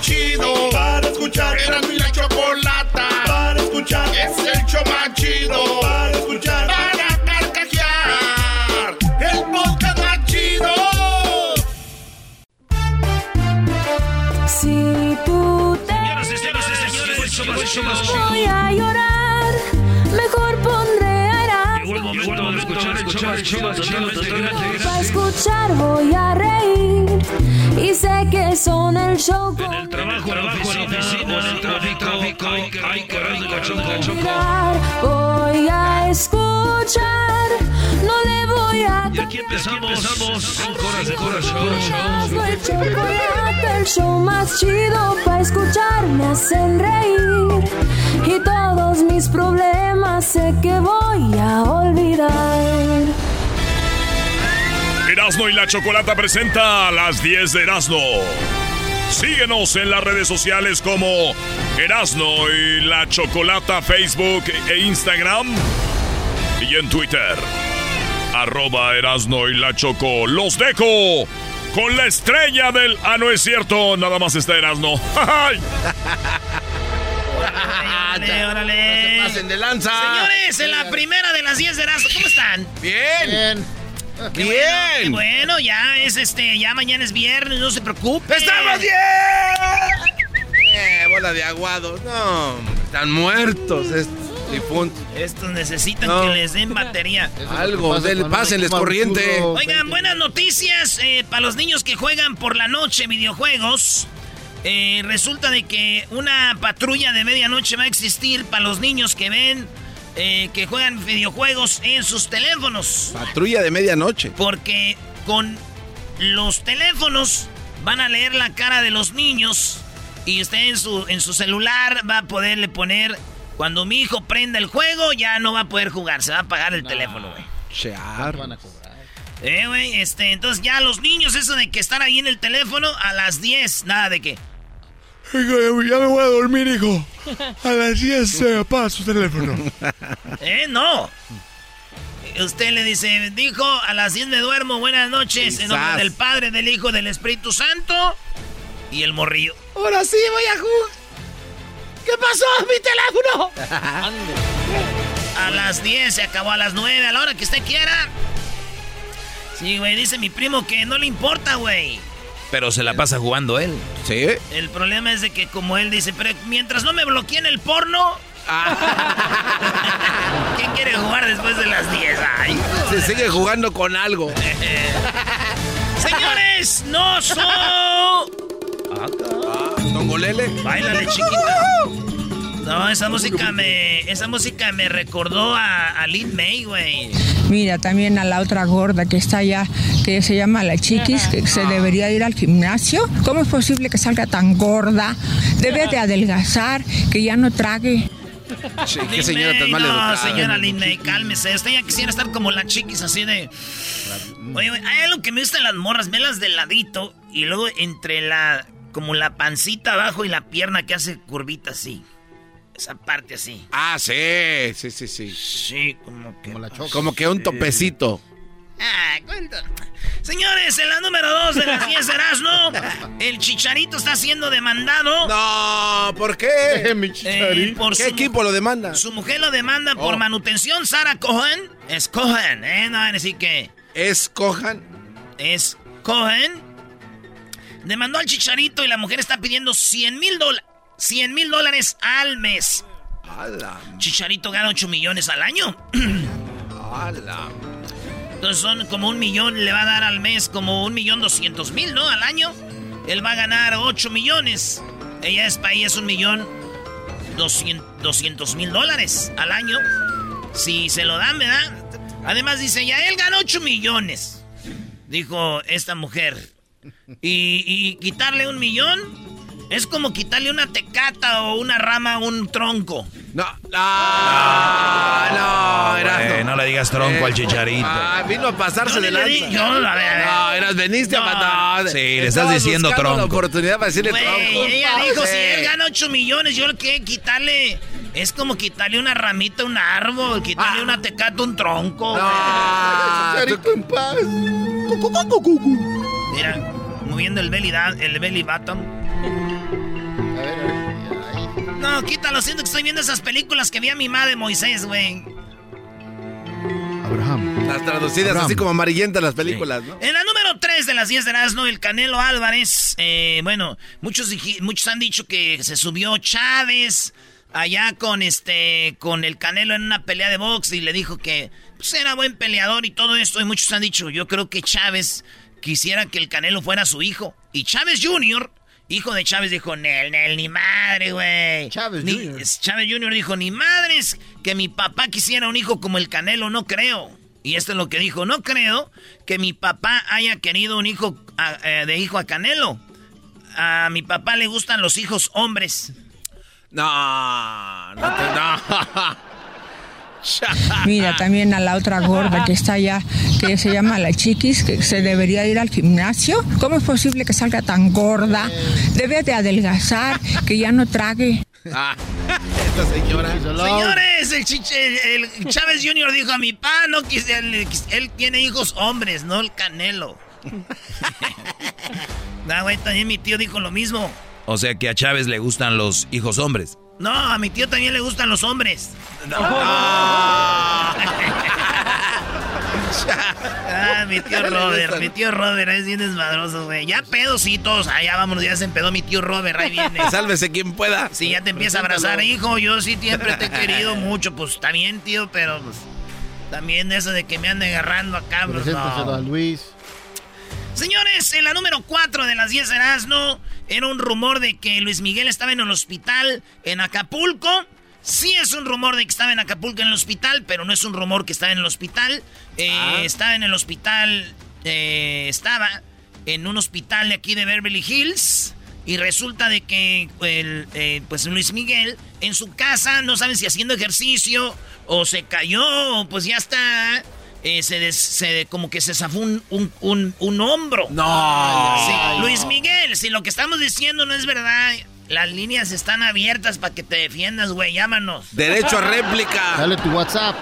chido. Para escuchar voy a reír y sé que son el show. En el trabajo, trabajo, en la oficina, en el tráfico, ay, caray, Voy a escuchar, no le voy a Y aquí empezamos, de corazón. el chocolate, el show más chido para escuchar me hacen reír y todos mis problemas sé que voy a olvidar. Erasno y la Chocolata presenta a las 10 de Erasno. Síguenos en las redes sociales como Erasno y la Chocolata Facebook e Instagram y en Twitter. Arroba Erasno y la Choco. Los dejo con la estrella del... Ah, no es cierto, nada más está Erasno. ¡Ay! Órale, órale. No se pasen de lanza. Señores, en la primera de las 10 de Erasmo, ¿cómo están? Bien. Qué Bien. Bueno, qué bueno, ya es este, ya mañana es viernes, no se preocupe. ¡Estamos bien! Eh, bola de aguados. No, están muertos estos difuntos. Estos necesitan No. que les den batería. Algo, del- pásenles corriente. Oigan, buenas noticias eh, para los niños que juegan por la noche videojuegos. Eh, resulta de que una patrulla de medianoche va a existir para los niños que ven, eh, que juegan videojuegos en sus teléfonos. Patrulla de medianoche. Porque con los teléfonos van a leer la cara de los niños y usted en su, en su celular va a poderle poner, cuando mi hijo prenda el juego, ya no va a poder jugar, se va a apagar el teléfono, güey. Chear. Eh, güey, este, entonces ya los niños, eso de que están ahí en el teléfono a las 10, nada de que... Ya me voy a dormir, hijo. A las 10 se apaga su teléfono. Eh, no. Usted le dice, dijo, a las 10 me duermo, buenas noches, en nombre del Padre, del Hijo, del Espíritu Santo. Y el morrillo. Ahora sí voy a jugar. ¿Qué pasó? ¡Mi teléfono! a las 10, se acabó a las 9, a la hora que usted quiera. Sí, güey, dice mi primo que no le importa, güey. Pero se la pasa jugando él. Sí. El problema es de que como él dice, pero mientras no me bloqueen el porno... ¿Quién quiere jugar después de las 10? Ay. Se sigue jugando con algo. Señores, no son... Tongolele. Báilale, chiquita. No, esa música me... Esa música me recordó a, a Lin May, güey. Mira, también a la otra gorda que está allá, que se llama la chiquis, que se debería ir al gimnasio. ¿Cómo es posible que salga tan gorda? Debe de adelgazar, que ya no trague. Qué señora tan mal No, educada. señora Lin May, cálmese. Usted ya quisiera estar como la chiquis, así de... Oye, güey, hay algo que me gusta en las morras, velas de ladito y luego entre la... Como la pancita abajo y la pierna que hace curvita así. Esa parte así. Ah, sí, sí, sí, sí. Sí, como que... Como que un topecito. Ah, cuento. Señores, en la número 2 de las 10 de Erasmo, el Chicharito está siendo demandado. No, ¿por qué? Mi eh, chicharito. por ¿Qué su, equipo lo demanda? su mujer lo demanda por Oh. manutención. Sara Cohen. Es Cohen, ¿eh? No van a decir que Escojan. es Cohen. Demandó al Chicharito y la mujer está pidiendo 100 mil dólares. 100 mil dólares al mes. Ala, Chicharito gana 8 millones al año. ala. Entonces son como un millón, le va a dar al mes como un millón doscientos mil, ¿no? Al año. Él va a ganar 8 millones. Ella es para ella es un millón doscientos mil dólares al año. Si se lo dan, ¿verdad? Además dice, ya él gana 8 millones. Dijo esta mujer. Y, y quitarle un millón es como quitarle una tecata o una rama a un tronco. No, no, no, Erasmo. Eh, no le digas tronco al chicharito. Ah, vino a pasarse de le lanza. di- yo, a ver. No, eras, veniste No. a matar. Sí, le estás diciendo buscando la tronco. oportunidad para decirle Güey, tronco. ella dijo, Sí. si él gana 8 millones, yo lo que quitarle... Es como quitarle una ramita a un árbol, quitarle Ah. una tecata a un tronco. No, Chicharito en paz. Mira, moviendo el belly, da- el belly button. No, quítalo, siento que estoy viendo esas películas que vi a mi madre Moisés, güey. Abraham. Las traducidas así como amarillentas las películas, ¿no? En la número 3 de las 10 de Erasmo, el Canelo Álvarez. Eh, bueno, muchos, muchos han dicho que se subió Chávez allá con este con el Canelo en una pelea de box y le dijo que pues, era buen peleador y todo esto. Y muchos han dicho, yo creo que Chávez quisiera que el Canelo fuera su hijo. Y Chávez Jr., hijo de Chávez, dijo, Nel, Nel, ni madre, güey. Chávez Jr. Chávez Jr. dijo, ni madres que mi papá quisiera un hijo como el Canelo, no creo. Y esto es lo que dijo, no creo que mi papá haya querido un hijo eh, de hijo a Canelo. A mi papá le gustan los hijos hombres. No, no te... No. Mira, también a la otra gorda que está allá, que se llama la chiquis, que se debería ir al gimnasio. ¿Cómo es posible que salga tan gorda? Debe de adelgazar, que ya no trague. Ah, esta señora. Señores, el, el, Chávez Jr. dijo a mi pa, no quise, él, él, tiene hijos hombres, no el canelo. no, güey, también mi tío dijo lo mismo. O sea que a Chávez le gustan los hijos hombres. No, a mi tío también le gustan los hombres. No. ah, mi tío Robert, mi tío Robert es bien desmadroso, güey. Ya pedositos, allá ah, vámonos, ya se empedó mi tío Robert, ahí viene. Sálvese quien pueda. Sí, ya te empieza a abrazar, hijo, yo sí siempre te he querido mucho, pues está bien, tío, pero pues, también eso de que me ande agarrando acá, bro. Pues, a Luis. Señores, en la número 4 de las 10 de Erasmo, era un rumor de que Luis Miguel estaba en el hospital en Acapulco. Sí es un rumor de que estaba en Acapulco en el hospital, pero no es un rumor que estaba en el hospital. Eh, ah. Estaba en el hospital, eh, estaba en un hospital de aquí de Beverly Hills. Y resulta de que el, eh, pues Luis Miguel en su casa, no saben si haciendo ejercicio o se cayó o pues ya está eh, se, como que se zafó un, un, hombro. No. Luis Miguel, si lo que estamos diciendo no es verdad, las líneas están abiertas para que te defiendas, güey. Llámanos. Derecho a réplica. Dale tu WhatsApp.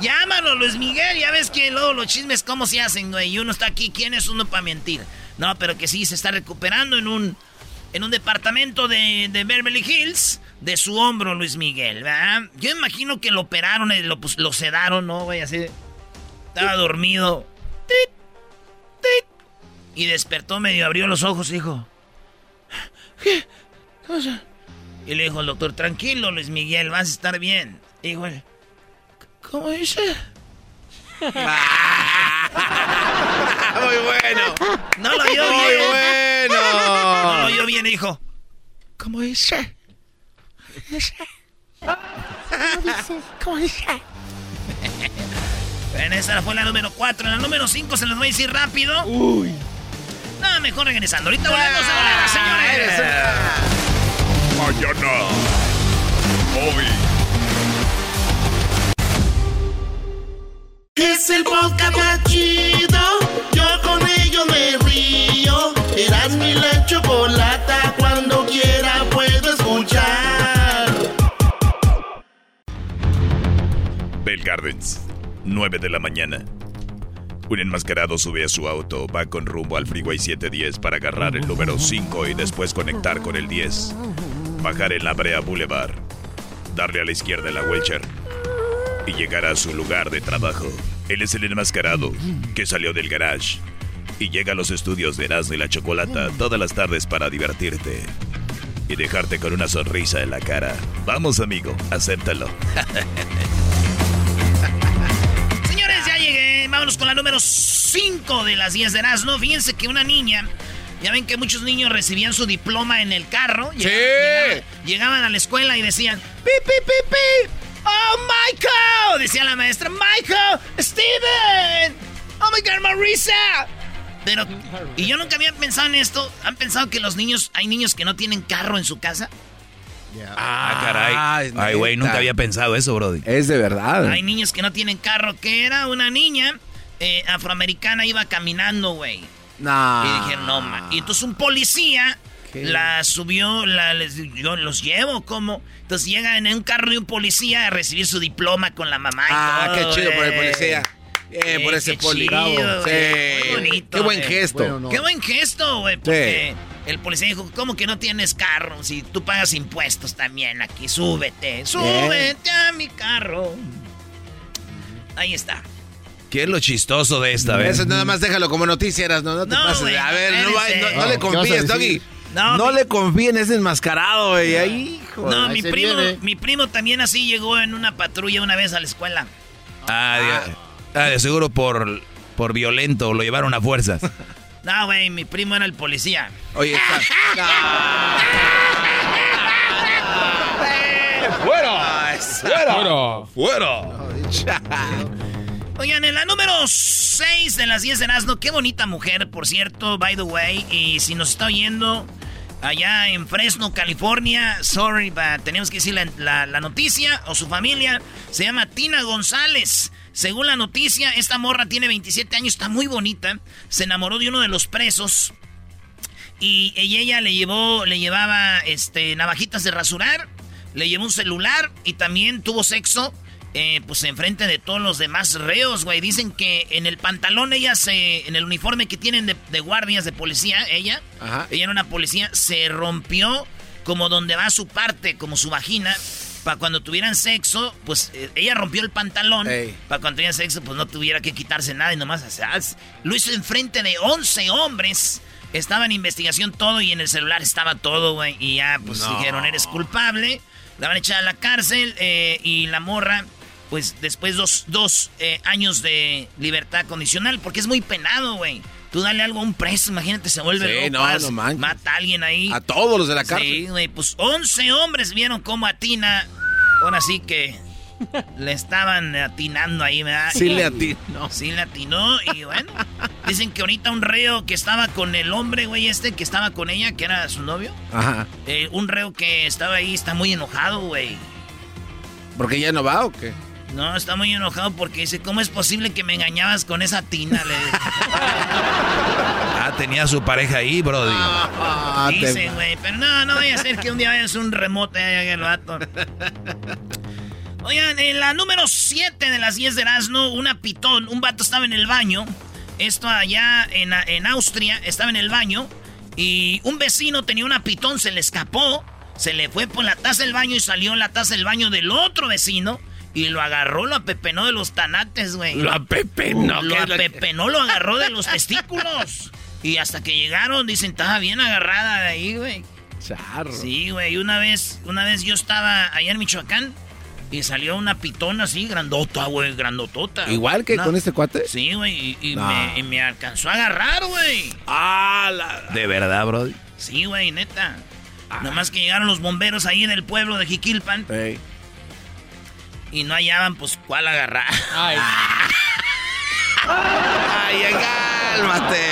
Llámanos, Luis Miguel. Ya ves que luego los chismes, ¿cómo se hacen, güey? Y uno está aquí. ¿Quién es uno para mentir? No, pero que sí se está recuperando en un, en un departamento de, de Beverly Hills de su hombro, Luis Miguel, ¿verdad? Yo imagino que lo operaron y lo, pues, lo sedaron, ¿no, güey? Así. Estaba dormido. Y despertó medio, abrió los ojos y dijo... ¿Qué? cosa? Y le dijo al doctor, tranquilo Luis Miguel, vas a estar bien. Y dijo ¿cómo dice? Muy bueno. No lo oyó bien. Muy bueno. No lo oyó bien, dijo. ¿Cómo dice? ¿Cómo dice? ¿Cómo dice? En esa fue la número 4. En la número 5 se los voy a decir rápido. Uy. No, mejor regresando. Ahorita volvemos a volar, señores. Mañana. Bobby. Es el podcast más chido. Yo con ello me río. Eras mi la chocolata. Cuando quiera puedo escuchar. Bell Gardens 9 de la mañana. Un enmascarado sube a su auto, va con rumbo al Freeway 710 para agarrar el número 5 y después conectar con el 10. Bajar en la Brea Boulevard, darle a la izquierda en la Welcher y llegar a su lugar de trabajo. Él es el enmascarado que salió del garage y llega a los estudios de Erasmo y la Chocolata todas las tardes para divertirte y dejarte con una sonrisa en la cara. Vamos, amigo, acéptalo. vámonos con la número 5 de las 10 de Erasmo. Fíjense que una niña, ya ven que muchos niños recibían su diploma en el carro. Sí. Llegaban, a la escuela y decían, ¡Pi, pi, pi, pi! ¡Oh, Michael! Decía la maestra, ¡Michael! ¡Steven! ¡Oh, my God, Marisa! Pero, y yo nunca había pensado en esto. ¿Han pensado que los niños, hay niños que no tienen carro en su casa? Ah, caray. Ah, Ay, güey, nunca había pensado eso, Brody. Es de verdad. Hay niños que no tienen carro. Que era una niña eh, afroamericana, iba caminando, güey. No. Y dijeron, no, ma. Y entonces un policía la subió, la, les, yo los llevo, ¿cómo? Entonces llega en un carro de un policía a recibir su diploma con la mamá y ah, qué chido por el policía. Bien, por ese policía. Sí. Qué bonito. Qué buen gesto. Qué buen gesto, güey. Porque El policía dijo, ¿cómo que no tienes carro? Si tú pagas impuestos también aquí, súbete, súbete a mi carro. Ahí está. ¿Qué es lo chistoso de esta vez? Eso nada más déjalo como noticia, no, no te pases. a ver, no, le confíes, Doggy. No, le confíen, es enmascarado, güey. Ahí, No, mi primo, mi primo también así llegó en una patrulla una vez a la escuela. Ah, ah. de seguro por, por violento, lo llevaron a fuerzas. No, güey, mi primo era el policía. Oye, está... ¡Fuera! ¡Fuera! ¡Fuera! Oigan, en la número 6 de las 10 de Nazno, qué bonita mujer, por cierto, by the way. Y si nos está oyendo allá en Fresno, California, sorry, but tenemos que decir la, la noticia, o su familia, se llama Tina González. Según la noticia, esta morra tiene 27 años, está muy bonita. Se enamoró de uno de los presos. Y ella le llevó, le llevaba este, navajitas de rasurar, le llevó un celular y también tuvo sexo, eh, pues enfrente de todos los demás reos, güey. Dicen que en el pantalón ella se, en el uniforme que tienen de, guardias de policía, ella, ella era una policía, se rompió como donde va su parte, como su vagina para cuando tuvieran sexo, pues eh, ella rompió el pantalón. Para cuando tuvieran sexo, pues no tuviera que quitarse nada y nomás. lo hizo enfrente de 11 hombres. Estaba en investigación todo y en el celular estaba todo, güey. Y ya, pues dijeron, eres culpable. La van a echar a la cárcel eh, y la morra, pues después dos, dos eh, años de libertad condicional, porque es muy penado, güey. Tú dale algo a un preso, imagínate, se vuelve sí, no, no Mata a alguien ahí. A todos los de la cárcel. Sí, güey, pues 11 hombres vieron cómo a Tina, ahora sí que le estaban atinando ahí, ¿verdad? Sí le atinó. Sí le atinó y bueno, dicen que ahorita un reo que estaba con el hombre, güey, este que estaba con ella, que era su novio. Ajá. Eh, un reo que estaba ahí está muy enojado, güey. ¿Porque ya no va o qué? No, está muy enojado porque dice, ¿cómo es posible que me engañabas con esa tina? Le ah, tenía su pareja ahí, Brody. Ah, dice, güey, pero no, no vaya a ser que un día vayas un remote ahí el vato. Oigan, en la número 7 de las 10 de Erasmo, una pitón, un vato estaba en el baño. Esto allá en, en Austria, estaba en el baño. Y un vecino tenía una pitón, se le escapó. Se le fue por la taza del baño y salió en la taza del baño del otro vecino. Y lo agarró, lo apepenó de los tanates, güey. Lo apepenó. Lo apepenó, lo agarró de los testículos. Y hasta que llegaron, dicen, estaba bien agarrada de ahí, güey. Charro. Sí, güey. Una vez, una vez yo estaba allá en Michoacán y salió una pitona así, grandota, güey, grandotota. ¿Igual que con este cuate? Sí, güey. Y, me, alcanzó a agarrar, güey. Ah, ¿De verdad, bro? Sí, güey, neta. Ah. Nomás que llegaron los bomberos ahí en el pueblo de Jiquilpan. Sí y no hallaban, pues, cuál agarrar. Ay. Ay, cálmate.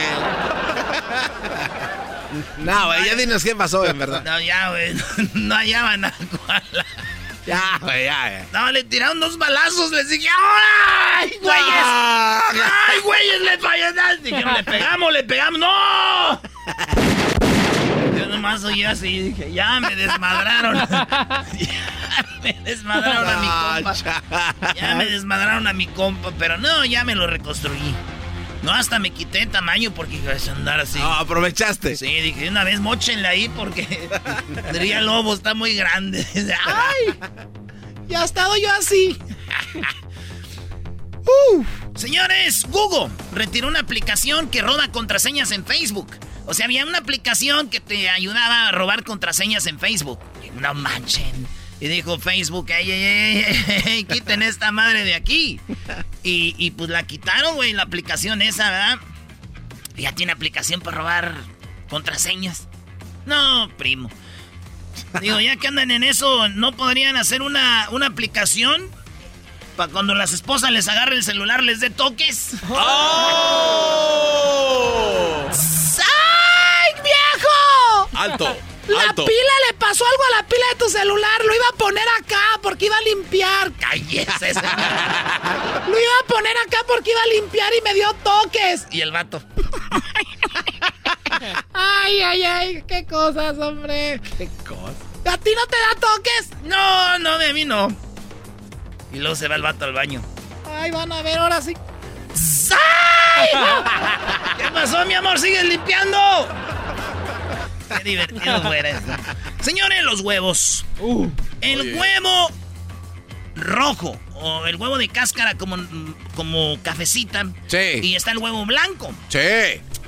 No, güey, ya dinos qué pasó, en verdad. No, ya, güey, no, hallaban a cuál. Ya, güey, ya, ya. No, le tiraron dos balazos, les dije, ¡ay, güeyes! ¡Ay, güeyes, le fallaron! Dijeron, le pegamos, le pegamos, ¡no! Nomás oí así, dije, ya me desmadraron. me desmadraron a mi compa. Ya me desmadraron a mi compa, pero no, ya me lo reconstruí. No, hasta me quité tamaño porque iba a andar así. No, aprovechaste. Sí, dije, una vez mochenle ahí porque diría lobo, está muy grande. ¡Ay! Ya he estado yo así. Señores, Google retiró una aplicación que roba contraseñas en Facebook. O sea, había una aplicación que te ayudaba a robar contraseñas en Facebook. No manchen. Y dijo Facebook, ey, ey, ey, quiten esta madre de aquí. Y, pues la quitaron, güey, la aplicación esa, ¿verdad? Ya tiene aplicación para robar contraseñas. No, primo. Digo, ya que andan en eso, ¿no podrían hacer una, una aplicación para cuando las esposas les agarre el celular les dé toques? ¡Oh! ¡Alto! La pila le pasó algo a la pila de tu celular. Lo iba a poner acá porque iba a limpiar. Cállese. Lo iba a poner acá porque iba a limpiar y me dio toques. Y el vato. ay, ay, ay. Qué cosas, hombre. Qué cosas. ¿A ti no te da toques? No, no, de mí no. Y luego se va el vato al baño. Ay, van a ver ahora sí. ¡Ay! ¿Qué pasó, mi amor? ¿Sigues limpiando? Qué divertido fuera eso. Señores, los huevos. Uh. el huevo rojo o el huevo de cáscara como, como cafecita. Sí. Y está el huevo blanco. Sí.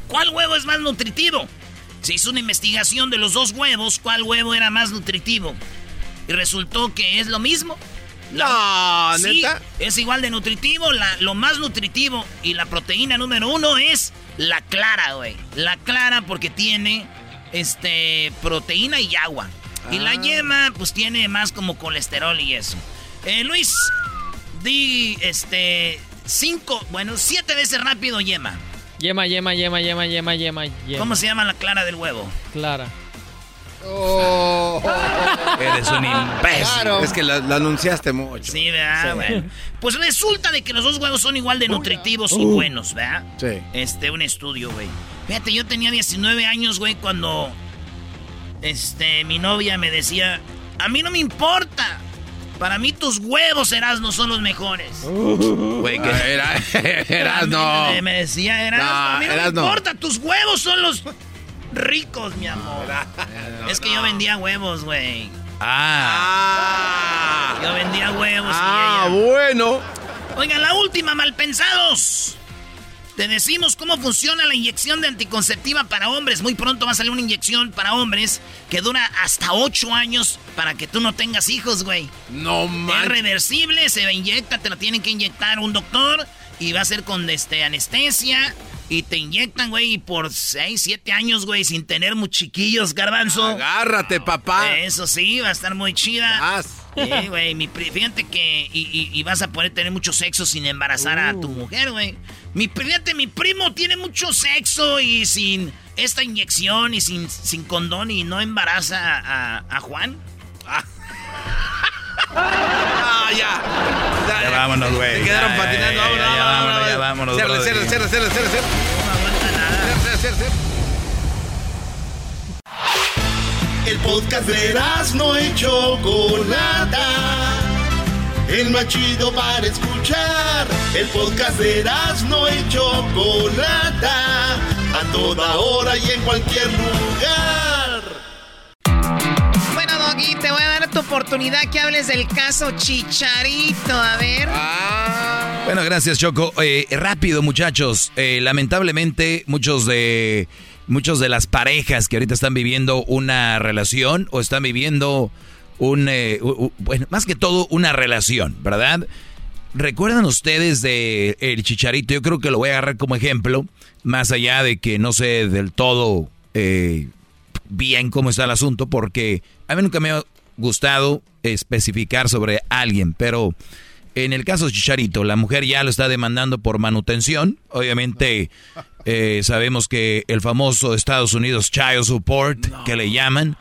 ¿Cuál huevo es más nutritivo? Se hizo una investigación de los dos huevos, cuál huevo era más nutritivo. Y resultó que es lo mismo. No, sí, Es igual de nutritivo. lo más nutritivo y la proteína número uno es la clara, güey. La clara porque tiene este proteína y agua. Y la ah. yema, pues tiene más como colesterol y eso. Eh, Luis, di este. Cinco, bueno, siete veces rápido yema. Yema, yema, yema, yema, yema, yema, yema. ¿Cómo se llama la clara del huevo? Clara. Oh. Eres un imbécil. Es que la, anunciaste mucho. Sí, ¿verdad? Pues resulta de que los dos huevos son igual de nutritivos y buenos, ¿verdad? Sí. Este, un estudio, güey. Fíjate, yo tenía 19 años, güey, cuando este, mi novia me decía, a mí no me importa. Para mí tus huevos, no son los mejores. Güey, que era, Erasno. Me, me decía, Erasno, a mí no me importa, tus huevos son los ricos, mi amor. es que yo vendía huevos, güey. Ah. Yo vendía huevos. Ah, bueno. Oigan, la última, malpensados. Te decimos cómo funciona la inyección de anticonceptiva para hombres. Muy pronto va a salir una inyección para hombres que dura hasta 8 años para que tú no tengas hijos, güey. No mames. Es reversible, se inyecta, te la tienen que inyectar un doctor y va a ser con este, anestesia. Y te inyectan, güey, y por 6, 7 años, güey, sin tener muy chiquillos, garbanzo. Agárrate, papá. Eso sí, va a estar muy chida. Sí, güey, mi fíjate que... Y, vas a poder tener mucho sexo sin embarazar a tu uh. mujer, güey. Mi, fíjate, mi primo tiene mucho sexo y sin esta inyección y sin, sin condón y no embaraza a, Juan. Ah. ah ya. ya. vámonos, güey. Se quedaron patinando. Ya, ya, vámonos, ya, vámonos. Cierra, cierra, cierra, cierra, cierra. No aguanta nada. Cierra, cierra, cierra. El podcast de no hecho Chocolata el más chido para escuchar. El podcast de no y Chocolata, a toda hora y en cualquier lugar. Oportunidad que hables del caso Chicharito, a ver. Ah. Bueno, gracias, Choco. Eh, rápido, muchachos. Eh, lamentablemente, muchos de... Muchos de las parejas que ahorita están viviendo una relación o están viviendo un, eh, bueno, más que todo una relación, ¿verdad? ¿Recuerdan ustedes de el chicharito? Yo creo que lo voy a agarrar como ejemplo, más allá de que no sé del todo eh, bien cómo está el asunto, porque a mí nunca me gustado especificar sobre alguien, pero en el caso de Chicharito, la mujer ya lo está demandando por manutención. Obviamente eh, sabemos que el famoso Estados Unidos Child Support, que le llaman,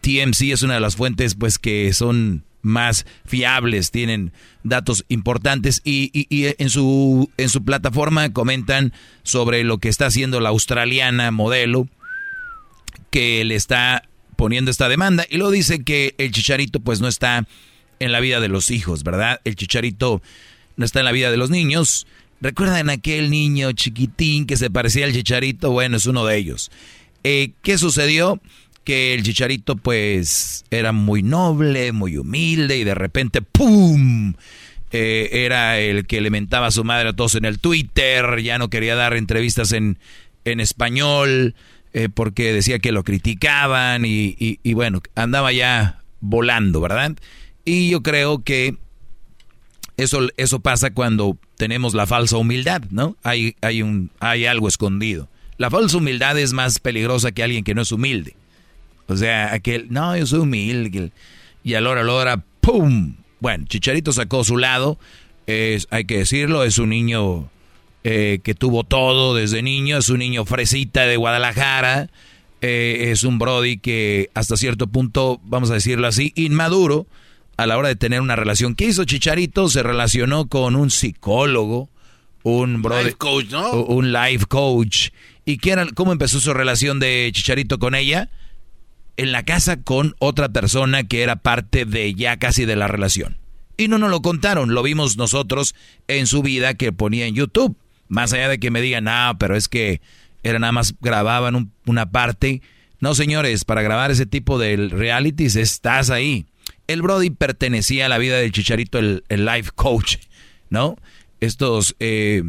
TMC es una de las fuentes pues que son más fiables, tienen datos importantes y, en, su, en su plataforma comentan sobre lo que está haciendo la australiana modelo que le está poniendo esta demanda y lo dice que el chicharito pues no está en la vida de los hijos, ¿verdad? El chicharito no está en la vida de los niños. ¿Recuerdan aquel niño chiquitín que se parecía al chicharito? Bueno, es uno de ellos. Eh, ¿Qué sucedió? que el chicharito pues era muy noble, muy humilde y de repente ¡pum! Eh, era el que le mentaba a su madre a todos en el Twitter, ya no quería dar entrevistas en, en español eh, porque decía que lo criticaban y, y, bueno, andaba ya volando, ¿verdad? Y yo creo que eso, eso pasa cuando tenemos la falsa humildad, ¿no? Hay, hay, un, hay algo escondido. La falsa humildad es más peligrosa que alguien que no es humilde. O sea, aquel, no, yo soy humilde. Y a la hora, a la hora, ¡pum! Bueno, Chicharito sacó su lado. Es, hay que decirlo, es un niño eh, que tuvo todo desde niño. Es un niño fresita de Guadalajara. Eh, es un Brody que hasta cierto punto, vamos a decirlo así, inmaduro a la hora de tener una relación. ¿Qué hizo Chicharito? Se relacionó con un psicólogo, un Brody, life coach, ¿no? Un life coach. ¿Y qué era, cómo empezó su relación de Chicharito con ella? en la casa con otra persona que era parte de ya casi de la relación. Y no nos lo contaron, lo vimos nosotros en su vida que ponía en YouTube. Más allá de que me digan, ah, pero es que era nada más grababan una parte, No, señores, para grabar ese tipo de realities estás ahí. El Brody pertenecía a la vida del Chicharito, el, life coach, ¿no? Estos eh,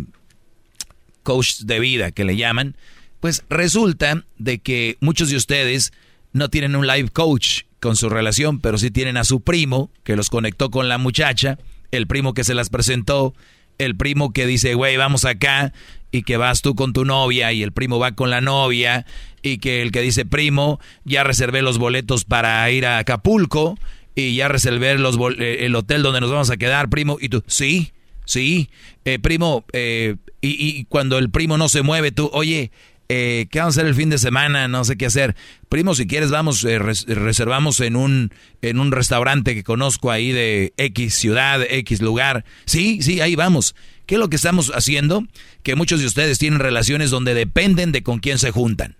coaches de vida que le llaman. Pues resulta de que muchos de ustedes no tienen un life coach con su relación, pero sí tienen a su primo que los conectó con la muchacha, el primo que se las presentó, el primo que dice, güey, vamos acá, y que vas tú con tu novia, y el primo va con la novia, y que el que dice, primo, ya reservé los boletos para ir a Acapulco, y ya reservé los eh, el hotel donde nos vamos a quedar, primo, y tú, sí, sí, eh, primo, eh, y, y, cuando el primo no se mueve, tú, oye, eh, ¿qué vamos a hacer el fin de semana? No sé qué hacer. Primo, si quieres, vamos, eh, reservamos en un, en un restaurante que conozco ahí de X ciudad, X lugar. Sí, sí, ahí vamos. ¿Qué es lo que estamos haciendo? Que muchos de ustedes tienen relaciones donde dependen de con quién se juntan.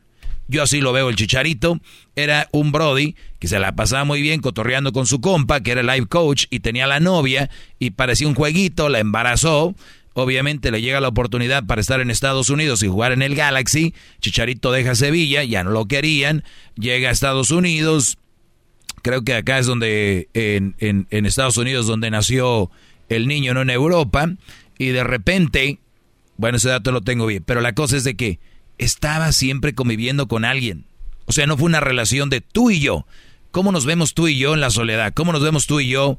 Yo así lo veo el chicharito. Era un Brody que se la pasaba muy bien cotorreando con su compa, que era life coach, y tenía la novia, y parecía un jueguito, la embarazó, Obviamente le llega la oportunidad para estar en Estados Unidos y jugar en el Galaxy. Chicharito deja Sevilla, ya no lo querían. Llega a Estados Unidos. Creo que acá es donde, en, en, Estados Unidos, donde nació el niño, no en Europa. Y de repente, bueno, ese dato lo tengo bien, pero la cosa es de que estaba siempre conviviendo con alguien. O sea, no fue una relación de tú y yo. ¿Cómo nos vemos tú y yo en la soledad? ¿Cómo nos vemos tú y yo,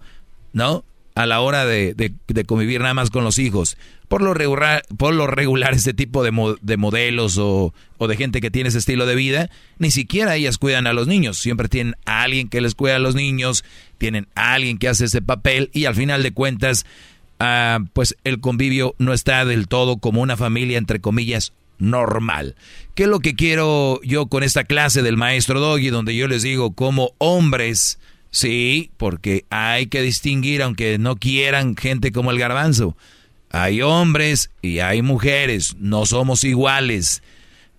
no? A la hora de, convivir nada más con los hijos. Por lo regular, por lo regular este tipo de, de modelos o, de gente que tiene ese estilo de vida, ni siquiera ellas cuidan a los niños. Siempre tienen a alguien que les cuida a los niños, tienen a alguien que hace ese papel y al final de cuentas, ah, pues el convivio no está del todo como una familia, entre comillas, normal. ¿Qué es lo que quiero yo con esta clase del maestro Doggy, donde yo les digo como hombres Sí, porque hay que distinguir, aunque no quieran gente como el garbanzo. Hay hombres y hay mujeres, no somos iguales.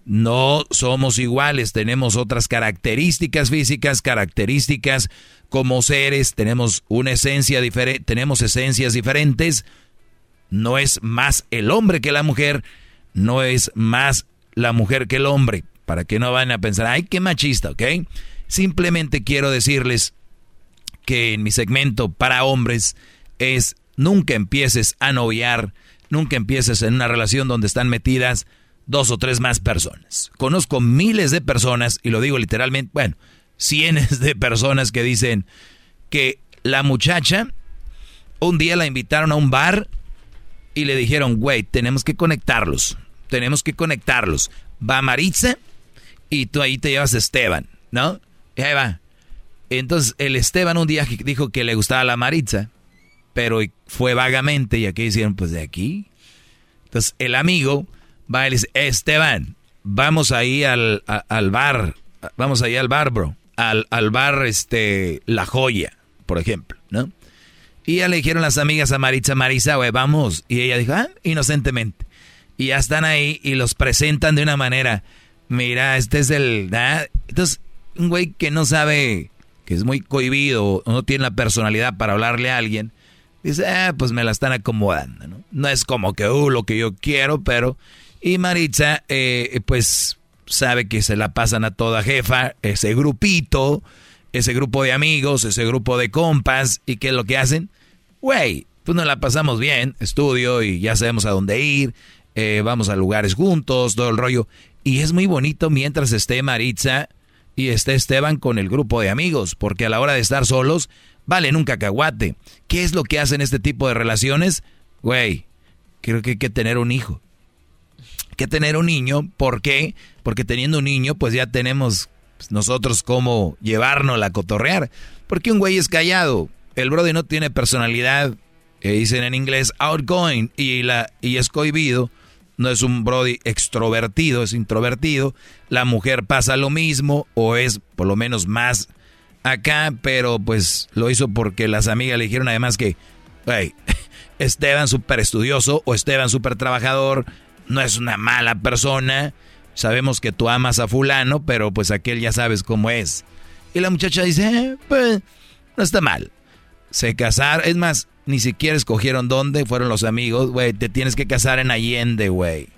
No somos iguales, tenemos otras características físicas, características como seres, tenemos una esencia diferente, tenemos esencias diferentes. No es más el hombre que la mujer, no es más la mujer que el hombre, para que no vayan a pensar, ay, qué machista, ¿ok? Simplemente quiero decirles que en mi segmento para hombres es nunca empieces a noviar, nunca empieces en una relación donde están metidas dos o tres más personas. Conozco miles de personas, y lo digo literalmente, bueno, cientos de personas que dicen que la muchacha un día la invitaron a un bar y le dijeron, güey, tenemos que conectarlos, tenemos que conectarlos. Va Maritza y tú ahí te llevas a Esteban, ¿no? Y ahí va, entonces el Esteban un día dijo que le gustaba la Maritza, pero fue vagamente y aquí dijeron, pues de aquí. Entonces el amigo va y le dice, Esteban, vamos ahí al, al bar, vamos ahí al bar, bro, al, al bar este, La Joya, por ejemplo, ¿no? Y ya le dijeron las amigas a Maritza, Marisa, güey, vamos. Y ella dijo, ah, inocentemente. Y ya están ahí y los presentan de una manera, mira, este es el... Entonces, un güey que no sabe es muy cohibido no tiene la personalidad para hablarle a alguien, dice, ah, pues me la están acomodando, ¿no? Es como que, uh, lo que yo quiero, pero... Y Maritza, eh, pues sabe que se la pasan a toda jefa, ese grupito, ese grupo de amigos, ese grupo de compas, ¿y qué es lo que hacen? Güey, pues nos la pasamos bien, estudio y ya sabemos a dónde ir, eh, vamos a lugares juntos, todo el rollo. Y es muy bonito mientras esté Maritza y esté Esteban con el grupo de amigos, porque a la hora de estar solos, valen un cacahuate. ¿Qué es lo que hacen este tipo de relaciones? Güey, creo que hay que tener un hijo. que tener un niño, ¿por qué? Porque teniendo un niño, pues ya tenemos pues, nosotros cómo llevarnos a cotorrear. Porque un güey es callado, el brody no tiene personalidad, eh, dicen en inglés outgoing, y, la, y es cohibido no es un Brody extrovertido, es introvertido. La mujer pasa lo mismo o es por lo menos más acá, pero pues lo hizo porque las amigas le dijeron además que, hey, Esteban súper estudioso o Esteban súper trabajador, no es una mala persona. Sabemos que tú amas a fulano, pero pues aquel ya sabes cómo es. Y la muchacha dice, eh, pues no está mal. Se casaron, es más, ni siquiera escogieron dónde, fueron los amigos, güey, te tienes que casar en Allende, güey.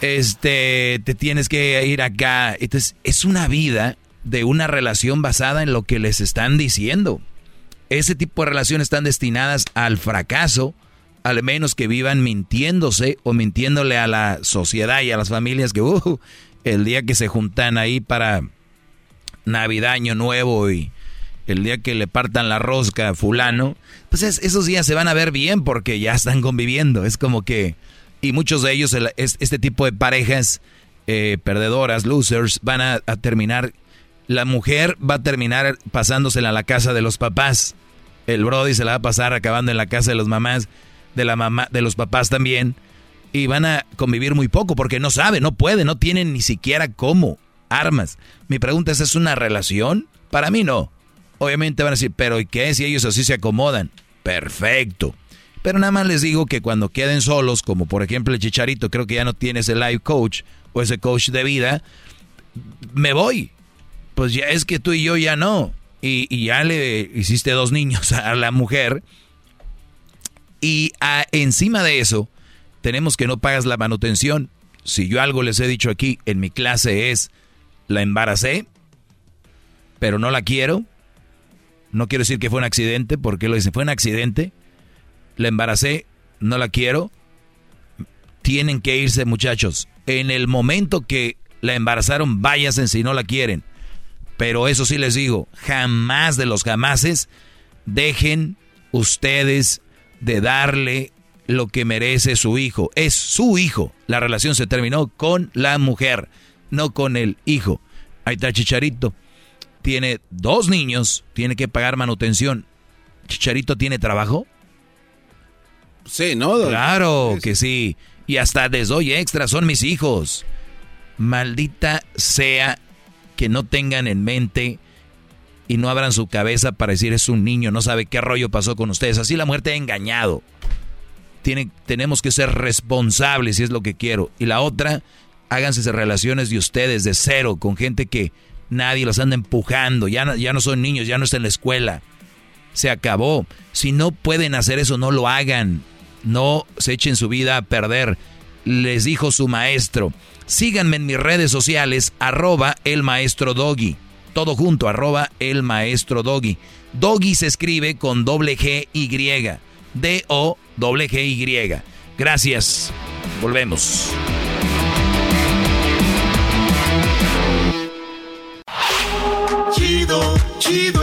este, te tienes que ir acá. Entonces, es una vida de una relación basada en lo que les están diciendo. Ese tipo de relaciones están destinadas al fracaso, al menos que vivan mintiéndose o mintiéndole a la sociedad y a las familias que uh, el día que se juntan ahí para Navidad, Año Nuevo y el día que le partan la rosca a fulano, pues esos días se van a ver bien porque ya están conviviendo. Es como que, y muchos de ellos, este tipo de parejas eh, perdedoras, losers, van a, terminar, la mujer va a terminar pasándosela a la casa de los papás. El Brody se la va a pasar acabando en la casa de los mamás, de la mamá, de los papás también. Y van a convivir muy poco porque no saben, no pueden, no tienen ni siquiera cómo, armas. Mi pregunta es, ¿es una relación? Para mí no. Obviamente van a decir, pero ¿y qué si ellos así se acomodan? Perfecto. Pero nada más les digo que cuando queden solos, como por ejemplo el Chicharito, creo que ya no tiene ese life coach o ese coach de vida, me voy. Pues ya es que tú y yo ya no. Y, ya le hiciste dos niños a la mujer. Y encima de eso, tenemos que no pagas la manutención. Si yo algo les he dicho aquí en mi clase es, la embaracé, pero no la quiero, no quiero decir que fue un accidente, porque lo dicen, fue un accidente. La embaracé, no la quiero. Tienen que irse, muchachos. En el momento que la embarazaron, váyanse si no la quieren. Pero eso sí les digo, jamás de los jamases dejen ustedes de darle lo que merece su hijo. Es su hijo. La relación se terminó con la mujer, no con el hijo. Ahí está Chicharito tiene dos niños, tiene que pagar manutención. ¿Chicharito tiene trabajo? Sí, ¿no? Claro que sí. Y hasta les doy extra, son mis hijos. Maldita sea que no tengan en mente y no abran su cabeza para decir es un niño, no sabe qué rollo pasó con ustedes. Así la muerte ha engañado. Tiene, tenemos que ser responsables si es lo que quiero. Y la otra, háganse relaciones de ustedes de cero con gente que nadie los anda empujando, ya no, ya no son niños, ya no está en la escuela. Se acabó. Si no pueden hacer eso, no lo hagan. No se echen su vida a perder. Les dijo su maestro. Síganme en mis redes sociales, arroba el maestro Doggy. Todo junto, arroba el maestro Doggy. Doggy se escribe con doble G Y. D-O doble G Y. Gracias. Volvemos.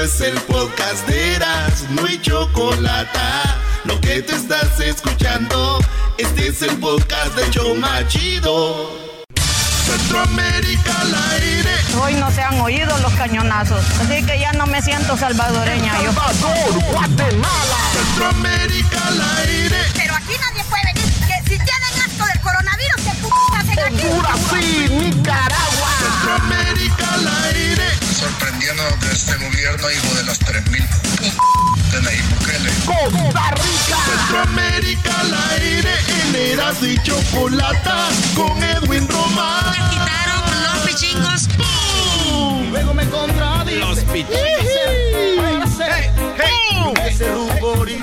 Es el podcast de Eras, no hay chocolate. Lo que te estás escuchando, este es el podcast de Choma Chido. Centroamérica al aire. Hoy no se han oído los cañonazos, así que ya no me siento salvadoreña. Salvador, Guatemala. Centroamérica al aire. Pero aquí nadie puede venir, que si tienen asco del coronavirus, ¿qué p hacen aquí? Honduras, sí, Nicaragua. Centroamérica al aire sorprendiendo de este gobierno, hijo de las 3.000 de Nayib Bukele. Costa Rica, Centroamérica al aire, en Eras y Chocolata, con Edwin Román. Me quitaron los pichingos. Luego me contradice. Los pichingos.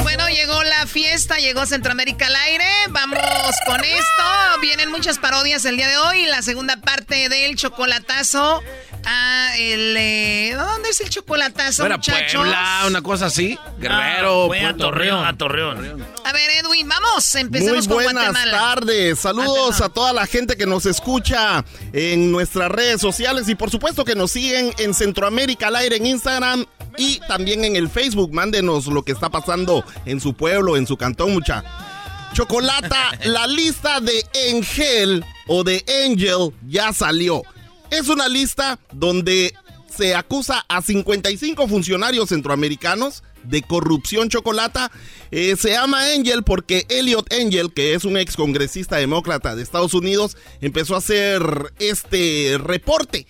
Bueno, llegó la fiesta, llegó Centroamérica al aire. Vamos con esto. Vienen muchas parodias el día de hoy. La segunda parte del chocolatazo Ah, el. Eh, ¿Dónde es el chocolatazo, Fuera muchachos? Puebla, una cosa así. Guerrero, ah, a Torreón. A Torreón. A ver, Edwin, vamos. Empecemos Muy buenas tardes. Saludos a toda la gente que nos escucha en nuestras redes sociales y por supuesto que nos siguen en Centroamérica al aire en Instagram y también en el Facebook. Mándenos lo que está pasando en su pueblo, en su cantón, mucha. Chocolata, la lista de Angel o de Angel ya salió. Es una lista donde se acusa a 55 funcionarios centroamericanos de corrupción chocolata. Eh, se llama Angel porque Elliot Angel, que es un ex congresista demócrata de Estados Unidos, empezó a hacer este reporte.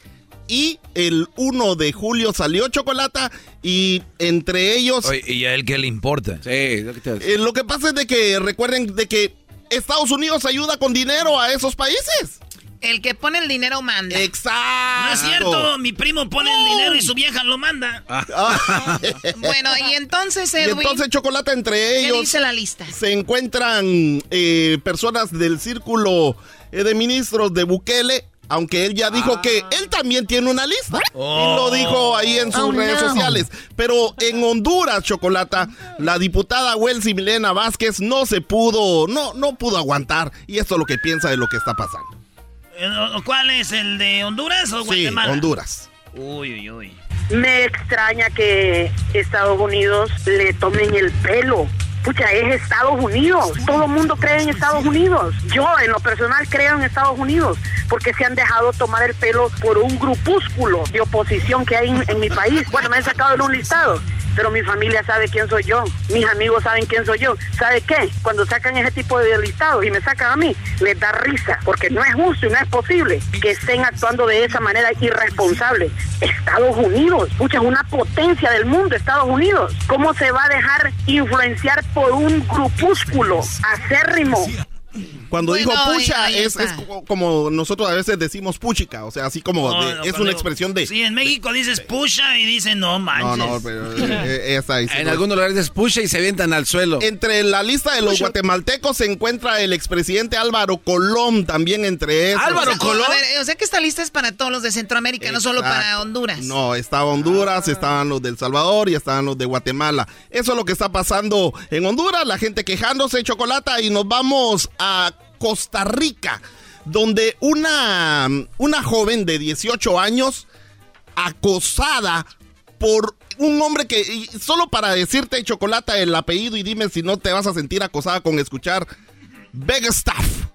Y el 1 de julio salió Chocolata y entre ellos... ¿Y a él qué le importa? Sí, lo que, eh, lo que pasa es de que recuerden de que Estados Unidos ayuda con dinero a esos países. El que pone el dinero manda. Exacto. No es cierto, mi primo pone el dinero y su vieja lo manda. Bueno, y entonces, Edwin. Y entonces, Chocolate, entre ellos. dice la lista? Se encuentran eh, personas del círculo eh, de ministros de Bukele aunque él ya dijo que ah. él también tiene una lista. Y lo oh. dijo ahí en sus oh, redes sociales. Pero en Honduras, Chocolata, la diputada Welsi Milena Vázquez no se pudo, no, no pudo aguantar. Y esto es lo que piensa de lo que está pasando. Eh, ¿Cuál es? ¿El de Honduras o Guatemala? Sí, Honduras. Uy, uy, uy. Me extraña que Estados Unidos le tomen el pelo Pucha, es Estados Unidos. Todo el mundo cree en Estados Unidos. Yo, en lo personal, creo en Estados Unidos porque se han dejado tomar el pelo por un grupúsculo de oposición que hay en, mi país. Bueno, me han sacado en un listado pero mi familia sabe quién soy yo, mis amigos saben quién soy yo. ¿Sabe qué? Cuando sacan ese tipo de listados y me sacan a mí, les da risa, porque no es justo y no es posible que estén actuando de esa manera irresponsable. Estados Unidos, escucha, es una potencia del mundo, Estados Unidos. ¿Cómo se va a dejar influenciar por un grupúsculo acérrimo? Cuando digo pucha, es, como nosotros a veces decimos puchica, o sea, así como es una expresión de... Sí, en México dices pucha y dicen no manches. No, no, pero eh, eh, En algunos lugares es pucha y se avientan al suelo. Entre la lista de los guatemaltecos se encuentra el expresidente Álvaro Colón también entre esos. Álvaro Colón. o sea que esta lista es para todos los de Centroamérica, no solo para Honduras. No, estaba Honduras, estaban los del Salvador y estaban los de Guatemala. Eso es lo que está pasando en Honduras, la gente quejándose, chocolate, y nos vamos a Costa Rica, donde una, una joven de 18 años acosada por un hombre que, solo para decirte, Chocolata, el apellido y dime si no te vas a sentir acosada con escuchar Begstaff.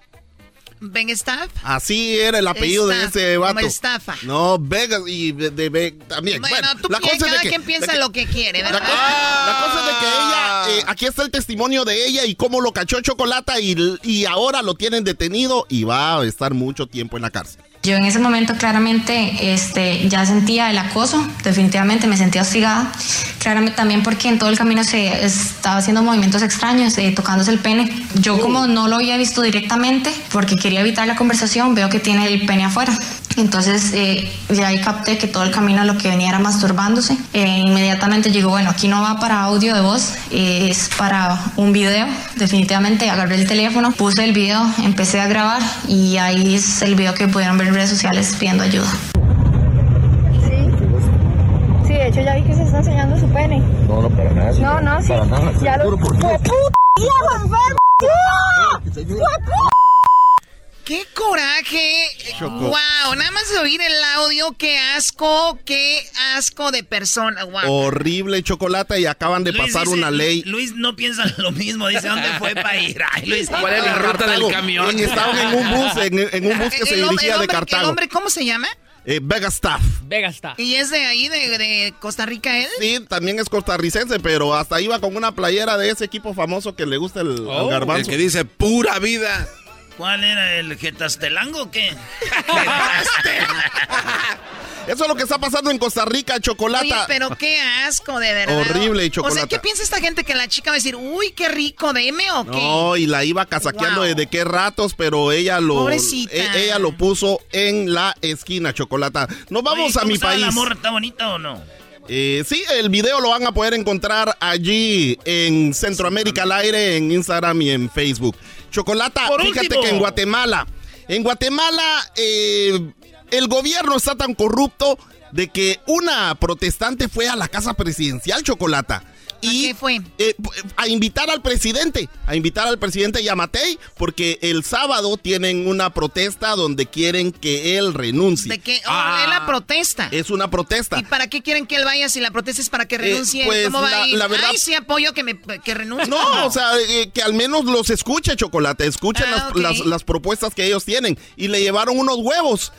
Staff? Así era el apellido de ese vato. Como estafa. No, Vegas y de, de, también. Bueno, tú la cosa cada quien piensa lo que quiere, ¿verdad? La, cosa es de que ella, eh, aquí está el testimonio de ella y cómo lo cachó Chocolata y, y ahora lo tienen detenido y va a estar mucho tiempo en la cárcel. Yo en ese momento claramente este, ya sentía el acoso, definitivamente me sentía hostigada, claramente también porque en todo el camino se estaba haciendo movimientos extraños, eh, tocándose el pene. Yo como no lo había visto directamente, porque quería evitar la conversación, veo que tiene el pene afuera. Entonces eh, ya ahí capté que todo el camino lo que venía era masturbándose. Eh, inmediatamente llegó, bueno, aquí no va para audio de voz, es para un video. Definitivamente agarré el teléfono, puse el video, empecé a grabar y ahí es el video que pudieron ver redes sociales pidiendo ayuda. Sí, sí, de hecho ya vi que se está enseñando su pene. No, no, para nada. No, no, sí. Para nada, ya lo... ¡Fue puta! ¡Qué coraje! ¡Wow! Nada más de oír el audio, qué asco, qué asco de persona. Horrible chocolate y acaban de pasar una ley. Luis no piensa lo mismo, dice dónde fue para ir. Ay, Luis, ¿cuál es la ruta del camión? Estaban en un bus, en, un bus que se dirigía de Cartago. ¿El hombre cómo se llama? Eh, Vega Staff. Vega Staff. ¿Y es de ahí, de, Costa Rica él? Sí, también es costarricense, pero hasta iba con una playera de ese equipo famoso que le gusta el, oh, garbanzo. El que dice pura vida. ¿Cuál era el Getastelango o qué? Eso es lo que está pasando en Costa Rica, Chocolata. pero qué asco, de verdad. Horrible, Chocolata. O sea, ¿qué piensa esta gente que la chica va a decir, uy, qué rico, deme o qué? No, y la iba casaqueando desde qué ratos, pero ella lo. Pobrecita. E, ella lo puso en la esquina, Chocolata. Nos vamos a mi país. ¿La morra está bonita o no? Eh, sí, el video lo van a poder encontrar allí en Centroamérica al aire, en Instagram y en Facebook. Chocolata, fíjate que en Guatemala, en Guatemala eh, el gobierno está tan corrupto de que una protestante fue a la casa presidencial, Chocolata y fue? Eh, a invitar al presidente, a invitar al presidente Yamatei, porque el sábado tienen una protesta donde quieren que él renuncie. ¿De qué? Oh, es la protesta. Es una protesta. ¿Y para qué quieren que él vaya si la protesta es para que eh, renuncie? pues, ¿Cómo va a ir? La verdad, Ay, sí apoyo que, me, que renuncie. No, o sea, eh, que al menos los escuche, Chocolate, escuchen ah, las, las, propuestas que ellos tienen. Y le llevaron unos huevos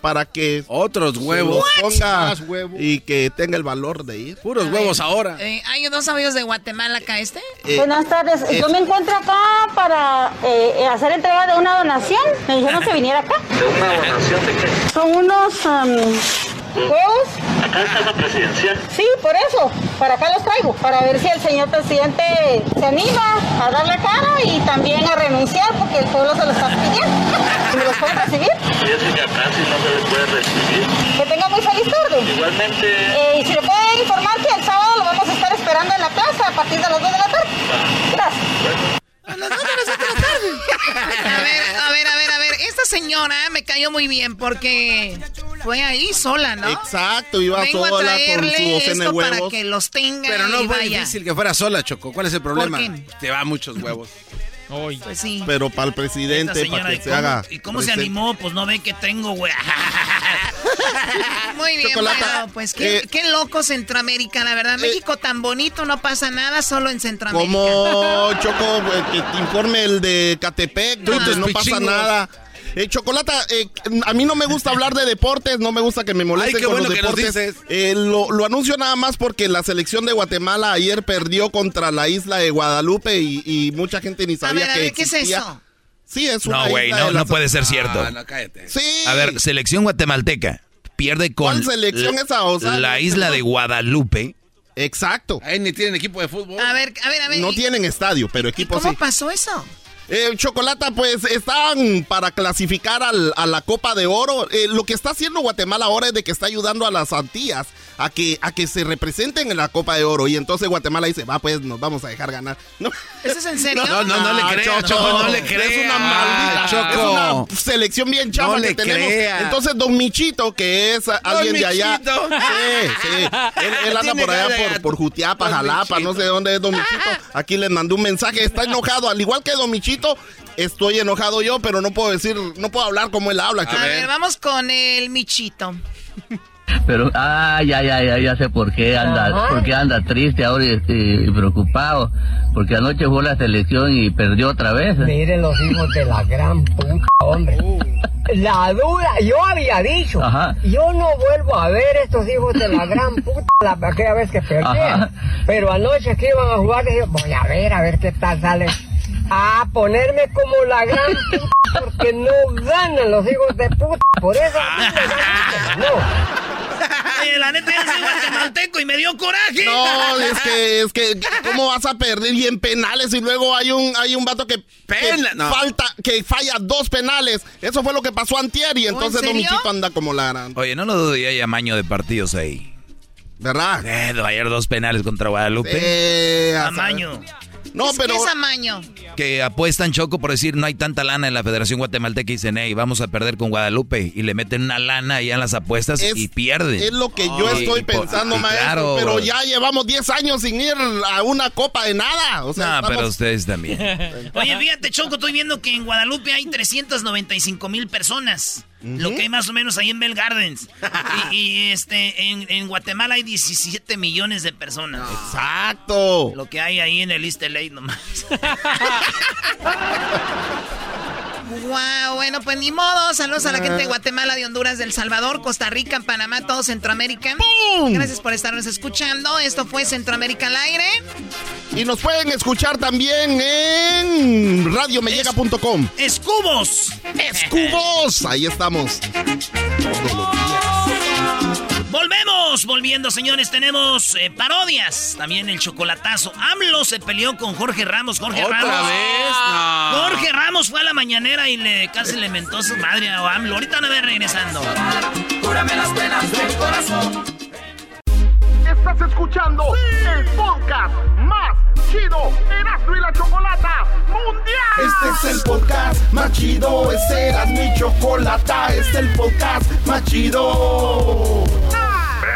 para que... Otros huevos. Ponga y que tenga el valor de ir. Puros huevos ahora hay dos amigos de Guatemala acá, ¿este? Eh, Buenas tardes. Yo me encuentro acá para eh, hacer entrega de una donación. Me dijeron que viniera acá. ¿De una donación de qué? Son unos um, huevos. ¿Acá está la presidencial? Sí, por eso. Para acá los traigo. Para ver si el señor presidente se anima a dar la cara y también a renunciar porque el pueblo se lo está pidiendo. ¿Me los pueden recibir? Fíjese que acá sí no se les puede recibir. Que tenga muy feliz tarde. Igualmente. Eh, y si le puede informar que el sábado lo vamos a estar esperando en la plaza a partir de las 2 de la tarde. Gracias. A las 2 de la tarde. A ver, a ver, a ver, a ver. señora me cayó muy bien porque fue ahí sola, ¿no? Exacto, iba sola con su docena de huevos. para que los tenga Pero no fue vaya. difícil que fuera sola, Choco. ¿Cuál es el problema? Te va muchos huevos. Pues sí. Pero para el presidente, señora, para ¿y que se cómo, haga. ¿y cómo se animó? Pues no ve que tengo, güey. Muy bien, Chocolata, bueno, pues qué, eh, qué loco Centroamérica, la verdad. México tan bonito, no pasa nada, solo en Centroamérica. Como Choco, eh, que te informe el de Catepec, no pasa pichingos. nada. Eh, Chocolata, eh, a mí no me gusta hablar de deportes, no me gusta que me molesten Ay, qué con bueno los que nos deportes. dices. Eh, lo, lo anuncio nada más porque la selección de Guatemala ayer perdió contra la isla de Guadalupe y, y mucha gente ni A sabía ver, a que ver, ¿qué es eso? Sí, es una No, güey, isla no, puede ser cierto. Ah, no, cállate. Sí. A ver, selección guatemalteca pierde con ¿Cuál selección la, esa? O sea, la isla de Guadalupe. Exacto. Ahí ni tienen equipo de fútbol. A ver, a ver, a ver. No ¿y- tienen estadio, pero ¿Y equipo cómo sí. pasó eso? Eh, Chocolata, pues están para clasificar al- a la Copa de Oro. Eh, lo que está haciendo Guatemala ahora es de que está ayudando a las Antillas a que, a que se representen en la Copa de Oro. Y entonces Guatemala dice, va, pues nos vamos a dejar ganar. No, ¿Eso es en serio? No, no, no le Ah, creas, Choco, no le Es creas. una maldita, Choco. es una selección bien chafa No que le tenemos. crea. Entonces, Don Michito, que es alguien de allá. Michito. Sí, sí. Él, él anda por allá por, por Jutiapa, Don Jalapa, Michito. no sé dónde es Don Michito. Aquí les mandó un mensaje, está enojado. Al igual que Don Michito, estoy enojado yo, pero no puedo decir, no puedo hablar como él habla. A ver, vamos con el Michito. Pero, ah, ya, ya, ya, ya sé por qué anda, por qué anda triste ahora y, y preocupado. Porque anoche jugó la selección y perdió otra vez. Miren los hijos de la gran puta, hombre. La duda, yo había dicho, Ajá. yo no vuelvo a ver estos hijos de la gran puta la aquella vez que perdieron. Pero anoche que iban a jugar, dije, voy a ver, a ver qué tal sale. A ponerme como la gran puta porque no ganan los hijos de puta. Por eso no. Oye, la neta, yo soy guatemalteco y me dio coraje. No, es que, es que, ¿cómo vas a perder? Y en penales, y luego hay un, hay un vato que, que Pena- no. falta, que falla dos penales. Eso fue lo que pasó antier, y entonces Don serio? Michito anda como la gran. Oye, no lo dudo, ya hay amaño de partidos ahí. ¿Verdad? Eh, ayer dos penales contra Guadalupe. Eh, a saber. No, ¿Qué pero. es amaño? Que apuestan Choco por decir no hay tanta lana en la Federación Guatemalteca y dicen, hey, vamos a perder con Guadalupe. Y le meten una lana allá en las apuestas Es- y pierden. Es lo que yo estoy y pensando, y maestro. claro, pero bro. ya llevamos 10 años sin ir a una copa de nada. O sea, No, estamos- pero ustedes también. Oye, fíjate, Choco, estoy viendo que en Guadalupe hay 395 mil personas. Lo que hay más o menos ahí en Bell Gardens. y, y, este, en, en Guatemala hay 17 millones de personas. Exacto. Lo que hay ahí en el East LA nomás. Wow, bueno, pues ni modo. Saludos a la gente de Guatemala, de Honduras, del Salvador, Costa Rica, Panamá, todo Centroamérica. Gracias por estarnos escuchando. Esto fue Centroamérica al aire. Y nos pueden escuchar también en radiomellega.com. ¡Escubos! ¡Escubos! Ahí estamos. Volvemos, volviendo, señores. Tenemos eh, parodias. También el chocolatazo. AMLO se peleó con Jorge Ramos. Jorge ¿Otra Ramos. vez? No. Jorge Ramos fue a la mañanera y le casi le mentó su madre a AMLO. Ahorita no ve regresando. Cúrame las penas del corazón. Estás escuchando el podcast más chido Erasmo y la Chocolata Mundial. Este es el podcast más chido. Este era mi chocolata. Este es el podcast más chido.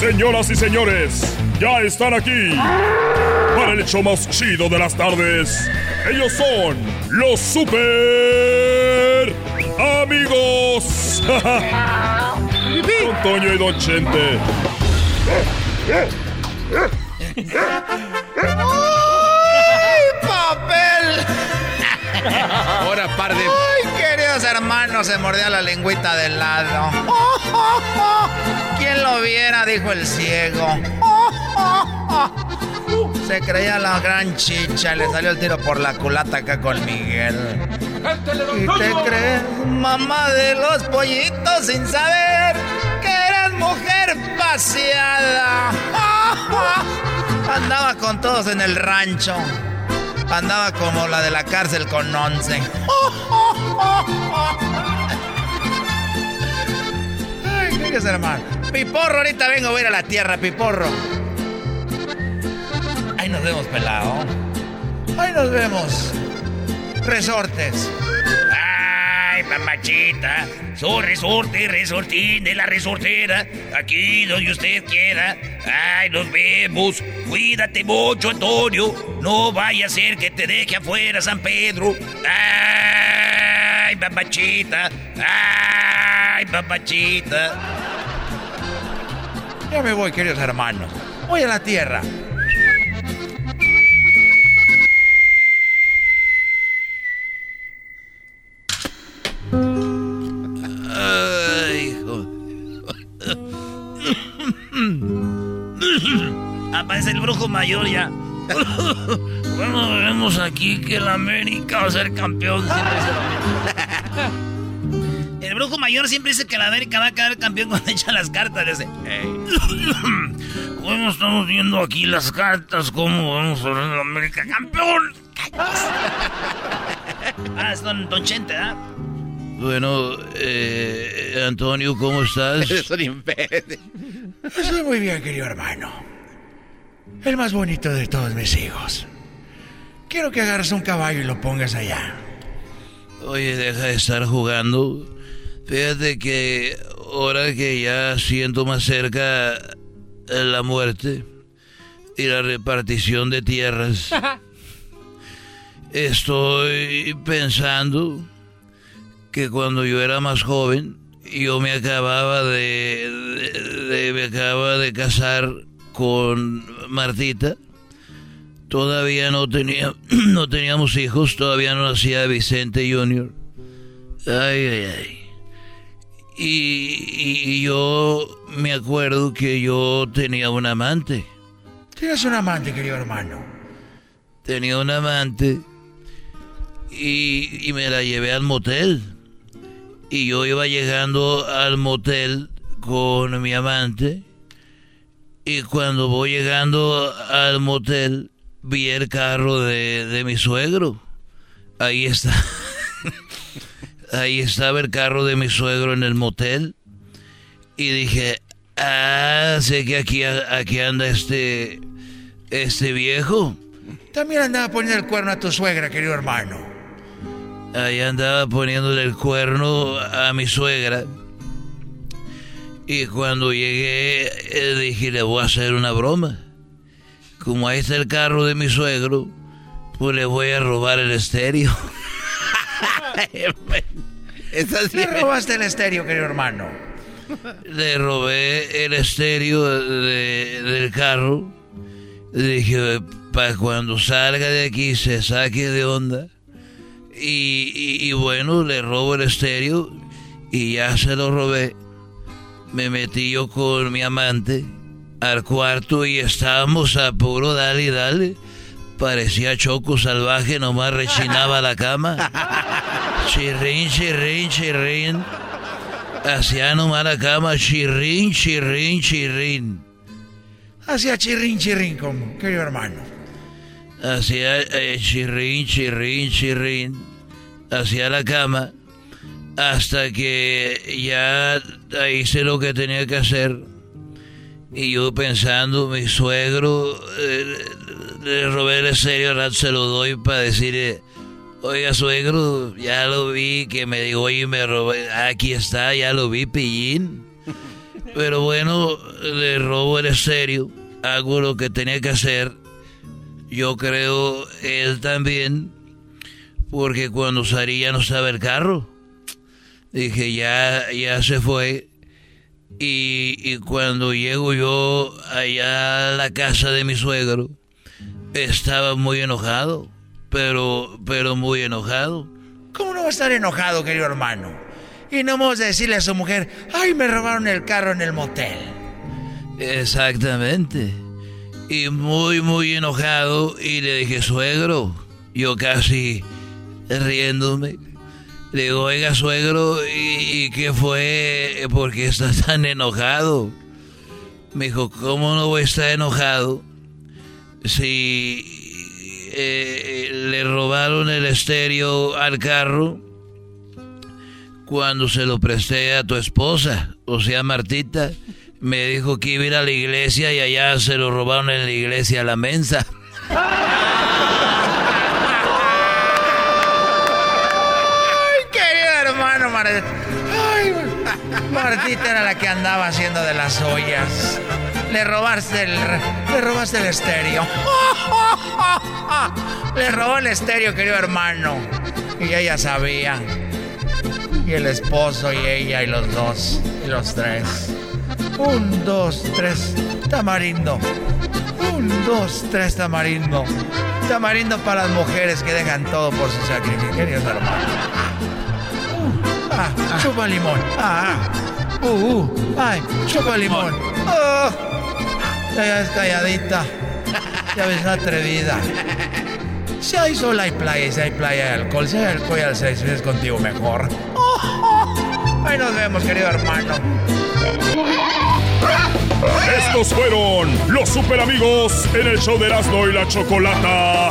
Señoras y señores, ya están aquí para el hecho más chido de las tardes. Ellos son los super amigos. Don Toño y Don Chente. ¡Ay, papel! Ahora, par de. ¡Ay, queridos hermanos! Se mordía la lengüita del lado. ¿Quién lo viera? Dijo el ciego. Se creía la gran chicha, le salió el tiro por la culata acá con Miguel. Y te crees mamá de los pollitos sin saber que eres mujer paseada. Andaba con todos en el rancho. Andaba como la de la cárcel con once. Ay, qué ser hermano. Piporro, ahorita vengo a ir a la tierra, Piporro. Ahí nos vemos, pelado. Ahí nos vemos. Resortes. Ay, mamachita. Su resorte, resortín de la resortera. Aquí donde usted quiera. Ay, nos vemos. Cuídate mucho, Antonio. No vaya a ser que te deje afuera San Pedro. Ay, mamachita. Ay, mamachita. Ya me voy, queridos hermanos. Voy a la tierra. Aparece el brujo mayor ya. Bueno, vemos aquí que el América va a ser campeón. El brujo mayor siempre dice que la América va a quedar campeón cuando echa las cartas. Dice, bueno, estamos viendo aquí las cartas, cómo vamos a ver la América campeón. ah, es don, don Chente, ¿ah? Bueno, eh, Antonio, ¿cómo estás? Estoy muy bien, querido hermano. El más bonito de todos mis hijos. Quiero que agarres un caballo y lo pongas allá. Oye, deja de estar jugando. Fíjate que ahora que ya siento más cerca la muerte y la repartición de tierras, estoy pensando que cuando yo era más joven, yo me acababa de, me acababa de casar con Martita. Todavía no tenía no teníamos hijos, todavía no nacía Vicente Junior. Ay, ay, ay. Y, yo me acuerdo que yo tenía un amante. ¿Tienes un amante, querido hermano? Tenía un amante y, y me la llevé al motel. Y yo iba llegando al motel con mi amante. Y cuando voy llegando al motel, vi el carro de, de mi suegro. Ahí está. ahí estaba el carro de mi suegro en el motel. Y dije, ah, sé que aquí, aquí anda este, este viejo. También andaba poniendo el cuerno a tu suegra, querido hermano. Ahí andaba poniéndole el cuerno a mi suegra. Y cuando llegué, eh, dije, le voy a hacer una broma. Como ahí está el carro de mi suegro, pues le voy a robar el estéreo. Le robaste el estéreo, querido hermano. Le robé el estéreo del carro. dije, para cuando salga de aquí se saque de onda. Y, bueno, le robo el estéreo y ya se lo robé. Me metí yo con mi amante al cuarto y estábamos a puro dale y dale. Parecía choco salvaje, nomás rechinaba la cama. Chirrin, chirrin, chirrin. Hacía nomás la cama, chirrin, chirrin, chirrin. Hacía chirrin, chirrin, como, querido hermano. Hacía eh, chirrin, chirrin, chirrin. Hacía la cama. Hasta que ya hice lo que tenía que hacer. Y yo pensando, mi suegro, eh, le robé el serio, se lo doy para decirle, oiga suegro, ya lo vi, que me dijo, oye, me robé, aquí está, ya lo vi, pillín. Pero bueno, le robo el serio, hago lo que tenía que hacer. Yo creo él también, porque cuando salí ya no estaba el carro. Dije, ya, ya se fue. Y, y cuando llego yo allá a la casa de mi suegro, estaba muy enojado, pero, pero muy enojado. ¿Cómo no va a estar enojado, querido hermano? Y no vamos a decirle a su mujer, ay, me robaron el carro en el motel. Exactamente. y muy, muy enojado y le dije, suegro, yo casi riéndome. Le digo, oiga, suegro, ¿y, qué fue? ¿Por qué estás tan enojado? Me dijo, ¿cómo no voy a estar enojado si eh, le robaron el estéreo al carro cuando se lo presté a tu esposa, o sea, Martita? Me dijo que iba a ir a la iglesia y allá se lo robaron en la iglesia a la mensa. Martita era la que andaba haciendo de las ollas. Le robaste el, le robaste el estéreo. Le robó el estéreo, querido hermano. Y ella sabía. Y el esposo y ella y los dos. Y los tres. Un, dos, tres. Tamarindo. Un, dos, tres, tamarindo. Tamarindo para las mujeres que dejan todo por su sacrificio, queridos hermanos. Ah, chupa limón. Ah, uh, uh, ay, chupa limón. Oh, ya es calladita. Ya ves atrevida. Si hay sol hay playa, si hay playa hay alcohol, si hay alcohol al seis es contigo mejor. Ahí nos vemos, querido hermano. Estos fueron los super amigos en el show de Erasmo y la Chocolata.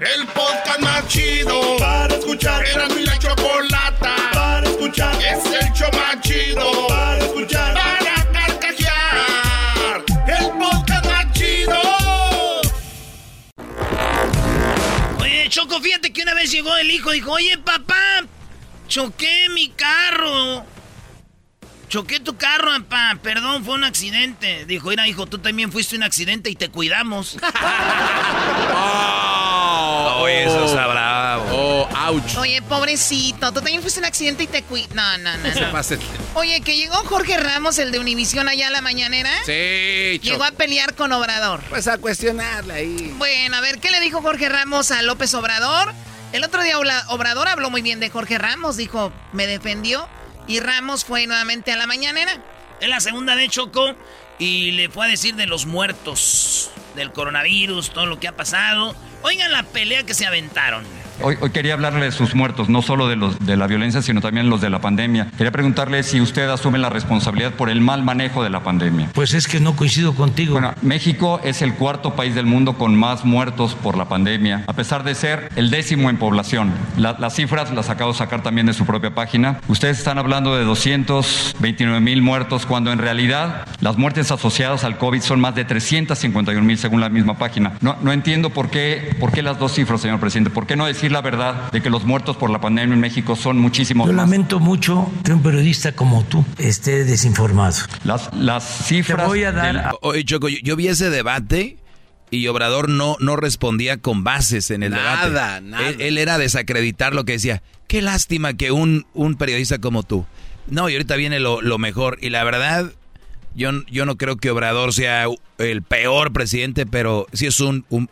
El podcast más chido para escuchar. Era mi la chocolata para escuchar. Es el show más chido para escuchar. Para carcajear. El podcast más chido. Oye, Choco, fíjate que una vez llegó el hijo y dijo, oye, papá, choqué mi carro. Choqué tu carro, papá. Perdón, fue un accidente. Dijo, mira, hijo, tú también fuiste un accidente y te cuidamos. oh, eso está ouch. Oye, pobrecito, tú también fuiste un accidente y te cuidamos. No, no, no. no. Oye, que llegó Jorge Ramos, el de Univisión, allá a la mañanera. Sí, Llegó a pelear con Obrador. Pues a cuestionarle ahí. Bueno, a ver, ¿qué le dijo Jorge Ramos a López Obrador? El otro día Obrador habló muy bien de Jorge Ramos, dijo, me defendió y Ramos fue nuevamente a la mañanera. En la segunda de Choco y le fue a decir de los muertos, del coronavirus, todo lo que ha pasado. Oigan la pelea que se aventaron. Hoy, quería hablarle de sus muertos, no solo de los de la violencia, sino también los de la pandemia. Quería preguntarle si usted asume la responsabilidad por el mal manejo de la pandemia. Pues es que no coincido contigo. Bueno, México es el cuarto país del mundo con más muertos por la pandemia, a pesar de ser el décimo en población. las cifras las acabo de sacar también de su propia página. Ustedes están hablando de 229 mil muertos, cuando en realidad las muertes asociadas al COVID son más de 351 mil según la misma página. No, no entiendo por qué, por qué las dos cifras, señor presidente. ¿Por qué no decir la verdad de que los muertos por la pandemia en México son muchísimos Yo lamento mucho que un periodista como tú esté desinformado. Las, las cifras... voy a dar... Oye, Choco, yo, vi ese debate y Obrador no, no respondía con bases en el debate. Nada, nada. Él, era desacreditar lo que decía. Qué lástima que un, un periodista como tú. No, y ahorita viene lo, lo mejor. Y la verdad, yo, yo no creo que Obrador sea el peor presidente, pero sí es un, un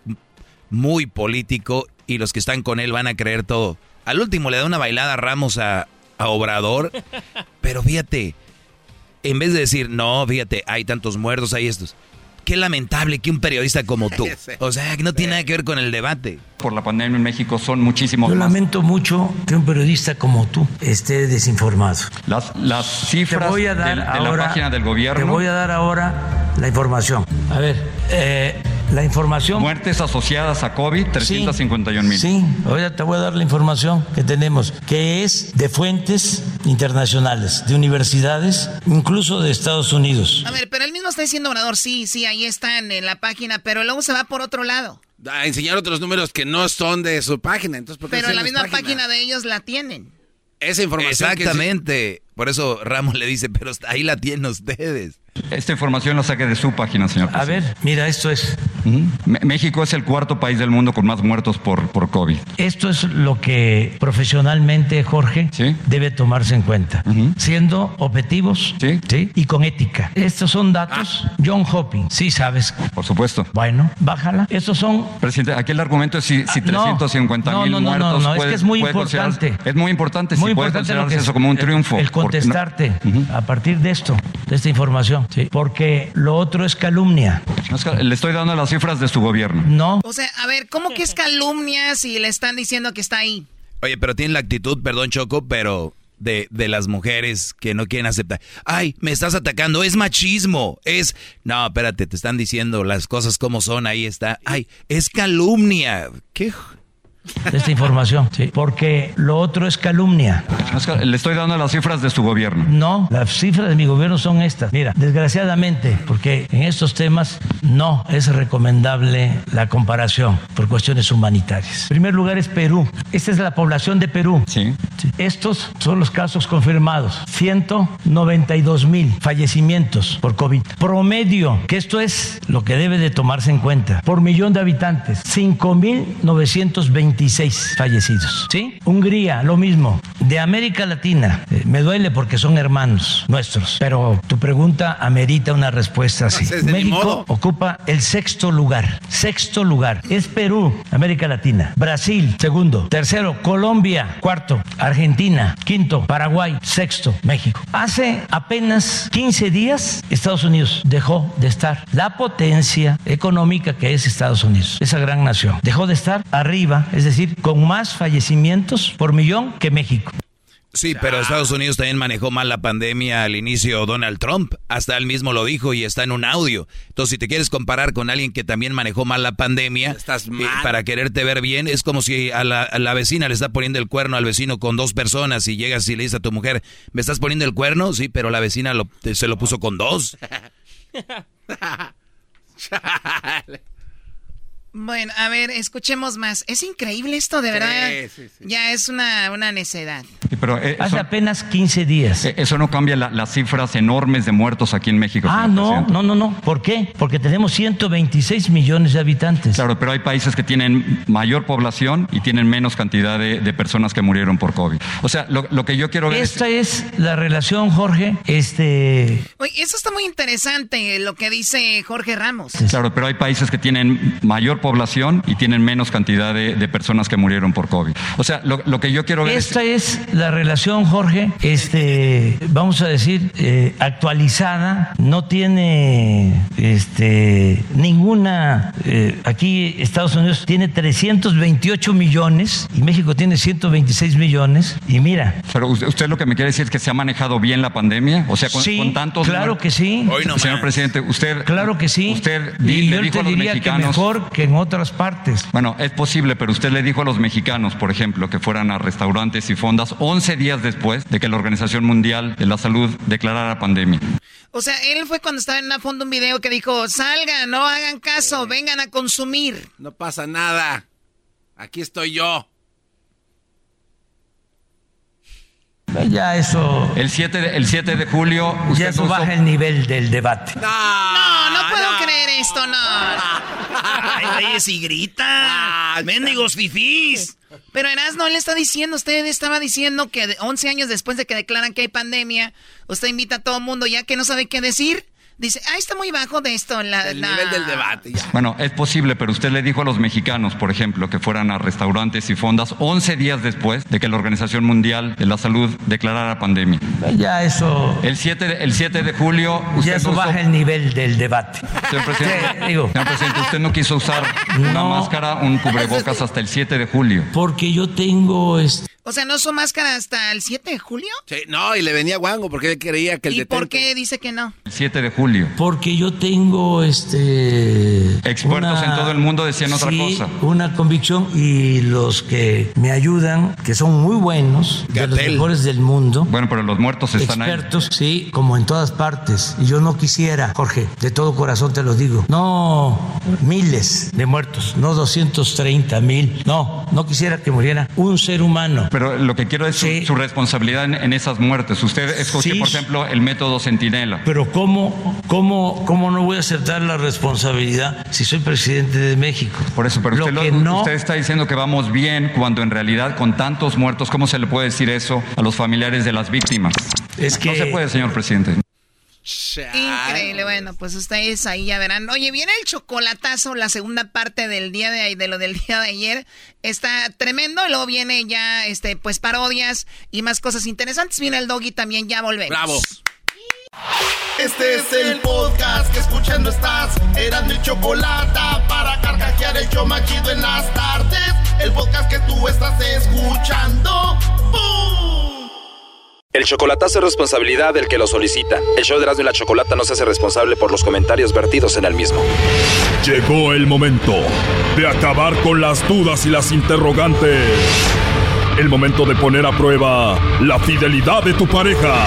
muy político y los que están con él van a creer todo. Al último le da una bailada a Ramos a, Obrador, pero fíjate, en vez de decir, no, fíjate, hay tantos muertos, hay estos. Qué lamentable que un periodista como tú, o sea, que no tiene nada que ver con el debate. Por la pandemia en México son muchísimos Yo lamento mucho que un periodista como tú esté desinformado. Las, las cifras de, la página del gobierno. Te voy a dar ahora la información. A ver, eh, la información. Muertes asociadas a COVID, 351 mil. Sí, ahora te voy a dar la información que tenemos, que es de fuentes internacionales, de universidades, incluso de Estados Unidos. A ver, pero él mismo está diciendo, Obrador, sí, sí, ahí están en la página, pero luego se va por otro lado. A enseñar otros números que no son de su página. Entonces, ¿por pero la misma página? de ellos la tienen. Esa información. Exactamente. Por eso Ramos le dice, pero ahí la tienen ustedes. Esta información la saqué de su página, señor. A ver, mira, esto es México es el cuarto país del mundo con más muertos por, por COVID. Esto es lo que profesionalmente, Jorge, debe tomarse en cuenta, siendo objetivos y con ética. Estos son datos John Hopkins, sí sabes. Por supuesto. Bueno, bájala. Estos son... Presidente, aquí el argumento es si, si 350 no, mil no, no, muertos... No, no, es que es muy importante. Es muy importante muy si puede considerarse eso como un triunfo. El, contestarte a partir de esto, de esta información, porque lo otro es calumnia. Le estoy dando las cifras de su gobierno. No. O sea, a ver, ¿cómo que es calumnia si le están diciendo que está ahí? Oye, pero tiene la actitud, perdón Choco, pero de, de, las mujeres que no quieren aceptar. Ay, me estás atacando, es machismo, es... No, espérate, te están diciendo las cosas como son, ahí está. Ay, es calumnia. ¿Qué? Esta información, sí, porque lo otro es calumnia. Le estoy dando las cifras de su gobierno. No, las cifras de mi gobierno son estas. Mira, desgraciadamente, porque en estos temas no es recomendable la comparación por cuestiones humanitarias. En primer lugar es Perú. Esta es la población de Perú. Sí. Estos son los casos confirmados. 192 mil fallecimientos por COVID. Promedio, que esto es lo que debe de tomarse en cuenta, por millón de habitantes, 5.920 26 fallecidos. ¿Sí? Hungría, lo mismo. De América Latina, eh, me duele porque son hermanos nuestros, pero tu pregunta amerita una respuesta así. México ocupa el sexto lugar. Sexto lugar. Es Perú, América Latina. Brasil, segundo. Tercero, Colombia. Cuarto, Argentina. Quinto, Paraguay. Sexto, México. Hace apenas 15 días, Estados Unidos dejó de estar. La potencia económica que es Estados Unidos, esa gran nación, dejó de estar arriba, es decir, con más fallecimientos por millón que México. Sí, pero Estados Unidos también manejó mal la pandemia al inicio Donald Trump. Hasta él mismo lo dijo y está en un audio. Entonces, si te quieres comparar con alguien que también manejó mal la pandemia, Estás para quererte ver bien, es como si a la, a la, vecina le está poniendo el cuerno al vecino con dos personas y llegas y le dices a tu mujer, ¿me estás poniendo el cuerno? Sí, pero la vecina lo, se lo puso con dos. Bueno, a ver, escuchemos más. Es increíble esto, de verdad. Sí, sí, sí. Ya es una, una necedad. pero eh, Hace apenas 15 días. Eh, eso no cambia la, las cifras enormes de muertos aquí en México. Ah, no, presidente. no, no, no. ¿Por qué? Porque tenemos 126 millones de habitantes. Claro, pero hay países que tienen mayor población y tienen menos cantidad de, de personas que murieron por COVID. O sea, lo, lo que yo quiero ver Esta es... es la relación, Jorge. Este. Oye, eso está muy interesante, lo que dice Jorge Ramos. Claro, pero hay países que tienen mayor población y tienen menos cantidad de, de personas que murieron por COVID. O sea, lo, lo que yo quiero ver Esta es... es la relación, Jorge, este, vamos a decir, eh, actualizada, no tiene este, ninguna, eh, aquí Estados Unidos tiene 328 millones y México tiene 126 millones y mira. Pero usted lo que me quiere decir es que se ha manejado bien la pandemia, o sea, con, sí, con tantos... Claro que sí. Hoy no Señor presidente, usted... Claro que sí. Usted y le yo dijo te a los diría mexicanos... que mejor que en otras partes. Bueno, es posible, pero usted le dijo a los mexicanos, por ejemplo, que fueran a restaurantes y fondas 11 días después de que la Organización Mundial de la Salud declarara pandemia. O sea, él fue cuando estaba en una fonda un video que dijo, salgan, no hagan caso, vengan a consumir. No pasa nada. Aquí estoy yo. Ya eso. El 7 de, el 7 de julio. Usted ya eso baja el nivel del debate. No, no, no puedo no. creer esto, no. Ay, y grita. Ah, Mendigos fifís. Pero Erasno, él está diciendo, usted estaba diciendo que 11 años después de que declaran que hay pandemia, usted invita a todo el mundo ya que no sabe qué decir. Dice, ah, está muy bajo de esto. La, el la... nivel del debate. Ya. Bueno, es posible, pero usted le dijo a los mexicanos, por ejemplo, que fueran a restaurantes y fondas 11 días después de que la Organización Mundial de la Salud declarara pandemia. Ya eso. El 7 de, el 7 de julio. Usted ya eso usó... baja el nivel del debate. Señor presidente, digo. señor presidente, usted no quiso usar no. una máscara, un cubrebocas hasta el 7 de julio. Porque yo tengo. Este... O sea, ¿no usó máscara hasta el 7 de julio? Sí, no, y le venía guango porque él creía que el ¿Y detente... por qué dice que no? El 7 de julio. Porque yo tengo este... Expertos una, en todo el mundo decían otra sí, cosa. una convicción y los que me ayudan, que son muy buenos, Gatel. de los mejores del mundo. Bueno, pero los muertos están expertos, ahí. sí, como en todas partes. Y yo no quisiera, Jorge, de todo corazón te lo digo, no miles de muertos, no 230 mil, no, no quisiera que muriera un ser humano. Pero lo que quiero es sí. su, su, responsabilidad en, en, esas muertes. Usted escogió, sí. por ejemplo, el método Centinela. Pero ¿cómo ¿cómo, ¿cómo no voy a aceptar la responsabilidad si soy presidente de México? Por eso, pero usted, que lo- no- usted está diciendo que vamos bien cuando en realidad con tantos muertos, ¿cómo se le puede decir eso a los familiares de las víctimas? Es que... No se puede, señor presidente. Increíble, bueno, pues ustedes ahí ya verán. Oye, viene el chocolatazo, la segunda parte del día de, de lo del día de ayer. Está tremendo, y luego viene ya, este, pues parodias y más cosas interesantes. Viene el doggy también, ya volvemos. Bravo. Este es el podcast que escuchando estás. Eran mi chocolate para carcajear el yo machido en las tardes. El podcast que tú estás escuchando. ¡Bum! El chocolatazo es responsabilidad del que lo solicita. El show de Erasmo y la Chocolata no se hace responsable por los comentarios vertidos en el mismo. Llegó el momento de acabar con las dudas y las interrogantes. El momento de poner a prueba la fidelidad de tu pareja.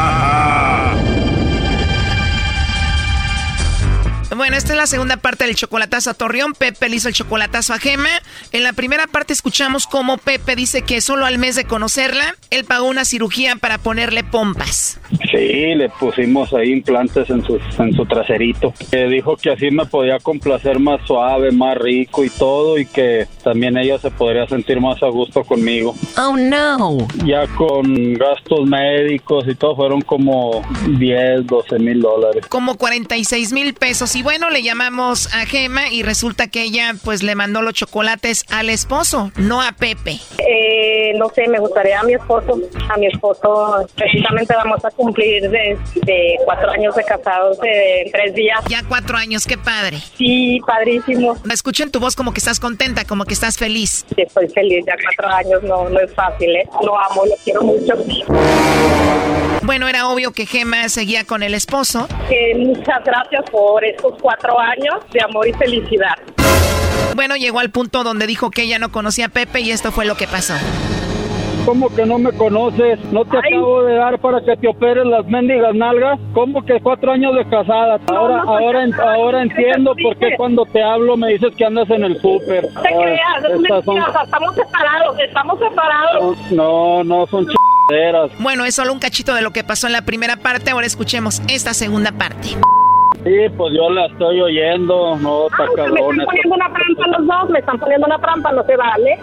Bueno, esta es la segunda parte del chocolatazo a Torreón. Pepe le hizo el chocolatazo a Gema. En la primera parte escuchamos cómo Pepe dice que solo al mes de conocerla, él pagó una cirugía para ponerle pompas. Sí, le pusimos ahí implantes en su, en su traserito. Que dijo que así me podía complacer más suave, más rico y todo, y que también ella se podría sentir más a gusto conmigo. Oh no. Ya con gastos médicos y todo fueron como 10, 12 mil dólares. Como 46 mil pesos. Y bueno, le llamamos a Gema y resulta que ella pues le mandó los chocolates al esposo, no a Pepe. Eh, no sé, me gustaría a mi esposo. A mi esposo, precisamente vamos a cumplir de, de cuatro años de casados de tres días. Ya cuatro años, qué padre. Sí, padrísimo. Escucho en tu voz como que estás contenta, como que estás feliz. Sí, Estoy feliz, ya cuatro años no, no es fácil, ¿eh? Lo amo, lo quiero mucho. Bueno, era obvio que Gema seguía con el esposo. Eh, muchas gracias por estos cuatro años de amor y felicidad. Bueno, llegó al punto donde dijo que ella no conocía a Pepe y esto fue lo que pasó. ¿Cómo que no me conoces? ¿No te acabo de dar para que te operes las mendigas nalgas? ¿Cómo que cuatro años de casada? Ahora, no, ahora, en- ahora entiendo por qué cuando te hablo me dices que andas en el súper. No te creas, es son- mentira, o sea, estamos separados, estamos separados. No, no son chingaderas. Bueno, es solo un cachito de lo que pasó en la primera parte. Ahora escuchemos esta segunda parte. Sí, pues yo la estoy oyendo. No, está Ah, me cabrón están esto. poniendo una trampa los dos, me están poniendo una trampa, no se vale.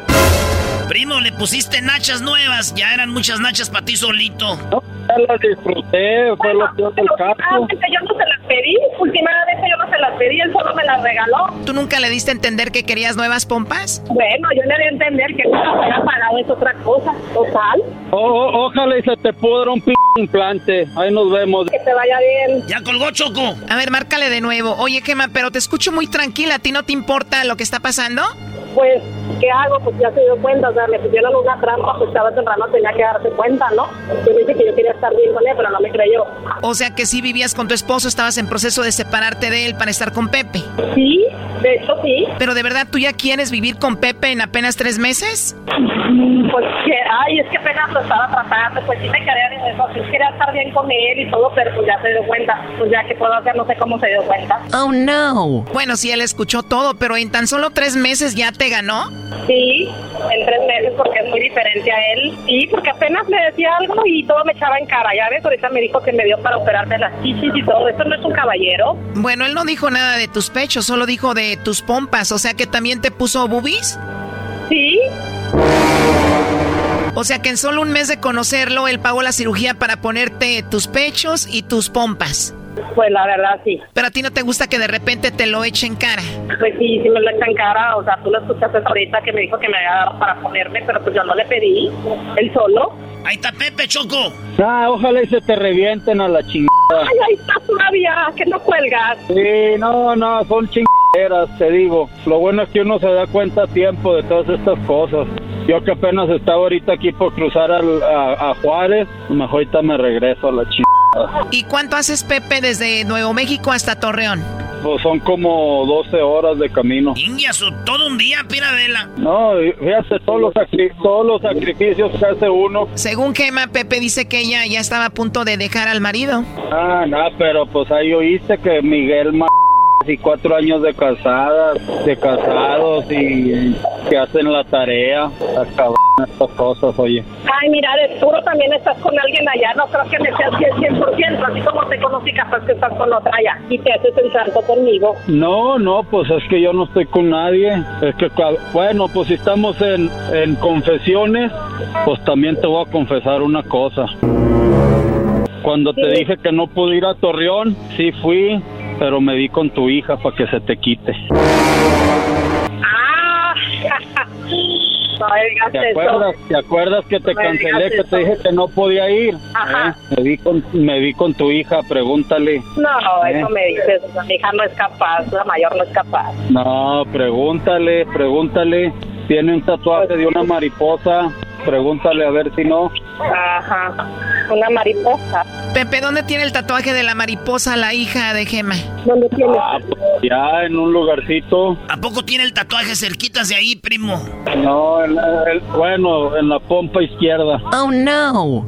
Primo, le pusiste nachas nuevas. Ya eran muchas nachas para ti solito. No, ya las disfruté, fue lo peor del caso. Yo no se las pedí, últimamente yo no se las pedí, él solo me las regaló. ¿Tú nunca le diste a entender que querías nuevas pompas? Bueno, yo le di a entender que no las había pagado, es otra cosa, total. O- o- ojalá y se te pudra un p implante. Ahí nos vemos. Que te vaya bien. Ya colgó Choco. A ver, márcale de nuevo. Oye, Gema, pero te escucho muy tranquila. ¿A ti no te importa lo que está pasando? Pues, ¿qué hago? Pues ya se dio cuenta, o sea, me pusieron una trampa, pues estaba temprano, tenía que darse cuenta, ¿no? Yo dije que yo quería estar bien con él, pero no me creyó. O sea que si vivías con tu esposo, estabas en proceso de separarte de él para estar con Pepe. Sí, de hecho sí. Pero de verdad, ¿tú ya quieres vivir con Pepe en apenas tres meses? Pues que, ay, es que apenas lo estaba tratando, pues sí me quería sí quería estar bien con él y todo, pero pues ya se dio cuenta, pues ya que puedo hacer, no sé cómo se dio cuenta. Oh, no. Bueno, sí, él escuchó todo, pero en tan solo tres meses ya te ganó. Sí, en tres meses porque es muy diferente a él. Sí, porque apenas me decía algo y todo me echaba en cara, ya ves, ahorita me dijo que me dio para operarme las chichis y todo, esto no es un caballero. Bueno, él no dijo nada de tus pechos, solo dijo de tus pompas, o sea que también te puso boobies. Sí. O sea que en solo un mes de conocerlo, él pagó la cirugía para ponerte tus pechos y tus pompas. Pues la verdad sí. Pero a ti no te gusta que de repente te lo eche en cara. Pues sí, sí me lo echa en cara, o sea, tú lo escuchaste ahorita que me dijo que me había dado para ponerme, pero pues yo no le pedí, él solo. Ahí está Pepe, Choco. Ah, ojalá y se te revienten a la chingada. Ay, ahí está todavía, que no cuelgas. Sí, no, no, son chingaderas, te digo. Lo bueno es que uno se da cuenta a tiempo de todas estas cosas. Yo que apenas estaba ahorita aquí por cruzar al- a, a Juárez, mejor ahorita me regreso a la chingada. ¿Y cuánto haces, Pepe, desde Nuevo México hasta Torreón? Pues son como 12 horas de camino. Ingiasu, todo un día, piradela. No, fíjate todos los, todos los sacrificios que hace uno. Según Gema, Pepe dice que ella ya estaba a punto de dejar al marido. Ah, no, pero pues ahí oíste que Miguel ma casi cuatro años de casadas, de casados y que hacen la tarea. Acaban estas cosas, oye. Ay, mira, de seguro también estás con alguien allá. No creo que me seas 100%, así como te conocí, capaz que estás con otra allá y te haces el santo conmigo. No, no, pues es que yo no estoy con nadie. Es que, bueno, pues si estamos en, en confesiones, pues también te voy a confesar una cosa. Cuando te dije que no pude ir a Torreón, sí fui, pero me di con tu hija para que se te quite. Ah, no ¿Te acuerdas, ¿Te acuerdas que te No cancelé, que te dije que no podía ir? Ajá. ¿Eh? Me, vi con, me vi con tu hija, pregúntale. No, ¿Eh? eso me dices. Mi hija no es capaz, la mayor no es capaz. No, pregúntale, pregúntale. Tiene un tatuaje de una mariposa. Pregúntale a ver si no. Ajá. Una mariposa. Pepe, ¿dónde tiene el tatuaje de la mariposa la hija de Gema? ¿Dónde tiene? Ah, pues, ya en un lugarcito. ¿A poco tiene el tatuaje cerquitas de ahí, primo? No, en la- el- bueno, en la pompa izquierda. Oh, no.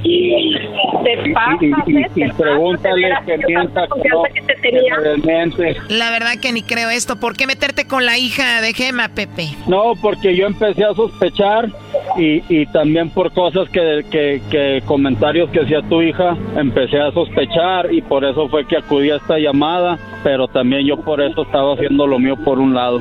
Te pasa, Y, y- y Te pregúntale pasa, que mienta tanta que no, que te tenía. que. La verdad que ni creo esto. ¿Por qué meterte con la hija de Gema, Pepe? No, porque yo empecé a sospechar y, y también por cosas que, que, que comentarios que hacía tu hija, empecé a sospechar y por eso fue que acudí a esta llamada, pero también yo por eso estaba haciendo lo mío por un lado.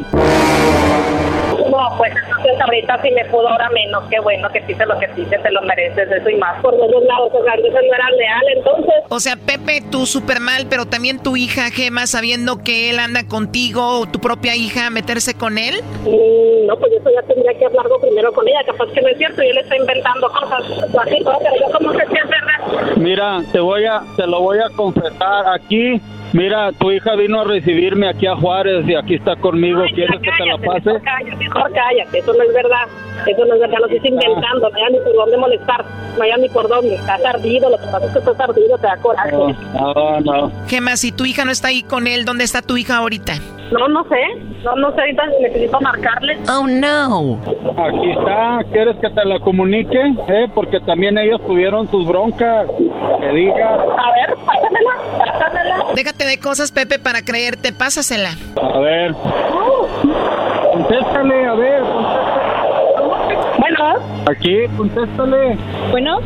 No, pues entonces ahorita si me pudo, ahora menos. Qué bueno que dices lo que dices, te lo mereces, eso y más. Por los dos lados, o sea, no era leal, entonces. O sea, Pepe, tú súper mal, pero también tu hija Gema, sabiendo que él anda contigo, o tu propia hija, meterse con él. Mm, no, pues eso ya tendría que hablarlo primero con ella. Capaz que no es cierto y él está inventando cosas. Mira, te voy a, te lo voy a confesar aquí. Mira, tu hija vino a recibirme aquí a Juárez y aquí está conmigo. ¿Quieres que te la pase? Mejor cállate, mejor cállate, eso no es verdad. Eso no es verdad, lo estoy inventando. No hay ni por dónde molestar. No hay ni por dónde. Estás ardido, lo que pasa es que estás ardido, te da coraje. No, no. Gema, si tu hija no está ahí con él, ¿dónde está tu hija ahorita? No, no sé. No, no sé, ahorita necesito marcarle. Oh, no. Aquí está. ¿Quieres que te la comunique? ¿Eh? Porque también ellos tuvieron sus broncas. Que diga. A ver, pásamela, pásamela. Déjate de cosas, Pepe, para creerte. Pásasela. A ver. Contéstale, a ver. Bueno. Aquí, contéstale. Bueno,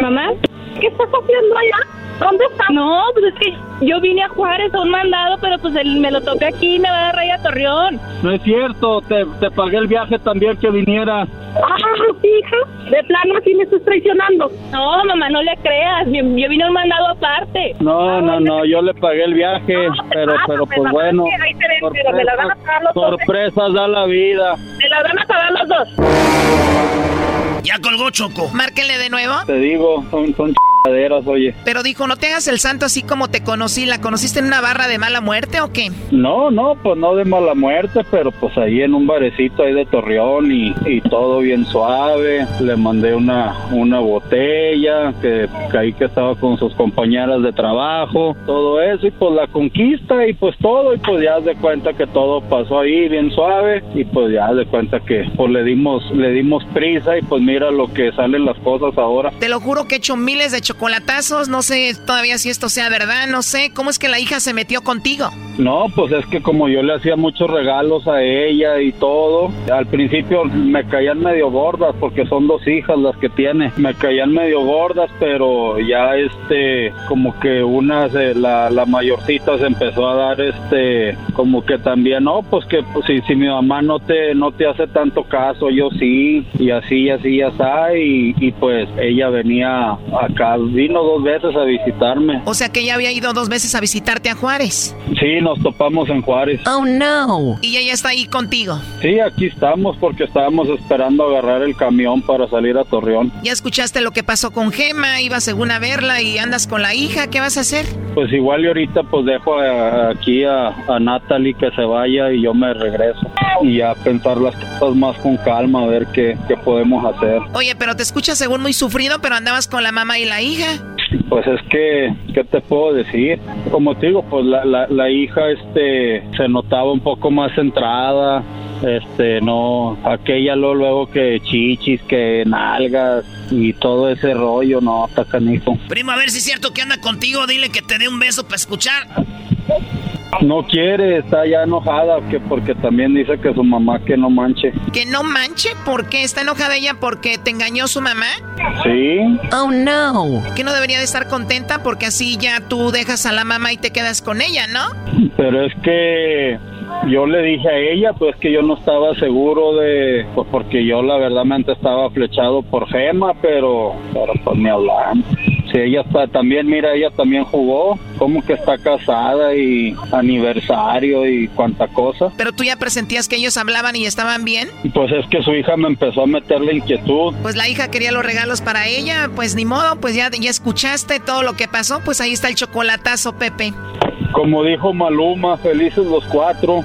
mamá, ¿qué estás haciendo allá? ¿Dónde estás? No, pues es que yo vine a Juárez a un mandado, pero pues él me lo toca aquí y me va a dar raya a Torreón. No es cierto. Te, te pagué el viaje también que viniera. Ah, hija, de plano así me estás traicionando. No, mamá, no le creas. Yo, yo vine a un mandado aparte. No, no, no. Yo le pagué el viaje. pero, pero pues bueno. Ahí te ven, pero me la van a pagar los dos. ¿eh? Sorpresas da la vida. Me la van a pagar los dos. Ya colgó Choco. Márquenle de nuevo. Te digo, son, son chingaderas, oye. Pero dijo, no te hagas el santo así como te conocí. ¿La conociste en una barra de mala muerte o qué? No, no, pues no de mala muerte, pero pues ahí en un barecito ahí de Torreón y, y todo bien suave. Le mandé una, una botella, que, que ahí que estaba con sus compañeras de trabajo, todo eso, y pues la conquista y pues todo, y pues ya haz de cuenta que todo pasó ahí bien suave, y pues ya de cuenta que pues le dimos, le dimos prisa y pues mira lo que salen las cosas ahora. Te lo juro que he hecho miles de chocolatazos. No sé todavía si esto sea verdad. No sé. ¿Cómo es que la hija se metió contigo? No, pues es que como yo le hacía muchos regalos a ella y todo, al principio me caían medio gordas porque son dos hijas las que tiene, me caían medio gordas, pero ya este, como que una, se- la, la mayorcita se empezó a dar este, como que también, no, pues que pues, si, si mi mamá no te, no te hace tanto caso, yo sí, y así, y así, ya está, y, y pues ella venía acá, vino dos veces a visitarme. O sea que ya había ido dos veces a visitarte a Juárez. Sí, nos topamos en Juárez. Oh, no. Y ella está ahí contigo. Sí, aquí estamos porque estábamos esperando agarrar el camión para salir a Torreón. Ya escuchaste lo que pasó con Gema. Iba según a verla y andas con la hija. ¿Qué vas a hacer? Pues igual y ahorita pues dejo a- aquí a, a Natalie que se vaya y yo me regreso. Y a pensar las cosas más con calma, a ver qué, qué podemos hacer. Oye, pero te escuchas según muy sufrido, pero andabas con la mamá y la hija. Pues es que, ¿qué te puedo decir? Como te digo, pues la, la, la hija este, se notaba un poco más centrada, este, no, aquella luego, luego que chichis, que nalgas y todo ese rollo, no, está canijo. Primo, a ver si es cierto que anda contigo. Dile que te dé un beso para escuchar. No quiere, está ya enojada que porque también dice que su mamá que no manche. ¿Que no manche? ¿Por qué está enojada ella? ¿Porque te engañó su mamá? Sí. Oh no. ¿Que no debería de estar contenta porque así ya tú dejas a la mamá y te quedas con ella, ¿no? Pero es que yo le dije a ella pues que yo no estaba seguro de pues porque yo la verdad estaba flechado por Gema pero pero pues me hablan si ella está también mira ella también jugó como que está casada y aniversario y cuanta cosa. Pero tú ya presentías que ellos hablaban y estaban bien. Pues es que su hija me empezó a meter la inquietud. Pues la hija quería los regalos para ella pues ni modo pues ya ya escuchaste todo lo que pasó pues ahí está el chocolatazo Pepe. Como dijo Maluma, felices los cuatro.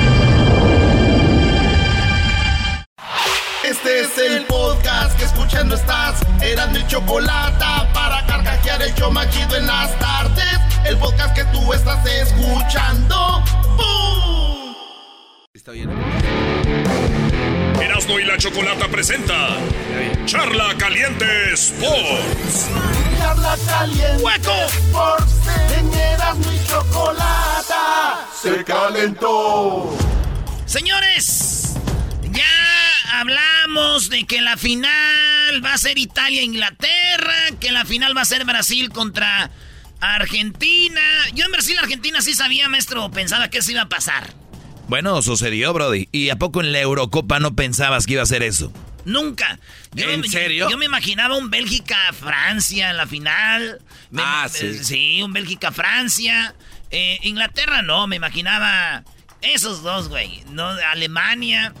Este es el podcast que escuchando estás. Eran mi chocolate para carcajear el yo machido en las tardes. El podcast que tú estás escuchando. ¡Bum! Está bien. Erasmo y la chocolata presenta Charla Caliente Sports. Charla Caliente ¡Hueco! Sports. En Erasmo y chocolata se calentó. Señores, hablamos de que la final va a ser Italia-Inglaterra, que la final va a ser Brasil contra Argentina. Yo en Brasil-Argentina sí sabía, maestro, pensaba que eso iba a pasar. Bueno, sucedió, Brody. ¿Y a poco en la Eurocopa no pensabas que iba a ser eso? Nunca. ¿En serio? Yo, me imaginaba un Bélgica-Francia en la final. ah, sí. sí, un Bélgica-Francia. Eh, Inglaterra no, me imaginaba esos dos, güey. No, Alemania.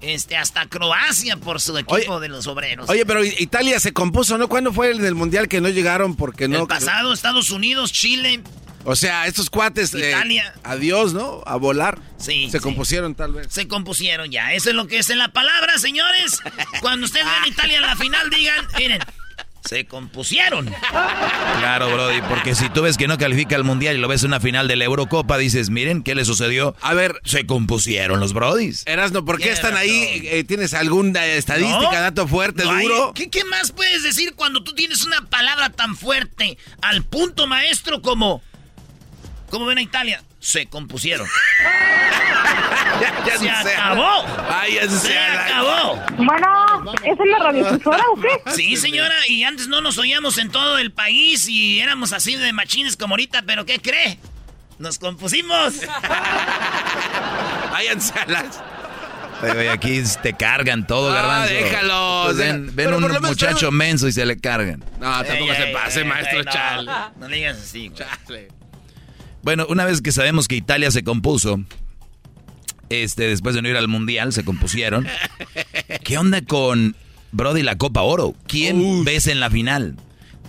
Este, hasta Croacia por su equipo de los obreros. Oye, pero Italia se compuso, ¿no? ¿Cuándo fue el del Mundial que no llegaron porque no? El pasado, Estados Unidos, Chile. O sea, estos cuates. Italia. adiós, ¿no? A volar. Sí. Se compusieron, tal vez. Se compusieron ya. Eso es lo que es en la palabra, señores. Cuando ustedes vean Italia en la final, digan, miren, se compusieron. Claro, Brody, porque si tú ves que no califica al Mundial y lo ves en una final de la Eurocopa, dices, miren, ¿qué le sucedió? A ver, se compusieron los Brodis. Erasno, ¿por qué están ahí? Eh, ¿Tienes alguna estadística, dato fuerte, duro? ¿Qué, ¿Qué más puedes decir cuando tú tienes una palabra tan fuerte al punto maestro como... ¿Cómo ven a Italia? Se compusieron. ya, ya se sé. acabó. Ay, ya se, sé. acabó. Bueno, ¿esa es la radiodifusora o qué? Sí, señora, y antes no nos oíamos en todo el país y éramos así de machines como ahorita, pero ¿qué cree? Nos compusimos. Váyanse a las... Oye, aquí te cargan todo, Ah, garbanzo. déjalos, Pues ven ven un menos muchacho menso y se le cargan. No, tampoco Ey, se ey, pase, ey, maestro ey, no. Chale. No le digas así. güey. Chale. Bueno, una vez que sabemos que Italia se compuso, este, después de no ir al Mundial, se compusieron. ¿Qué onda con Brody la Copa Oro? ¿Quién ves en la final?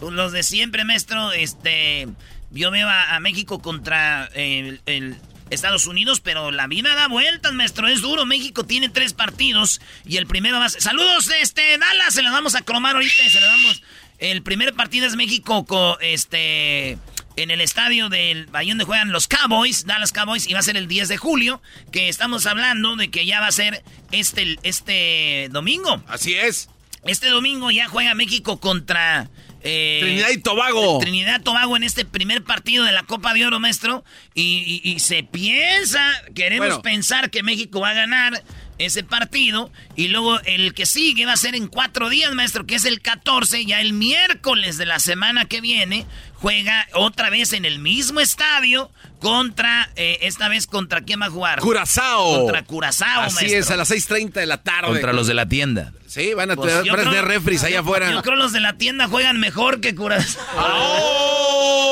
Pues Los de siempre, maestro, este... Yo veo a, a México contra el, el Estados Unidos, pero la vida da vueltas, maestro. Es duro. México tiene tres partidos y el primero va a ser... Saludos, este, Dallas. Se los vamos a cromar ahorita. Se los damos... El primer partido es México con, este... En el estadio del ahí donde juegan los Cowboys, Dallas Cowboys, y va a ser el 10 de julio, que estamos hablando de que ya va a ser este, este domingo. Así es. Este domingo ya juega México contra... eh, Trinidad y Tobago. Trinidad y Tobago en este primer partido de la Copa de Oro, maestro. Y, y- y se piensa, queremos Bueno. pensar que México va a ganar ese partido. Y luego el que sigue va a ser en cuatro días, maestro, que es el 14. Ya el miércoles de la semana que viene juega otra vez en el mismo estadio contra, eh, esta vez contra quién va a jugar. Curazao. Contra Curazao, Así maestro. es, a las 6.30 de la tarde. Contra los de la tienda. Sí, van a Pues tener refris allá afuera. Yo creo los de la tienda juegan mejor que Curazao. ¡Oh!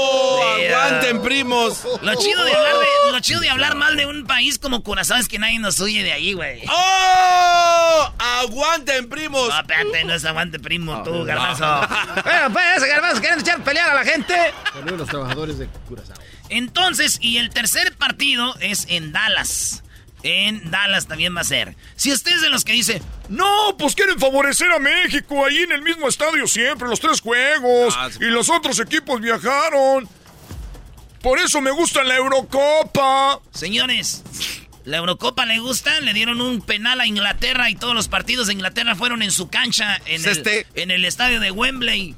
Sí, ¡Aguanten, primos! Lo chido, de hablar de, lo chido de hablar mal de un país como Curazao es que nadie nos huye de ahí, güey. ¡Oh! ¡Aguanten, primos! No, espérate, no es aguante primo, tú, garbanzo. Bueno, pues, garbanzo, ¿quieren echar pelear a la gente? Saludos a los trabajadores de Curazao. Entonces, y el tercer partido es en Dallas. En Dallas también va a ser. Si usted es de los que dice, no, pues quieren favorecer a México ahí en el mismo estadio siempre, los tres juegos. Ah, y los otros equipos viajaron. Por eso me gusta la Eurocopa. Señores, la Eurocopa le gusta, le dieron un penal a Inglaterra y todos los partidos de Inglaterra fueron en su cancha, en, el, este... en el estadio de Wembley.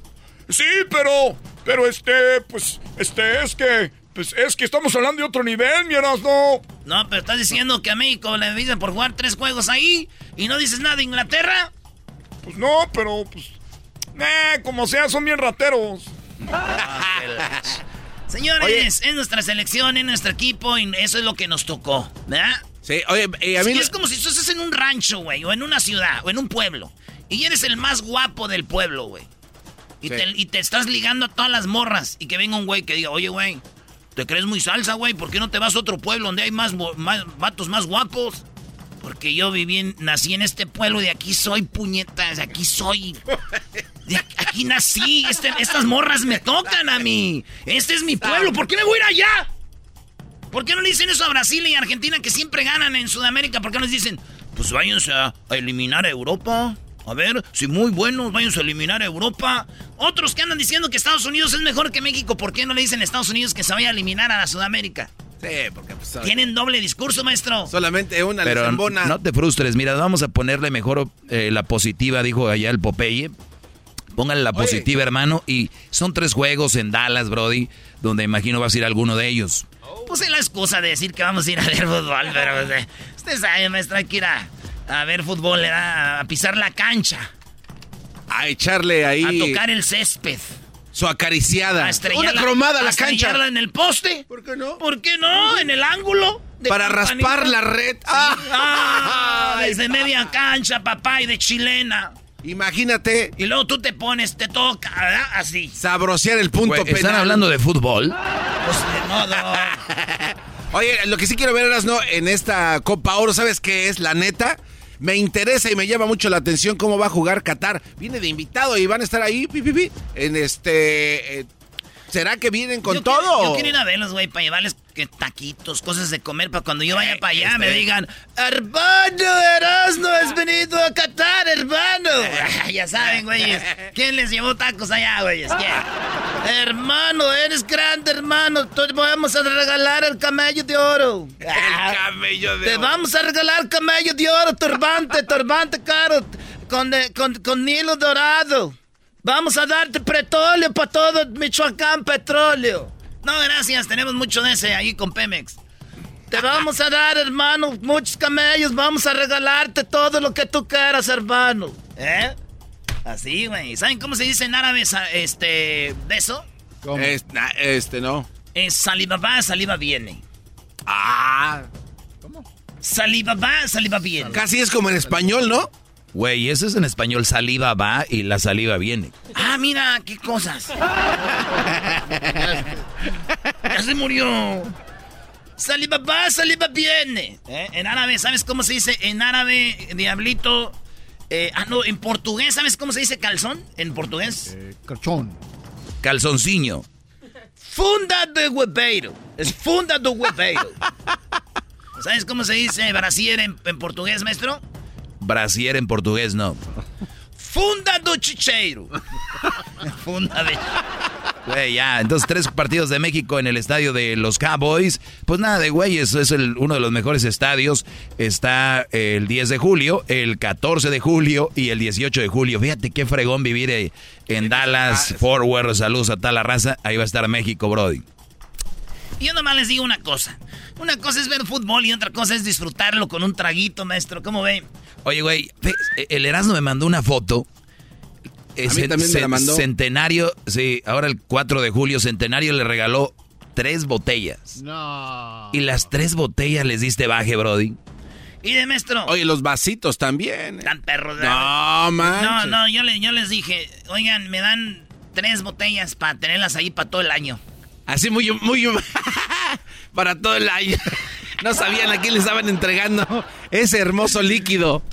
Sí, pero, pero este, pues, este, es que, pues, es que estamos hablando de otro nivel, miras, no. No, pero estás diciendo que a México le dicen por jugar tres juegos ahí y no dices nada de Inglaterra. Pues no, pero, pues, eh, como sea, son bien rateros. Señores, es nuestra selección, es nuestro equipo y eso es lo que nos tocó, ¿verdad? Sí, oye, a mí... es como si tú estás en un rancho, güey, o en una ciudad, o en un pueblo, y eres el más guapo del pueblo, güey. Y, te, estás ligando a todas las morras. Y que venga un güey que diga, oye, güey, ¿te crees muy salsa, güey? ¿Por qué no te vas a otro pueblo donde hay más, más vatos más guapos? Porque yo viví, nací en este pueblo, de aquí soy puñetas, aquí soy. De aquí, nací, este, estas morras me tocan a mí. Este es mi pueblo, ¿por qué me voy a ir allá? ¿Por qué no le dicen eso a Brasil y Argentina que siempre ganan en Sudamérica? ¿Por qué no les dicen, pues váyanse a eliminar a Europa? A ver, si muy buenos, vayan a eliminar a Europa. Otros que andan diciendo que Estados Unidos es mejor que México, ¿por qué no le dicen a Estados Unidos que se vaya a eliminar a la Sudamérica? Sí, porque pues, Tienen doble discurso, maestro. Solamente una Pero no te frustres, mira, vamos a ponerle mejor eh, la positiva, dijo allá el Popeye. Póngale la positiva, hermano. Y son tres juegos en Dallas, Brody, donde imagino vas a ir a alguno de ellos. Puse la excusa de decir que vamos a ir a ver fútbol, pero usted sabe, maestro, hay que ir a a ver fútbol, a pisar la cancha. A echarle ahí. A tocar el césped. Su acariciada. A Una cromada a la cancha. en el poste. ¿Por qué no? ¿Por qué no? En el ángulo. Para raspar la red. Ah. ah, desde media cancha, papá, y de chilena. Imagínate. Y luego tú te pones, te toca, ¿verdad? Así. Sabrosear el punto penal. ¿Están hablando de fútbol? Pues de modo. Oye, lo que sí quiero ver, no en esta Copa Oro, ¿sabes qué es? La neta me interesa y me llama mucho la atención cómo va a jugar Qatar. Viene de invitado y van a estar ahí, pi, en este... Eh, ¿Será que vienen con todo? yo quiero ir a verlos, güey, para llevarles que taquitos, cosas de comer, para cuando yo vaya para allá me digan, hermano Erasmo, has venido a Qatar, hermano. ya saben, güeyes. ¿Quién les llevó tacos allá, güeyes? ¿Quién? hermano, eres grande, hermano. Te vamos a regalar el camello de oro. El camello de oro. Te vamos a regalar camello de oro, turbante, turbante caro, con, con, con hilo dorado. Vamos a darte petróleo para todo Michoacán, petróleo. No, gracias, tenemos mucho de ese ahí con Pemex. Te vamos a dar, hermano, muchos camellos. Vamos a regalarte todo lo que tú quieras, hermano. ¿Eh? Así, güey. ¿Saben cómo se dice en árabe este beso? ¿Cómo? este no. Es saliva va, saliva viene. Ah. ¿Cómo? Saliva va, saliva viene. Casi es como en español, ¿no? Güey, eso es en español, saliva va y la saliva viene. Ah, mira, qué cosas. ya se murió. Saliva va, saliva viene. ¿Eh? En árabe, ¿sabes cómo se dice? En árabe, diablito. Eh, ah, no, en portugués, ¿sabes cómo se dice calzón? En portugués. Eh, calzón. Calzoncillo. Funda de hueveiro. Es funda de hueveiro. ¿Sabes cómo se dice brasier en portugués, maestro? Brasier en portugués, no. Funda do Chicheiro. Funda de... Güey, ya. Entonces, tres partidos de México en el estadio de los Cowboys. Pues nada de güey, es, es uno de los mejores estadios. Está el 10 de julio, el 14 de julio y el 18 de julio. Fíjate qué fregón vivir eh, en Dallas, Fort Worth. Saludos a tal la raza. Ahí va a estar México, Brody. Yo nomás les digo una cosa. Una cosa es ver fútbol y otra cosa es disfrutarlo con un traguito, maestro. ¿Cómo ve? Oye, güey, el Erasmo me mandó una foto. A mí también me la mandó. Centenario, sí, ahora el 4 de julio, Centenario le regaló tres botellas. No. Y las tres botellas les diste baje, Brody. Y de maestro. Oye, los vasitos también. Tan perros. No, man. No, no, yo, yo les dije, oigan, me dan tres botellas para tenerlas ahí para todo el año. Así muy, muy, para todo el año. No sabían a quién le estaban entregando ese hermoso líquido.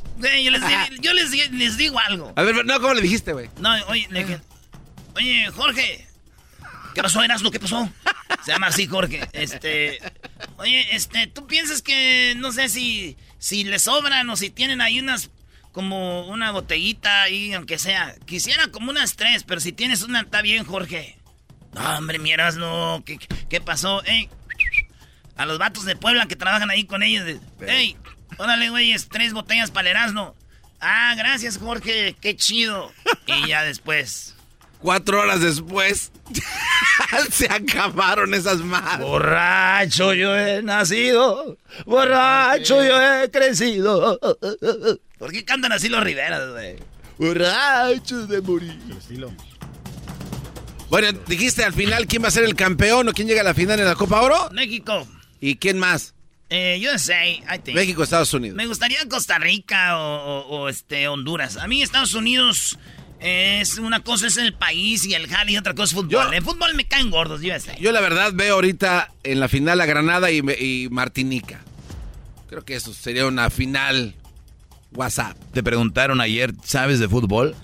yo, les, digo algo. A ver, no, ¿cómo le dijiste, güey? No, oye, oye, Jorge. ¿Qué pasó, Erasmo? ¿Qué pasó? Se llama así, Jorge. Este. Oye, este, ¿tú piensas que, no sé si, si le sobran o si tienen ahí unas, como una botellita ahí, aunque sea? Quisiera como unas tres, pero si tienes una, está bien, Jorge. No, hombre, miras, no, ¿qué, qué pasó? Ey, a los vatos de Puebla que trabajan ahí con ellos, de, ey, órale, güeyes, tres botellas para el Erasmo. Ah, gracias, Jorge, qué chido. Y ya después... Cuatro horas después, se acabaron esas más. Borracho yo he nacido, borracho yo he crecido. ¿Por qué cantan así los Riveras, güey? Borracho de morir. Bueno, dijiste al final quién va a ser el campeón o quién llega a la final en la Copa Oro. México. ¿Y quién más? Eh, USA, I think. México, Estados Unidos. Me gustaría Costa Rica o, o- o, este Honduras. A mí Estados Unidos es una cosa es el país y el jale y otra cosa es fútbol. En fútbol me caen gordos, USA. Yo la verdad veo ahorita en la final a Granada y, y Martinica. Creo que eso sería una final WhatsApp. Te preguntaron ayer, ¿sabes de fútbol?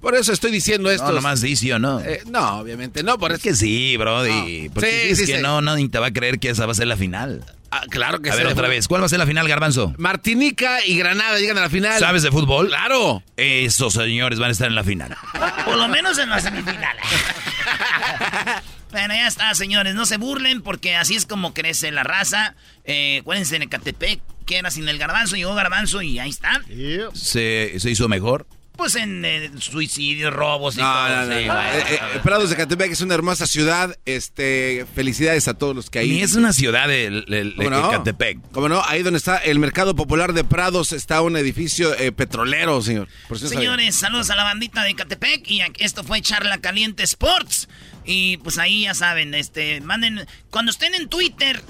Por eso estoy diciendo esto. No, nomás di sí o no. Eh, no, obviamente no. Por es que sí, Brody. No. Porque Sí, es sí, que sí. no, nadie te va a creer que esa va a ser la final. Ah, claro que A sí. ver, otra vez. ¿Cuál va a ser la final, Garbanzo? Martinica y Granada llegan a la final. ¿Sabes de fútbol? Claro. Esos señores van a estar en la final. Por lo menos en la semifinal. bueno, ya está, señores. No se burlen porque así es como crece la raza. Eh, acuérdense en Ecatepec, que era sin el garbanzo, llegó garbanzo y ahí está. ¿Se, se hizo mejor? Pues en eh, suicidios, robos y No, todo. no, no, bueno. Eh, eh, Prados de Catepec es una hermosa ciudad. Este, felicidades a todos los que ahí. Ni es una ciudad el, el, ¿Cómo no? Ecatepec. ¿Cómo no? Ahí donde está el Mercado Popular de Prados está un edificio eh, petrolero, señor. Por si. Señores, saludos a la bandita de Catepec y esto fue Charla Caliente Sports. Y pues ahí ya saben, este, manden, cuando estén en Twitter,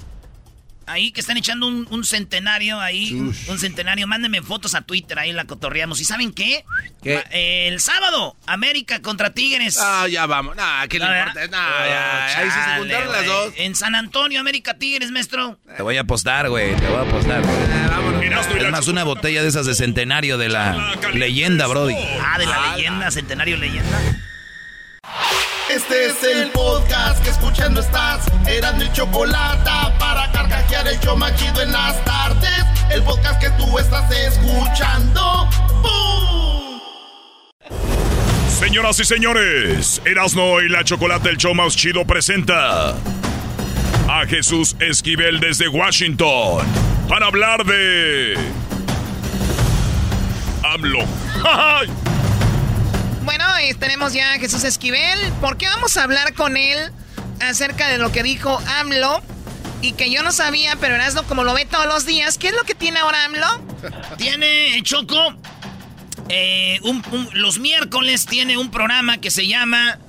ahí que están echando un, un centenario ahí, un, un centenario, mándenme fotos a Twitter, ahí la cotorreamos. ¿Y saben qué? El sábado, América contra Tigres. Ah, ya vamos. Nah, ¿qué le No, importa? Nah, ya, ahí se juntaron las dos. En San Antonio, América Tigres, maestro. Te voy a apostar, güey. Te voy a apostar. Es la más, una botella de esas de centenario de la leyenda, Brody. Ah, de la leyenda, centenario leyenda. Este es el podcast que escuchando estás. Eran mi chocolate para carcajear el yo machido en las tardes. El podcast que tú estás escuchando. ¡Bum! Señoras y señores, Erasmo y la Chocolate, el show más chido, presenta a Jesús Esquivel desde Washington para hablar de. AMLO. Bueno, eh, tenemos ya a Jesús Esquivel. ¿Por qué vamos a hablar con él acerca de lo que dijo AMLO? Y que yo no sabía, pero Erasmo como lo ve todos los días. ¿Qué es lo que tiene ahora AMLO? Tiene Choco. eh, un- un- los miércoles tiene un programa que se llama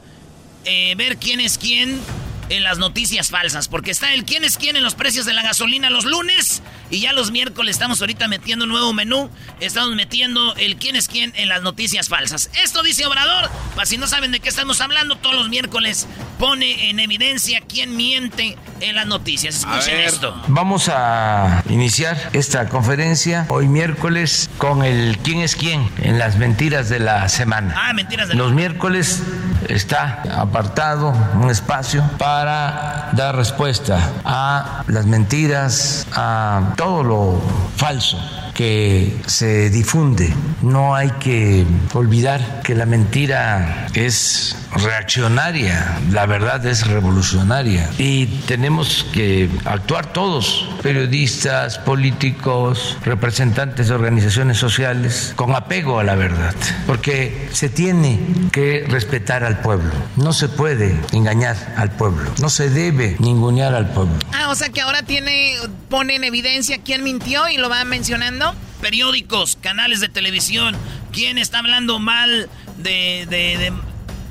eh, Ver quién es quién en las noticias falsas. Porque está el quién es quién en los precios de la gasolina los lunes. Y ya los miércoles estamos ahorita metiendo un nuevo menú. Estamos metiendo el quién es quién en las noticias falsas. Esto dice Obrador. Para si no saben de qué estamos hablando, todos los miércoles pone en evidencia quién miente en las noticias. Escuchen esto. Vamos a iniciar esta conferencia hoy miércoles con el quién es quién en las mentiras de la semana. Ah, mentiras de Los miércoles está apartado un espacio para dar respuesta a las mentiras, a todo lo falso que se difunde. No hay que olvidar que la mentira es reaccionaria, la verdad es revolucionaria y tenemos que actuar todos, periodistas, políticos, representantes de organizaciones sociales, con apego a la verdad, porque se tiene que respetar al pueblo, no se puede engañar al pueblo, no se debe ningunear al pueblo. Ah, o sea que ahora tiene, pone en evidencia quién mintió y lo va mencionando. Periódicos, canales de televisión, quién está hablando mal de, de,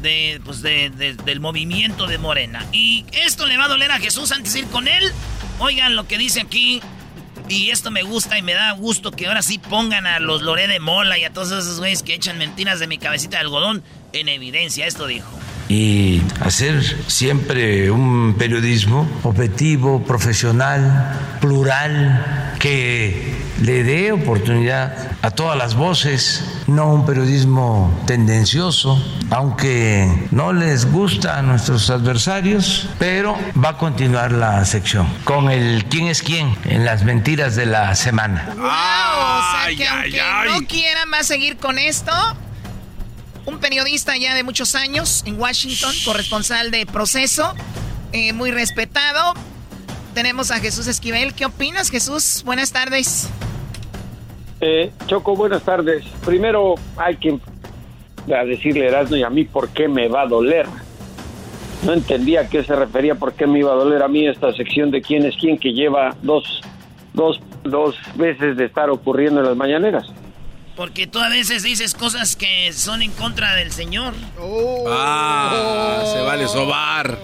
de, pues de- de- del movimiento de Morena. Y esto le va a doler a Jesús antes de ir con él. Oigan lo que dice aquí. Y esto me gusta y me da gusto que ahora sí pongan a los Loré de Mola y a todos esos güeyes que echan mentiras de mi cabecita de algodón en evidencia. Esto dijo. Y hacer siempre un periodismo objetivo, profesional, plural, que le dé oportunidad a todas las voces, no un periodismo tendencioso, aunque no les gusta a nuestros adversarios, pero va a continuar la sección con el quién es quién en las mentiras de la semana. Wow, o sea que aunque no quieran va a seguir con esto. Un periodista ya de muchos años en Washington, corresponsal de proceso, eh, muy respetado. Tenemos a Jesús Esquivel. ¿Qué opinas, Jesús? Buenas tardes. Eh, Choco, buenas tardes. Primero hay que a decirle a Erasmo y a mí por qué me va a doler. No entendía a qué se refería, por qué me iba a doler a mí esta sección de quién es quién que lleva dos, dos, dos veces de estar ocurriendo en las mañaneras. Porque tú a veces dices cosas que son en contra del Señor. Ah, se vale sobar.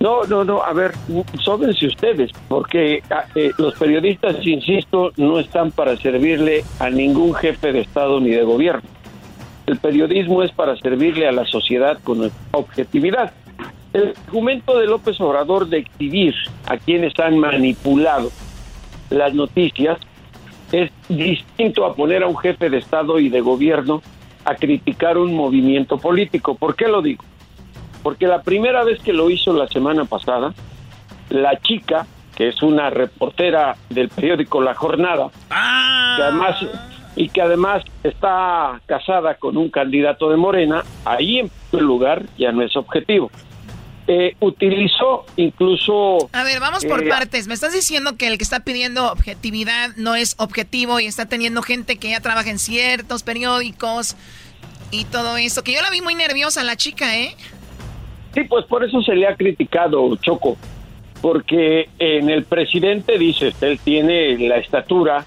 No, no, no, a ver, sóbense ustedes, porque ah, eh, los periodistas, insisto, no están para servirle a ningún jefe de Estado ni de gobierno. El periodismo es para servirle a la sociedad con objetividad. El argumento de López Obrador de exhibir a quienes han manipulado las noticias es distinto a poner a un jefe de Estado y de gobierno a criticar un movimiento político. ¿Por qué lo digo? Porque la primera vez que lo hizo la semana pasada, la chica, que es una reportera del periódico La Jornada, que además y que además está casada con un candidato de Morena, ahí en primer lugar ya no es objetivo. Eh, utilizó incluso... A ver, vamos por eh, partes. Me estás diciendo que el que está pidiendo objetividad no es objetivo y está teniendo gente que ya trabaja en ciertos periódicos y todo eso. Que yo la vi muy nerviosa la chica, ¿eh? Sí, pues por eso se le ha criticado, Choco, porque en el presidente, dice, él tiene la estatura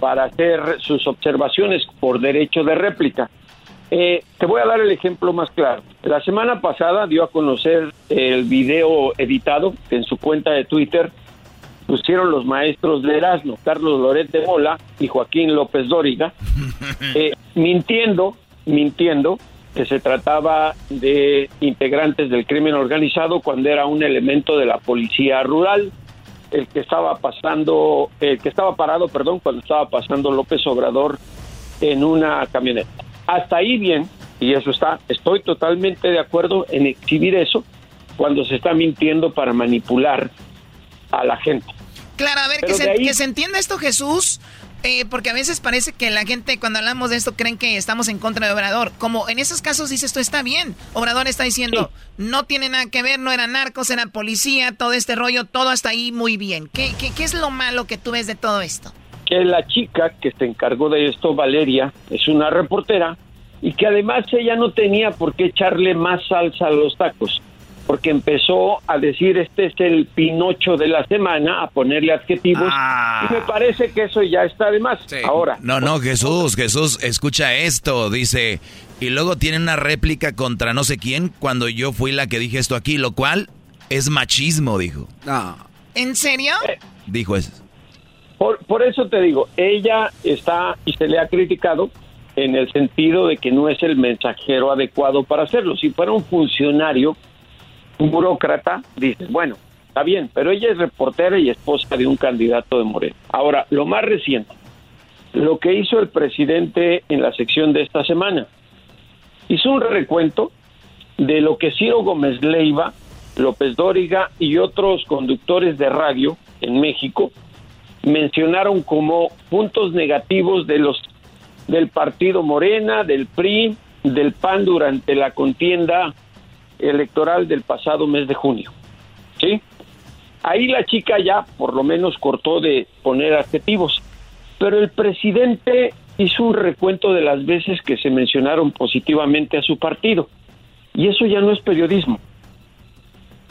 para hacer sus observaciones por derecho de réplica. Eh, te voy a dar el ejemplo más claro. La semana pasada dio a conocer el video editado que en su cuenta de Twitter pusieron los maestros de Erasmo, Carlos Loret de Mola y Joaquín López Dóriga, eh, mintiendo, mintiendo que se trataba de integrantes del crimen organizado cuando era un elemento de la policía rural, el que estaba pasando, el que estaba parado, perdón, cuando estaba pasando López Obrador en una camioneta. Hasta ahí bien, y eso está, estoy totalmente de acuerdo en exhibir eso cuando se está mintiendo para manipular a la gente. Claro, a ver, que se, de ahí- que se entienda esto, Jesús, eh, porque a veces parece que la gente cuando hablamos de esto creen que estamos en contra de Obrador. Como en esos casos dices, esto está bien. Obrador está diciendo, no tiene nada que ver, no eran narcos, era policía, todo este rollo, todo hasta ahí muy bien. ¿Qué, qué, qué es lo malo que tú ves de todo esto? Que la chica que se encargó de esto, Valeria, es una reportera y que además ella no tenía por qué echarle más salsa a los tacos, porque empezó a decir este es el Pinocho de la semana, a ponerle adjetivos y me parece que eso ya está de más. Ahora, No, no, Jesús, Jesús, escucha esto, dice, y luego tiene una réplica contra no sé quién cuando yo fui la que dije esto aquí, lo cual es machismo, dijo. ¿En serio? Dijo eso. Por, por eso te digo, ella está y se le ha criticado en el sentido de que no es el mensajero adecuado para hacerlo. Si fuera un funcionario, un burócrata, dices, bueno, está bien, pero ella es reportera y esposa de un candidato de Moreno. Ahora, lo más reciente, lo que hizo el presidente en la sección de esta semana, hizo un recuento de lo que Ciro Gómez Leiva, López Dóriga y otros conductores de radio en México mencionaron como puntos negativos de los del partido Morena, del PRI, del PAN durante la contienda electoral del pasado mes de junio. ¿Sí? Ahí la chica ya por lo menos cortó de poner adjetivos, pero el presidente hizo un recuento de las veces que se mencionaron positivamente a su partido. Y eso ya no es periodismo.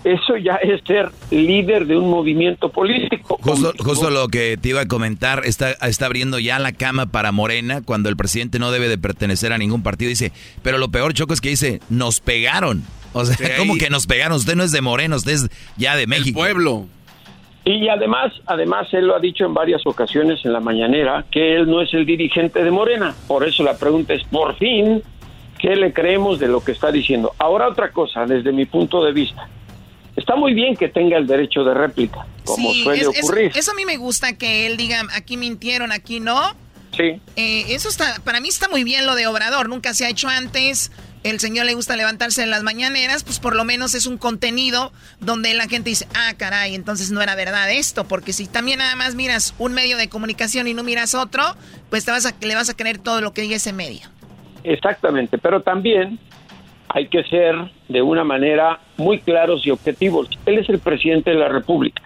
Eso ya es ser líder de un movimiento político. Justo, justo lo que te iba a comentar, está, está abriendo ya la cama para Morena cuando el presidente no debe de pertenecer a ningún partido. Dice, pero lo peor, Choco, es que dice, nos pegaron. O sea, Sí. ¿cómo que nos pegaron? Usted no es de Morena, usted es ya de México. pueblo. Y además, además él lo ha dicho en varias ocasiones en la mañanera que él no es el dirigente de Morena. Por eso la pregunta es, por fin, ¿Qué le creemos de lo que está diciendo? Ahora otra cosa, desde mi punto de vista. Está muy bien que tenga el derecho de réplica, como suele ocurrir. Eso, a mí me gusta que él diga, aquí mintieron, aquí no. Sí. Eh, eso está, para mí está muy bien lo de Obrador, nunca se ha hecho antes. El señor le gusta levantarse en las mañaneras, pues por lo menos es un contenido donde la gente dice, ah, caray, entonces no era verdad esto, porque si también nada más miras un medio de comunicación y no miras otro, pues te vas a, le vas a creer todo lo que diga ese medio. Exactamente, pero también hay que ser de una manera muy claros y objetivos. Él es el presidente de la República.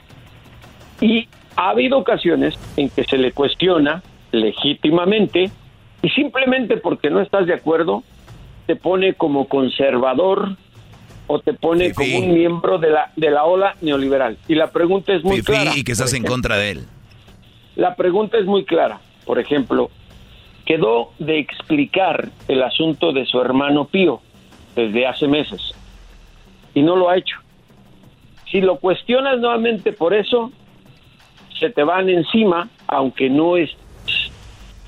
Y ha habido ocasiones en que se le cuestiona legítimamente y simplemente porque no estás de acuerdo te pone como conservador o te pone como un miembro de la de la ola neoliberal. Y la pregunta es muy clara. Y que estás en contra de él. La pregunta es muy clara. Por ejemplo, quedó de explicar el asunto de su hermano Pío desde hace meses y no lo ha hecho. Si lo cuestionas nuevamente por eso, se te van encima, aunque no es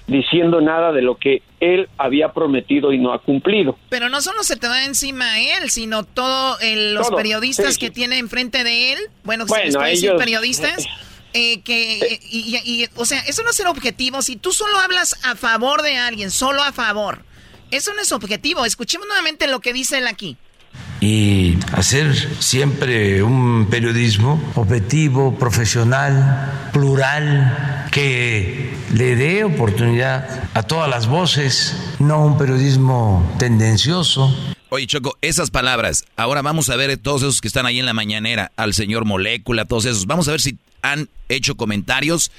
diciendo nada de lo que él había prometido y no ha cumplido. Pero no solo se te va encima a él, sino todos los periodistas que tiene enfrente de él, bueno, bueno ellos, periodistas, eh, que, eh, y, o sea, eso no es el objetivo. Si tú solo hablas a favor de alguien, solo a favor, eso no es objetivo. Escuchemos nuevamente lo que dice él aquí. Y hacer siempre un periodismo objetivo, profesional, plural, que le dé oportunidad a todas las voces, no un periodismo tendencioso. Oye, Choco, esas palabras, ahora vamos a ver todos esos que están ahí en la mañanera, al señor Molécula, todos esos, vamos a ver si han hecho comentarios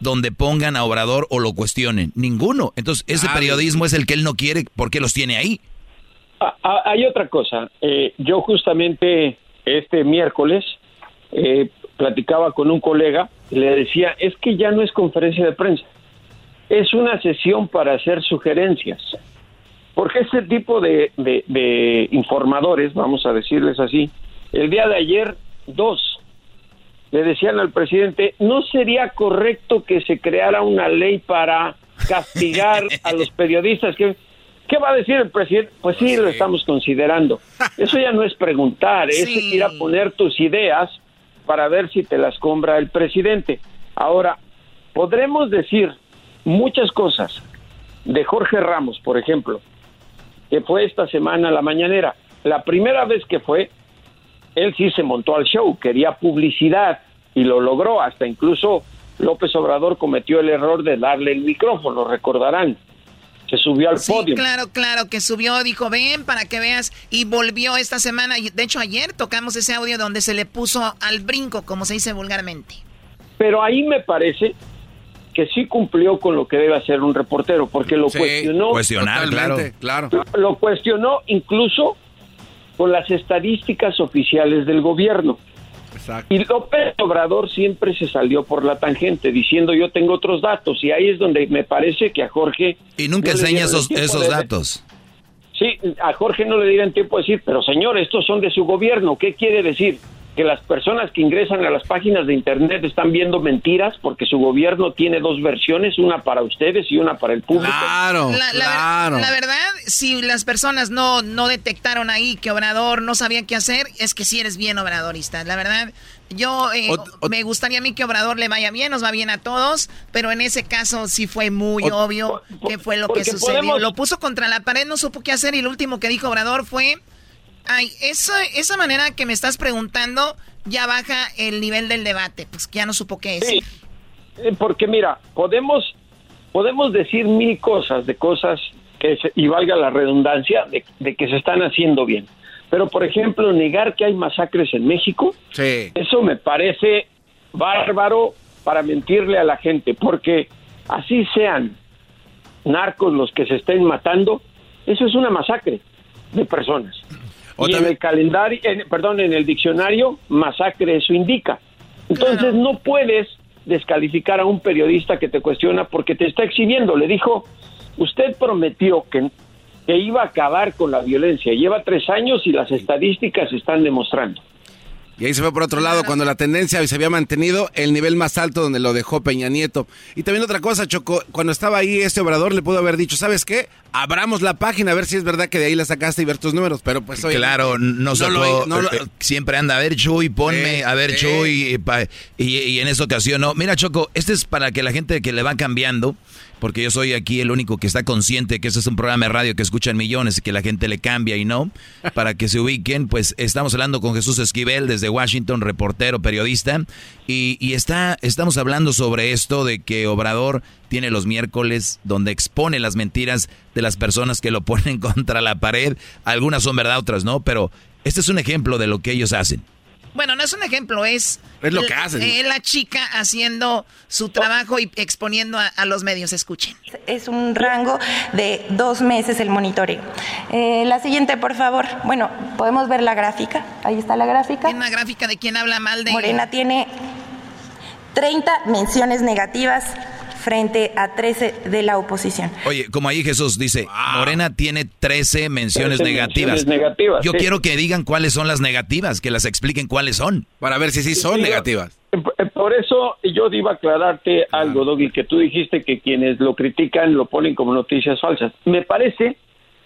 donde pongan a Obrador o lo cuestionen. Ninguno. Entonces, ese ah, periodismo es el que él no quiere, ¿por qué los tiene ahí? Ah, ah, hay otra cosa. Eh, yo justamente este miércoles eh, platicaba con un colega y le decía, es que ya no es conferencia de prensa, es una sesión para hacer sugerencias. Porque este tipo de, de informadores, vamos a decirles así, el día de ayer, dos le decían al presidente, ¿no sería correcto que se creara una ley para castigar a los periodistas? ¿Qué, ¿Qué va a decir el presidente? Pues sí, lo estamos considerando. Eso ya no es preguntar, es ir a poner tus ideas para ver si te las compra el presidente. Ahora, podremos decir muchas cosas de Jorge Ramos, por ejemplo, que fue esta semana a la mañanera. La primera vez que fue, él sí se montó al show, quería publicidad y lo logró, hasta incluso López Obrador cometió el error de darle el micrófono, recordarán. Se subió al sí, podio. Claro, claro, que subió, dijo, ven para que veas, y volvió esta semana. De hecho, ayer tocamos ese audio donde se le puso al brinco, como se dice vulgarmente. Pero ahí me parece que sí cumplió con lo que debe hacer un reportero, porque lo cuestionó. Cuestionar, claro. claro. Lo cuestionó incluso con las estadísticas oficiales del gobierno. Y López Obrador siempre se salió por la tangente diciendo yo tengo otros datos y ahí es donde me parece que a Jorge... Y nunca enseña esos, esos datos. Sí, a Jorge no le dieron tiempo de decir, pero señor, estos son de su gobierno, ¿qué quiere decir? Que las personas que ingresan a las páginas de internet están viendo mentiras porque su gobierno tiene dos versiones, una para ustedes y una para el público. Claro, la, claro. La, verdad, si las personas no, no detectaron ahí que Obrador no sabía qué hacer, es que sí eres bien obradorista. La verdad, yo eh, me gustaría a mí que Obrador le vaya bien, nos va bien a todos, pero en ese caso sí fue muy obvio que fue lo que sucedió. Lo puso contra la pared, no supo qué hacer y lo último que dijo Obrador fue Ay, esa, esa manera que me estás preguntando ya baja el nivel del debate, pues ya no supo qué decir. Sí, porque mira, podemos, podemos decir mil cosas de cosas que, y valga la redundancia, de, que se están haciendo bien. Pero, por ejemplo, negar que hay masacres en México, eso me parece bárbaro para mentirle a la gente, porque así sean narcos los que se estén matando, eso es una masacre de personas y en el calendario, perdón, en el diccionario, masacre eso indica. Entonces no puedes descalificar a un periodista que te cuestiona porque te está exhibiendo. Le dijo, usted prometió que, que iba a acabar con la violencia. Lleva tres años y las estadísticas están demostrando. Y ahí se fue por otro lado cuando la tendencia se había mantenido el nivel más alto donde lo dejó Peña Nieto. Y también otra cosa, Choco, cuando estaba ahí este obrador le pudo haber dicho, ¿sabes qué? Abramos la página a ver si es verdad que de ahí la sacaste y ver tus números, pero pues oye, Claro, no, sacó, lo- no lo- eh, siempre anda, a ver Chuy, ponme, Eh, a ver eh. Chuy, y, y- y en esta ocasión no. Mira Choco, este es para que la gente que le va cambiando, porque yo soy aquí el único que está consciente que este es un programa de radio que escuchan millones y que la gente le cambia y no, para que se ubiquen, pues estamos hablando con Jesús Esquivel desde Washington, reportero, periodista, y, y está, estamos hablando sobre esto de que Obrador tiene los miércoles donde expone las mentiras de las personas que lo ponen contra la pared. Algunas son verdad, otras no, pero este es un ejemplo de lo que ellos hacen. Bueno, no es un ejemplo, es... Es lo que hacen. eh, la chica haciendo su trabajo y exponiendo a, a los medios. Escuchen. Es un rango de dos meses el monitoreo. Eh, la siguiente, por favor. Bueno, podemos ver la gráfica. Ahí está la gráfica. Una gráfica de quien habla mal de... Morena tiene 30 menciones negativas frente a 13 de la oposición. Oye, como ahí Jesús dice, Morena tiene 13 menciones 13 negativas. menciones negativas, Yo sí. quiero que digan cuáles son las negativas, que las expliquen cuáles son. Para ver si sí son Sí, negativas. Eh, Por eso yo iba a aclararte algo, Doggy, que tú dijiste que quienes lo critican lo ponen como noticias falsas. Me parece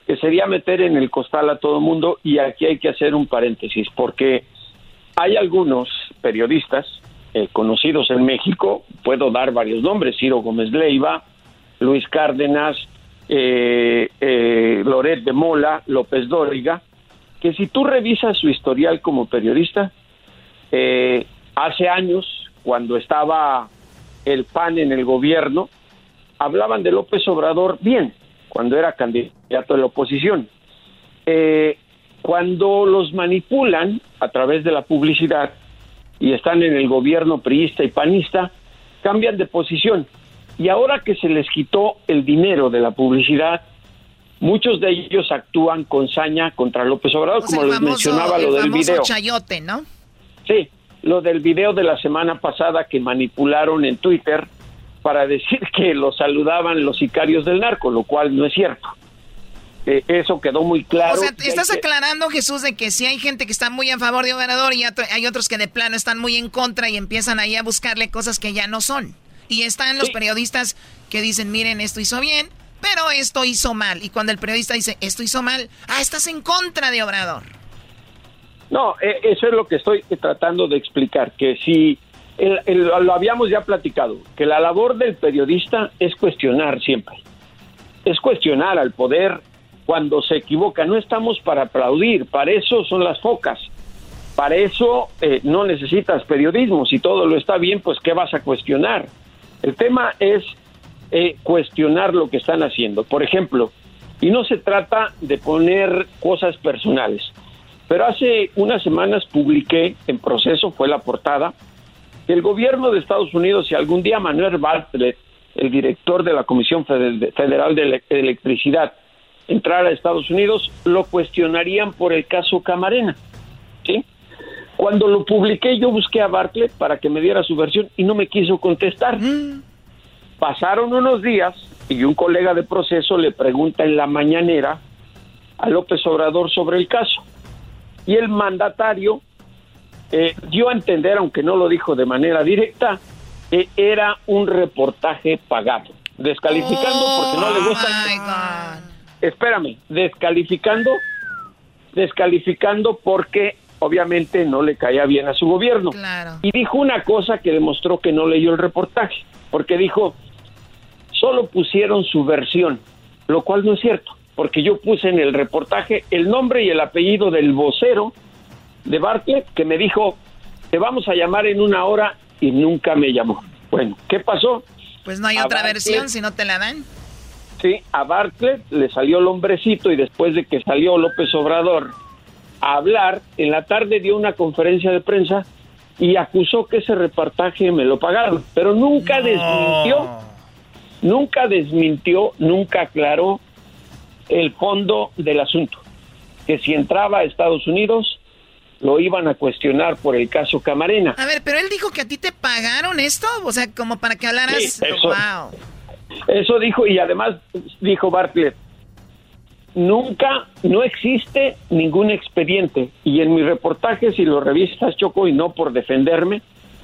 que sería meter en el costal a todo mundo y aquí hay que hacer un paréntesis porque hay algunos periodistas eh, conocidos en México, puedo dar varios nombres, Ciro Gómez Leiva, Luis Cárdenas, eh, eh, Loret de Mola, López Dóriga, que si tú revisas su historial como periodista, eh, hace años, cuando estaba el PAN en el gobierno, hablaban de López Obrador bien, cuando era candidato de la oposición. Eh, cuando los manipulan a través de la publicidad y están en el gobierno priista y panista, cambian de posición. Y ahora que se les quitó el dinero de la publicidad, muchos de ellos actúan con saña contra López Obrador, O sea, como les mencionaba lo del video. chayote, ¿no? Sí, lo del video de la semana pasada que manipularon en Twitter para decir que lo saludaban los sicarios del narco, lo cual no es cierto. Eh, eso quedó muy claro. o sea, estás aclarando, Jesús, de que sí hay gente que está muy a favor de Obrador y hay otros que de plano están muy en contra y empiezan ahí a buscarle cosas que ya no son. Y están los periodistas que dicen, miren, esto hizo bien, pero esto hizo mal. Y cuando el periodista dice, esto hizo mal, ah, estás en contra de Obrador. No, eh, eso es lo que estoy tratando de explicar, que si el- el- lo habíamos ya platicado, que la labor del periodista es cuestionar siempre, es cuestionar al poder cuando se equivoca. No estamos para aplaudir, para eso son las focas, para eso eh, no necesitas periodismo. Si todo lo está bien, pues ¿qué vas a cuestionar? El tema es eh, cuestionar lo que están haciendo. Por ejemplo, y no se trata de poner cosas personales, pero hace unas semanas publiqué en proceso, fue la portada, que el gobierno de Estados Unidos, si algún día Manuel Bartlett, el director de la Comisión Fede- Federal de Ele- Electricidad, entrara a Estados Unidos, lo cuestionarían por el caso Camarena. ¿sí? Cuando lo publiqué, yo busqué a Bartlett para que me diera su versión y no me quiso contestar. Pasaron unos días y un colega de proceso le pregunta en la mañanera a López Obrador sobre el caso. Y el mandatario eh, dio a entender, aunque no lo dijo de manera directa, que era un reportaje pagado, descalificando porque no le gusta. Espérame, descalificando, descalificando porque obviamente no le caía bien a su gobierno. Y dijo una cosa que demostró que no leyó el reportaje, porque dijo, solo pusieron su versión, lo cual no es cierto, porque yo puse en el reportaje el nombre y el apellido del vocero de Bartlett que me dijo, te vamos a llamar en una hora y nunca me llamó. Bueno, ¿qué pasó? Pues no hay A otra Bartlett- versión si no te la dan. Sí, a Bartlett le salió el hombrecito y después de que salió López Obrador a hablar, en la tarde dio una conferencia de prensa y acusó que ese reportaje me lo pagaron, pero nunca desmintió, nunca desmintió, nunca aclaró el fondo del asunto, que si entraba a Estados Unidos lo iban a cuestionar por el caso Camarena. A ver, pero él dijo que a ti te pagaron esto, o sea, como para que hablaras. Sí, eso. wow. Eso dijo y además dijo Bartlett, nunca, no existe ningún expediente. Y en mi reportaje, si lo revisas, Choco, y no por defenderme,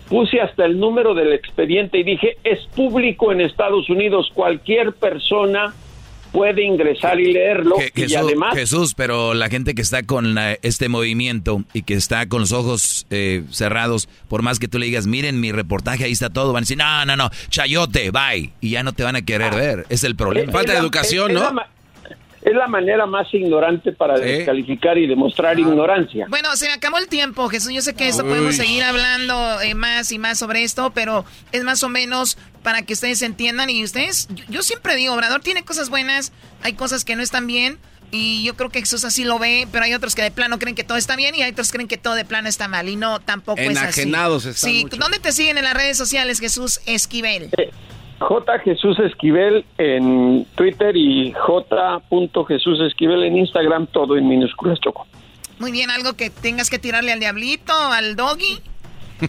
puse hasta el número del expediente y dije, es público en Estados Unidos, cualquier persona puede ingresar y leerlo. Je- y Jesús, además, Jesús, pero la gente que está con la- este movimiento y que está con los ojos eh, cerrados, por más que tú le digas, miren mi reportaje, ahí está todo, van a decir, no, no, no, chayote, bye, y ya no te van a querer ver, es el problema. Es- es- es la ma- Es la manera más ignorante para descalificar y demostrar ignorancia. Bueno, se me acabó el tiempo, Jesús. Yo sé que esto Uy. podemos seguir hablando eh, más y más sobre esto, pero es más o menos para que ustedes entiendan. Y ustedes, yo, yo siempre digo, Obrador tiene cosas buenas, hay cosas que no están bien. Y yo creo que Jesús así lo ve, pero hay otros que de plano creen que todo está bien y hay otros que creen que todo de plano está mal. Y no, tampoco es así. Enajenados están Sí, mucho. ¿dónde te siguen en las redes sociales, Jesús Esquivel? J. Jesús Esquivel en Twitter y J. Jesús Esquivel en Instagram, todo en minúsculas, Choco. Muy bien, algo que tengas que tirarle al diablito, al doggy.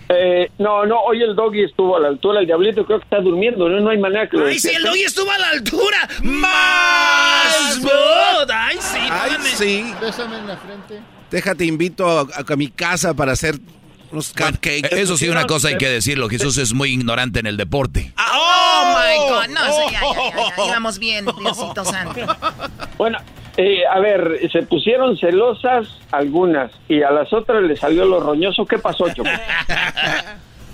Eh, no, no, hoy el doggy estuvo a la altura, el diablito creo que está durmiendo, no, no hay manera que lo Ay, sí, el despierte. doggy estuvo a la altura. Más bot. Ay, sí, Ay, sí. Bésame en la frente. Déjate, invito a, a mi casa para hacer unos cupcakes. Eso sí, una cosa hay que decirlo, Jesús es muy ignorante en el deporte. Oh, my God. No, sí, ya, ya, ya, ya. Íbamos bien, Diosito Santo. Bueno, eh, a ver, se pusieron celosas algunas y a las otras le salió lo roñoso. ¿Qué pasó, Choco?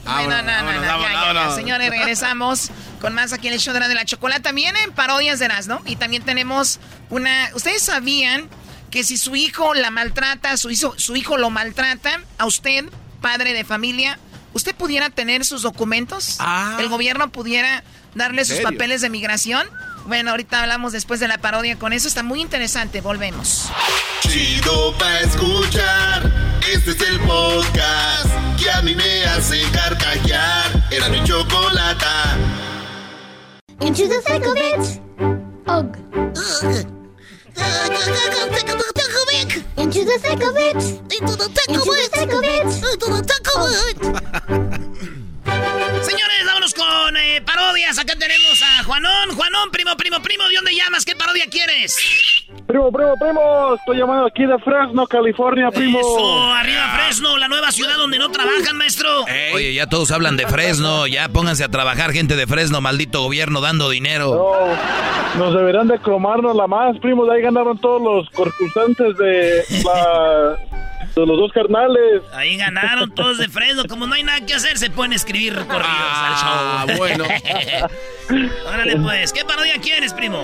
No, no, no. Señores, regresamos con más aquí en el show de la, de la chocolata. Vienen parodias de Erasmo y también tenemos una... ¿Ustedes sabían que si su hijo la maltrata, su hijo, su hijo lo maltrata, a usted, padre de familia, usted pudiera tener sus documentos? ¿El gobierno pudiera darle sus papeles de migración? Bueno, ahorita hablamos después de la parodia con eso. Está muy interesante. Volvemos. Chido pa' escuchar. Este es el podcast que a mí me hace carcajear. Era mi chocolata. Into the thick of it. Ugh. Into the thick of it. Into the thick of it. Into the thick of it. Señores, vámonos con eh, parodias. Acá tenemos a Juanón. Juanón, primo, primo, primo. ¿De dónde llamas? ¿Qué parodia quieres? Primo, primo, primo, estoy llamando aquí de Fresno, California, primo. Eso, arriba Fresno, la nueva ciudad donde no trabajan, maestro. Oye, ya todos hablan de Fresno, ya pónganse a trabajar gente de Fresno, maldito gobierno dando dinero. Nos deberían de cromarnos la más, primo, de ahí ganaron todos los concursantes de, la, los dos carnales. Ahí ganaron todos de Fresno. Como no hay nada que hacer, se pueden escribir corridos Ah, al show. bueno. Órale, pues. ¿Qué parodia quieres, primo?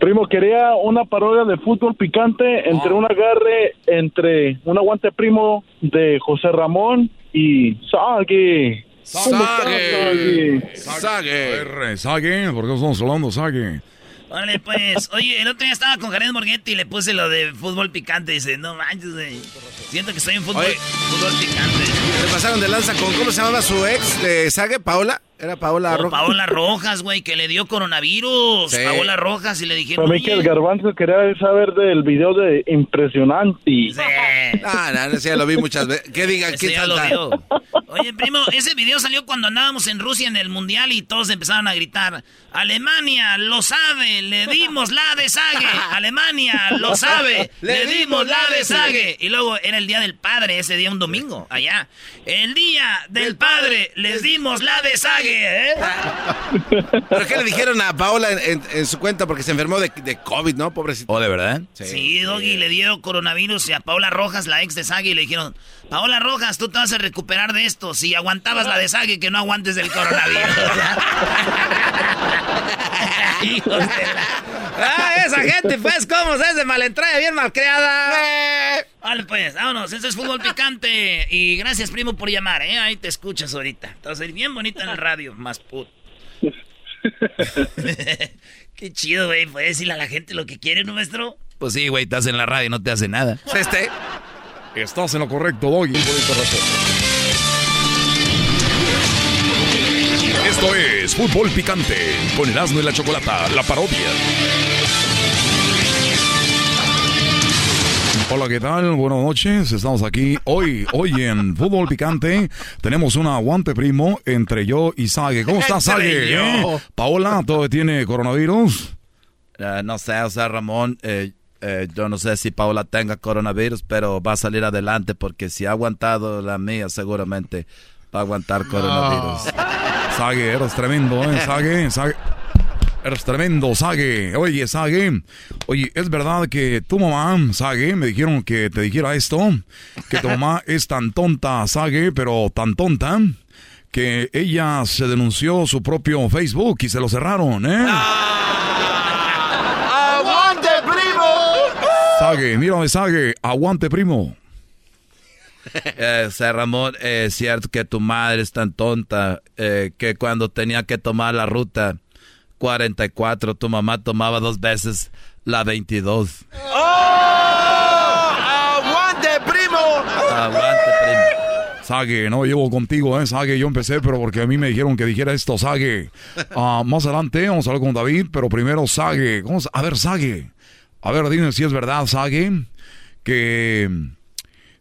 Primo, quería una parodia de fútbol picante entre un agarre, entre un aguante primo de José Ramón y Sagi. ¿Cómo estás, Sagi? Sague. Sague, ¿por qué estamos hablando Sague? Órale, pues. Oye, el otro día estaba con Jared Morghetti y le puse lo de fútbol picante. Dice, no manches, güey. Siento que estoy en fútbol, Oye. fútbol picante. Se pasaron de lanza con, ¿cómo se llamaba su ex de Sague? ¿Paola? ¿Era Paola Rojas? Paola Rojas, güey, que le dio coronavirus. Sí. Paola Rojas y le dijeron, Para mí que el garbanzo quería saber del video de Impresionante. Ah, no, no, sí, ya lo vi muchas veces. ¿Qué diga? Ese ¿Quién ya lo vio. Oye, primo, ese video salió cuando andábamos en Rusia en el Mundial y todos empezaron a gritar, Alemania lo sabe, le dimos la de Sague. Alemania lo sabe, le dimos la de Sague. Y luego era el Día del Padre, ese día un domingo, allá. El Día del Padre, les dimos la de Sague, ¿eh? ¿Pero qué le dijeron a Paola en, en- en su cuenta? Porque se enfermó de, de COVID, ¿no? Pobrecito. ¿O de verdad? Sí, Doggy le dieron coronavirus y a Paola Rojas, la ex de Sague, y le dijeron, Paola Rojas, tú te vas a recuperar de esto. Si aguantabas la de Sague, que no aguantes del coronavirus. De Ah, esa gente, pues, ¿cómo se hace malentrada, bien malcriada? Vale, pues, vámonos. Eso es fútbol picante. Y gracias, primo, por llamar, ¿eh? Ahí te escuchas ahorita. Te vas a ir bien bonita en el radio, más put. Qué chido, güey. Puedes decirle a la gente lo que quiere, ¿no, maestro? Pues sí, güey, estás en la radio y no te hace nada. Este. Estás en lo correcto, Doggy. Esto es Fútbol Picante con Erasmo y la Chocolata, la parodia. Hola, ¿qué tal? Buenas noches. Estamos aquí hoy, hoy en Fútbol Picante. Tenemos un aguante primo entre yo y Sage. ¿Cómo estás, yo. ¿Eh? Paola, ¿todo tiene coronavirus? Ah, no sé, o sea, Ramón, eh, eh, yo no sé si Paula tenga coronavirus, pero va a salir adelante porque si ha aguantado la mía, seguramente va a aguantar coronavirus. Sague, eres tremendo, ¿eh? Sague, Sague. Eres tremendo, Sague. Oye, Sague. Oye, es verdad que tu mamá, Sague, me dijeron que te dijera esto. Que tu mamá es tan tonta, Sague, pero tan tonta que ella se denunció su propio Facebook y se lo cerraron, ¿eh? ¡Aguante, Sague, mírame, Sague, aguante, primo. Eh, Ramón, es cierto que tu madre es tan tonta eh, que cuando tenía que tomar la ruta 44, tu mamá tomaba dos veces la 22. ¡Aguante, primo! Aguante, primo. Sague, no llevo contigo, ¿eh? Sague, yo empecé, pero porque a mí me dijeron que dijera esto, Sague. Ah, más adelante vamos a hablar con David, pero primero Sague. Vamos a ver, Sague. A ver, dime si es verdad, Sague, que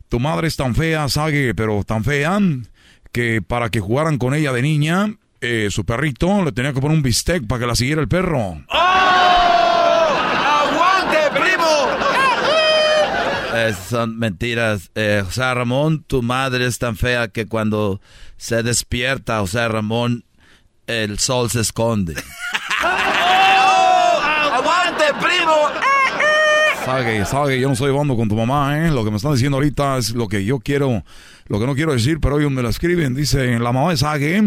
tu madre es tan fea, Sague, pero tan fea, que para que jugaran con ella de niña, eh, su perrito le tenía que poner un bistec para que la siguiera el perro. ¡Aguante, primo! Eh, son mentiras. Eh, José Ramón, tu madre es tan fea que cuando se despierta, José Ramón, el sol se esconde. ¡Aguante, primo! Sague, Sague, yo no estoy hablando con tu mamá, ¿eh? Lo que me están diciendo ahorita es lo que yo quiero, lo que no quiero decir, pero ellos me lo escriben. Dice, la mamá de Sague,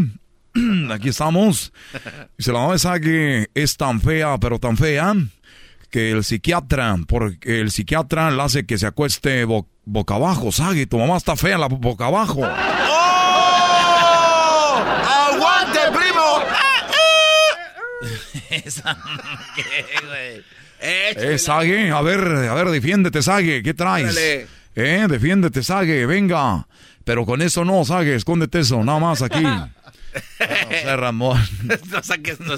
aquí estamos. Dice, la mamá de Sague es tan fea, pero tan fea, que el psiquiatra, porque el psiquiatra le hace que se acueste bo- boca abajo. Sague, tu mamá está fea la boca abajo. ¡Oh! ¡Aguante, primo! Esa, ¿qué, güey? Eh, Sague, a ver, a ver, defiéndete, Sague, ¿qué traes? Órale. Eh, defiéndete, Sague, venga. Pero con eso no, Sague, escóndete eso, nada más aquí. José Ramón, no saques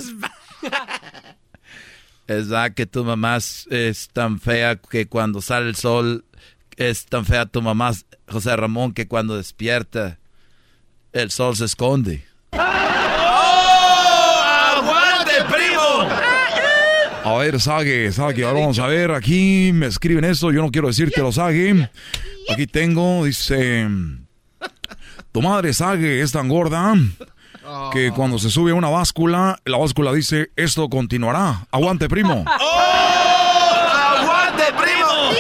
es verdad que tu mamá es tan fea que cuando sale el sol, es tan fea tu mamá, José Ramón, que cuando despierta, el sol se esconde. ¡Aguante, primo! A ver, Sague, Sague, ahora vamos a ver, aquí me escriben eso, yo no quiero decírtelo, Sague. Aquí tengo, dice, tu madre, Sague, es tan gorda que cuando se sube a una báscula, la báscula dice, esto continuará. Aguante, primo. ¡Aguante, primo!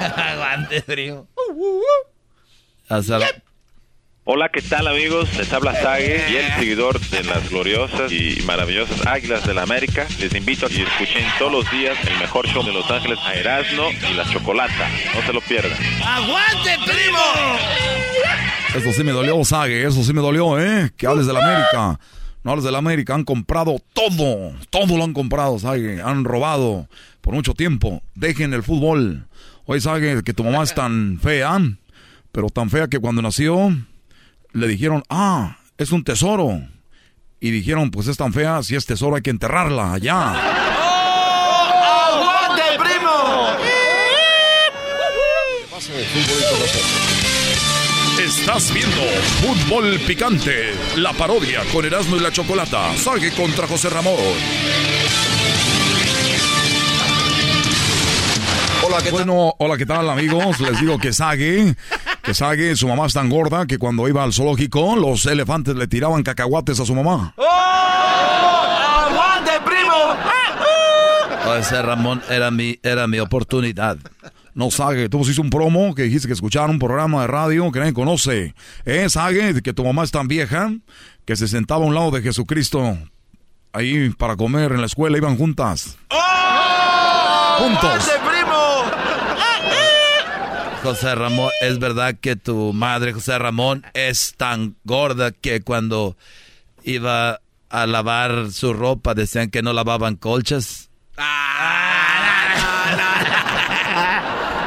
Aguante, primo. Hasta la- Hola, ¿qué tal amigos? Les habla Sage y el seguidor de las gloriosas y maravillosas Águilas de la América. Les invito a que escuchen todos los días el mejor show de Los Ángeles a Erasmo y la Chocolata. No se lo pierdan. ¡Aguante, primo! Eso sí me dolió, Sague, eso sí me dolió, ¿eh? Que hables de la América. No hables de la América, han comprado todo, todo lo han comprado, Sague. Han robado por mucho tiempo. Dejen el fútbol. Oye, Sague, que tu mamá es tan fea, pero tan fea que cuando nació le dijeron, ah, es un tesoro. Y dijeron, pues es tan fea, si es tesoro hay que enterrarla allá. ¡Aguante, primo! Estás viendo Fútbol Picante, la parodia con Erasmo y la Chocolata. Sague contra José Ramón. Hola, ¿qué bueno, hola, ¿qué tal, amigos? Les digo que Sague, que Sague, su mamá es tan gorda que cuando iba al zoológico, los elefantes le tiraban cacahuates a su mamá. ¡Oh! ¡Aguante, primo! José Ramón, era mi, era mi oportunidad. No, Sague, tú pusiste un promo que dijiste que escucharon un programa de radio que nadie conoce. ¿Eh, Sague? Que tu mamá es tan vieja que se sentaba a un lado de Jesucristo ahí para comer en la escuela, iban juntas. Juntos. ¡Aguante, primo! José Ramón, es verdad que tu madre, José Ramón, es tan gorda que cuando iba a lavar su ropa decían que no lavaban colchas.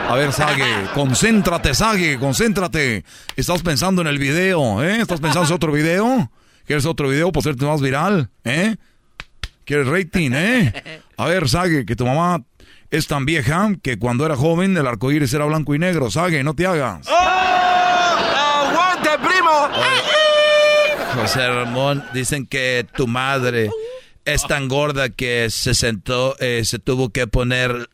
A ver, Sague, concéntrate, Sague, concéntrate. Estás pensando en el video, ¿eh? ¿Estás pensando en otro video? ¿Quieres otro video para hacerte más viral? ¿Eh? ¿Quieres rating, eh? A ver, Sague, que tu mamá es tan vieja que cuando era joven el arco iris era blanco y negro. Sague, no te hagas. ¡Aguante, primo! José Ramón, dicen que tu madre es tan gorda que se sentó, eh, se tuvo que poner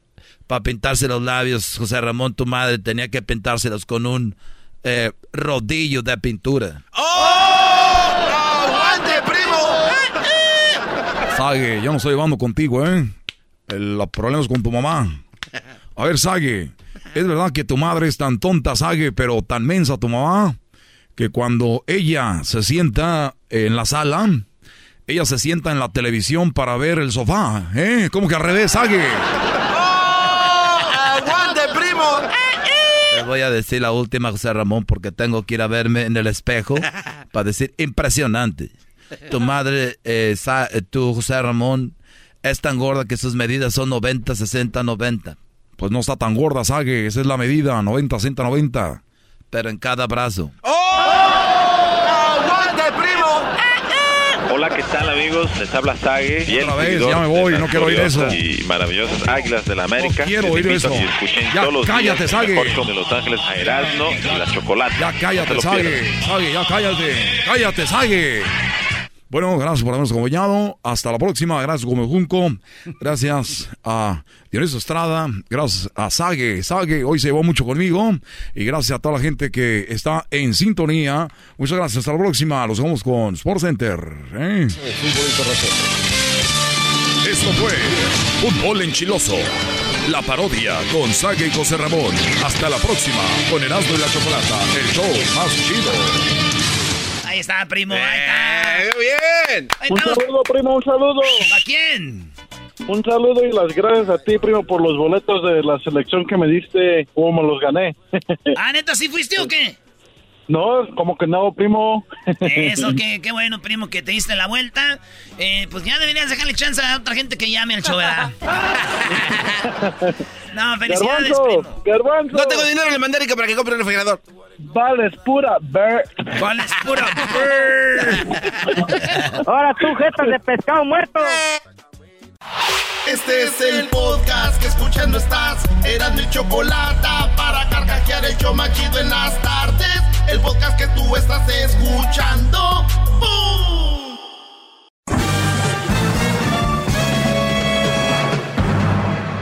para pintarse los labios. José Ramón, tu madre, tenía que pintárselos con un eh, rodillo de pintura. ¡Oh! ¡Aguante, primo! Sague, yo no estoy llevando contigo, ¿eh? Los problemas con tu mamá. A ver, Sague, ¿es verdad que tu madre es tan tonta, Sague, pero tan mensa tu mamá? Que cuando ella se sienta en la sala, ella se sienta en la televisión para ver el sofá, ¿eh? Como que al revés, Sague. ¡Oh! ¡Aguante, primo! Les voy a decir la última, José Ramón, porque tengo que ir a verme en el espejo para decir impresionante. Tu madre, eh, eh, tú, José Ramón, es tan gorda que sus medidas son 90, 60, 90. Pues no está tan gorda, Sague, esa es la medida, 90, 60, 90. Pero en cada brazo. ¡Aguante, primo! Hola, ¿qué tal amigos? Les habla Sage. Y el Otra vez, ya me voy, no quiero oír eso. Y maravillosas Águilas de la América. No quiero oír eso. Ya, cállate, show de Los Ángeles a Erasmo y la Chocolate. Ya cállate, Sague. Sague, ya cállate. Cállate, Sague. Bueno, gracias por habernos acompañado. Hasta la próxima. Gracias, Gómez Junco. Gracias a Dionisio Estrada. Gracias a Sague. Sague hoy se llevó mucho conmigo. Y gracias a toda la gente que está en sintonía. Muchas gracias. Hasta la próxima. Los vemos con Sport Center. ¿eh? Esto fue Fútbol Enchiloso. La parodia con Sague y José Ramón. Hasta la próxima con Erasmo y la Chocolata. El show más chido. Ahí está, primo. Ahí está. ¡Muy bien! Ahí Un estamos. saludo, primo, un saludo. ¿A quién? Un saludo y las gracias a ti, primo, por los boletos de la selección que me diste, cómo me los gané. Ah, neta, ¿sí fuiste o qué? no, como que no, primo. Eso, qué, qué bueno, primo, que te diste la vuelta. Eh, pues ya deberías dejarle chance a otra gente que llame al show, ¿verdad? No, felicidades, Garbanzo, primo. garbanzo. No tengo dinero en el mandérica para que compre un refrigerador. Vales pura ver. ¿Cuál es pura? Ahora tú, jetas de pescado muerto. Este es el podcast que escuchando estás. Eran mi chocolate para carcajear el show machido en las tardes. El podcast que tú estás escuchando. ¡Bum!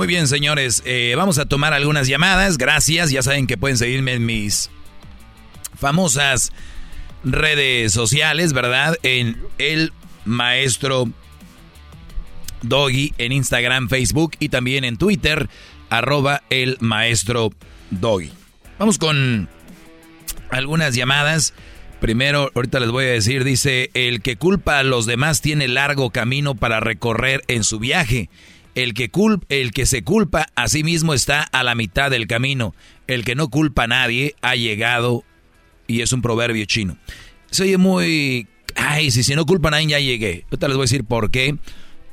Muy bien, señores. eh, vamos a tomar algunas llamadas. Gracias. Ya saben que pueden seguirme en mis famosas redes sociales, ¿verdad? En el maestro Doggy en Instagram, Facebook y también en Twitter, arroba el maestro Doggy. Vamos con algunas llamadas. Primero, ahorita les voy a decir, dice, el que culpa a los demás tiene largo camino para recorrer en su viaje. El que, cul el que se culpa a sí mismo está a la mitad del camino. El que no culpa a nadie ha llegado y es un proverbio chino. Se oye muy... Ay, si, si no culpa a nadie ya llegué. Ahorita les voy a decir por qué.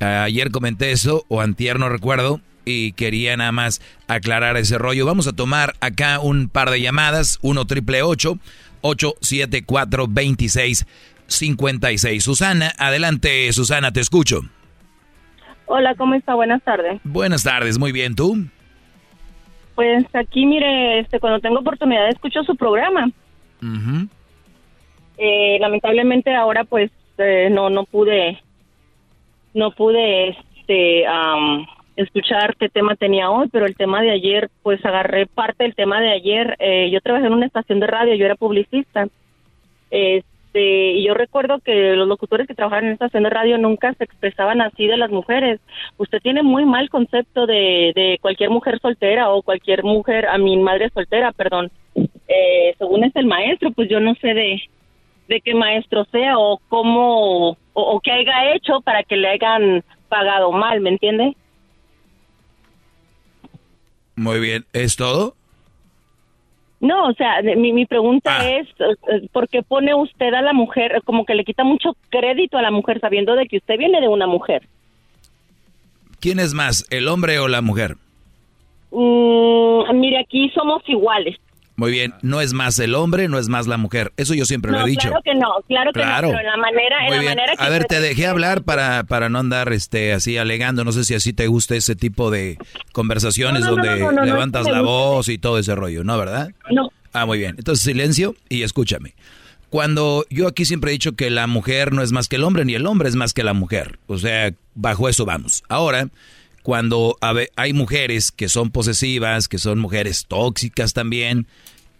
Ayer comenté eso, o antier no recuerdo, y quería nada más aclarar ese rollo. Vamos a tomar acá un par de llamadas. 1 triple 874 2656 Susana, adelante, Susana, te escucho. Hola, ¿cómo está? Buenas tardes. Buenas tardes, muy bien, ¿tú? Pues aquí, mire, este, cuando tengo oportunidad escucho su programa. Eh, lamentablemente ahora pues eh, no no pude no pude este am, escuchar qué tema tenía hoy, pero el tema de ayer pues agarré parte del tema de ayer. Eh, yo trabajé en una estación de radio, yo era publicista. Este, y yo recuerdo que los locutores que trabajaban en esta estación de radio nunca se expresaban así de las mujeres. Usted tiene muy mal concepto de, de cualquier mujer soltera o cualquier mujer, a mi madre soltera, perdón. Eh, según es el maestro, pues yo no sé de, de qué maestro sea o cómo o, o qué haya hecho para que le hayan pagado mal, ¿me entiende? Muy bien, ¿es todo? No, o sea, mi, mi pregunta Ah. es, eh, ¿por qué pone usted a la mujer, como que le quita mucho crédito a la mujer sabiendo de que usted viene de una mujer? ¿Quién es más, el hombre o la mujer? Mm, mire, aquí somos iguales. Muy bien, no es más el hombre, no es más la mujer. Eso yo siempre no, lo he dicho. claro que no, claro que Claro. no, pero en la manera, en la manera que A ver, te dejé hablar para, para no andar este así alegando. No sé si así te gusta ese tipo de conversaciones No, no, no, donde levantas la voz y todo ese rollo, ¿no? ¿Verdad? No. Ah, muy bien. Entonces silencio y escúchame. Cuando yo aquí siempre he dicho que la mujer no es más que el hombre, ni el hombre es más que la mujer. O sea, bajo eso vamos. Ahora, cuando hay mujeres que son posesivas, que son mujeres tóxicas también,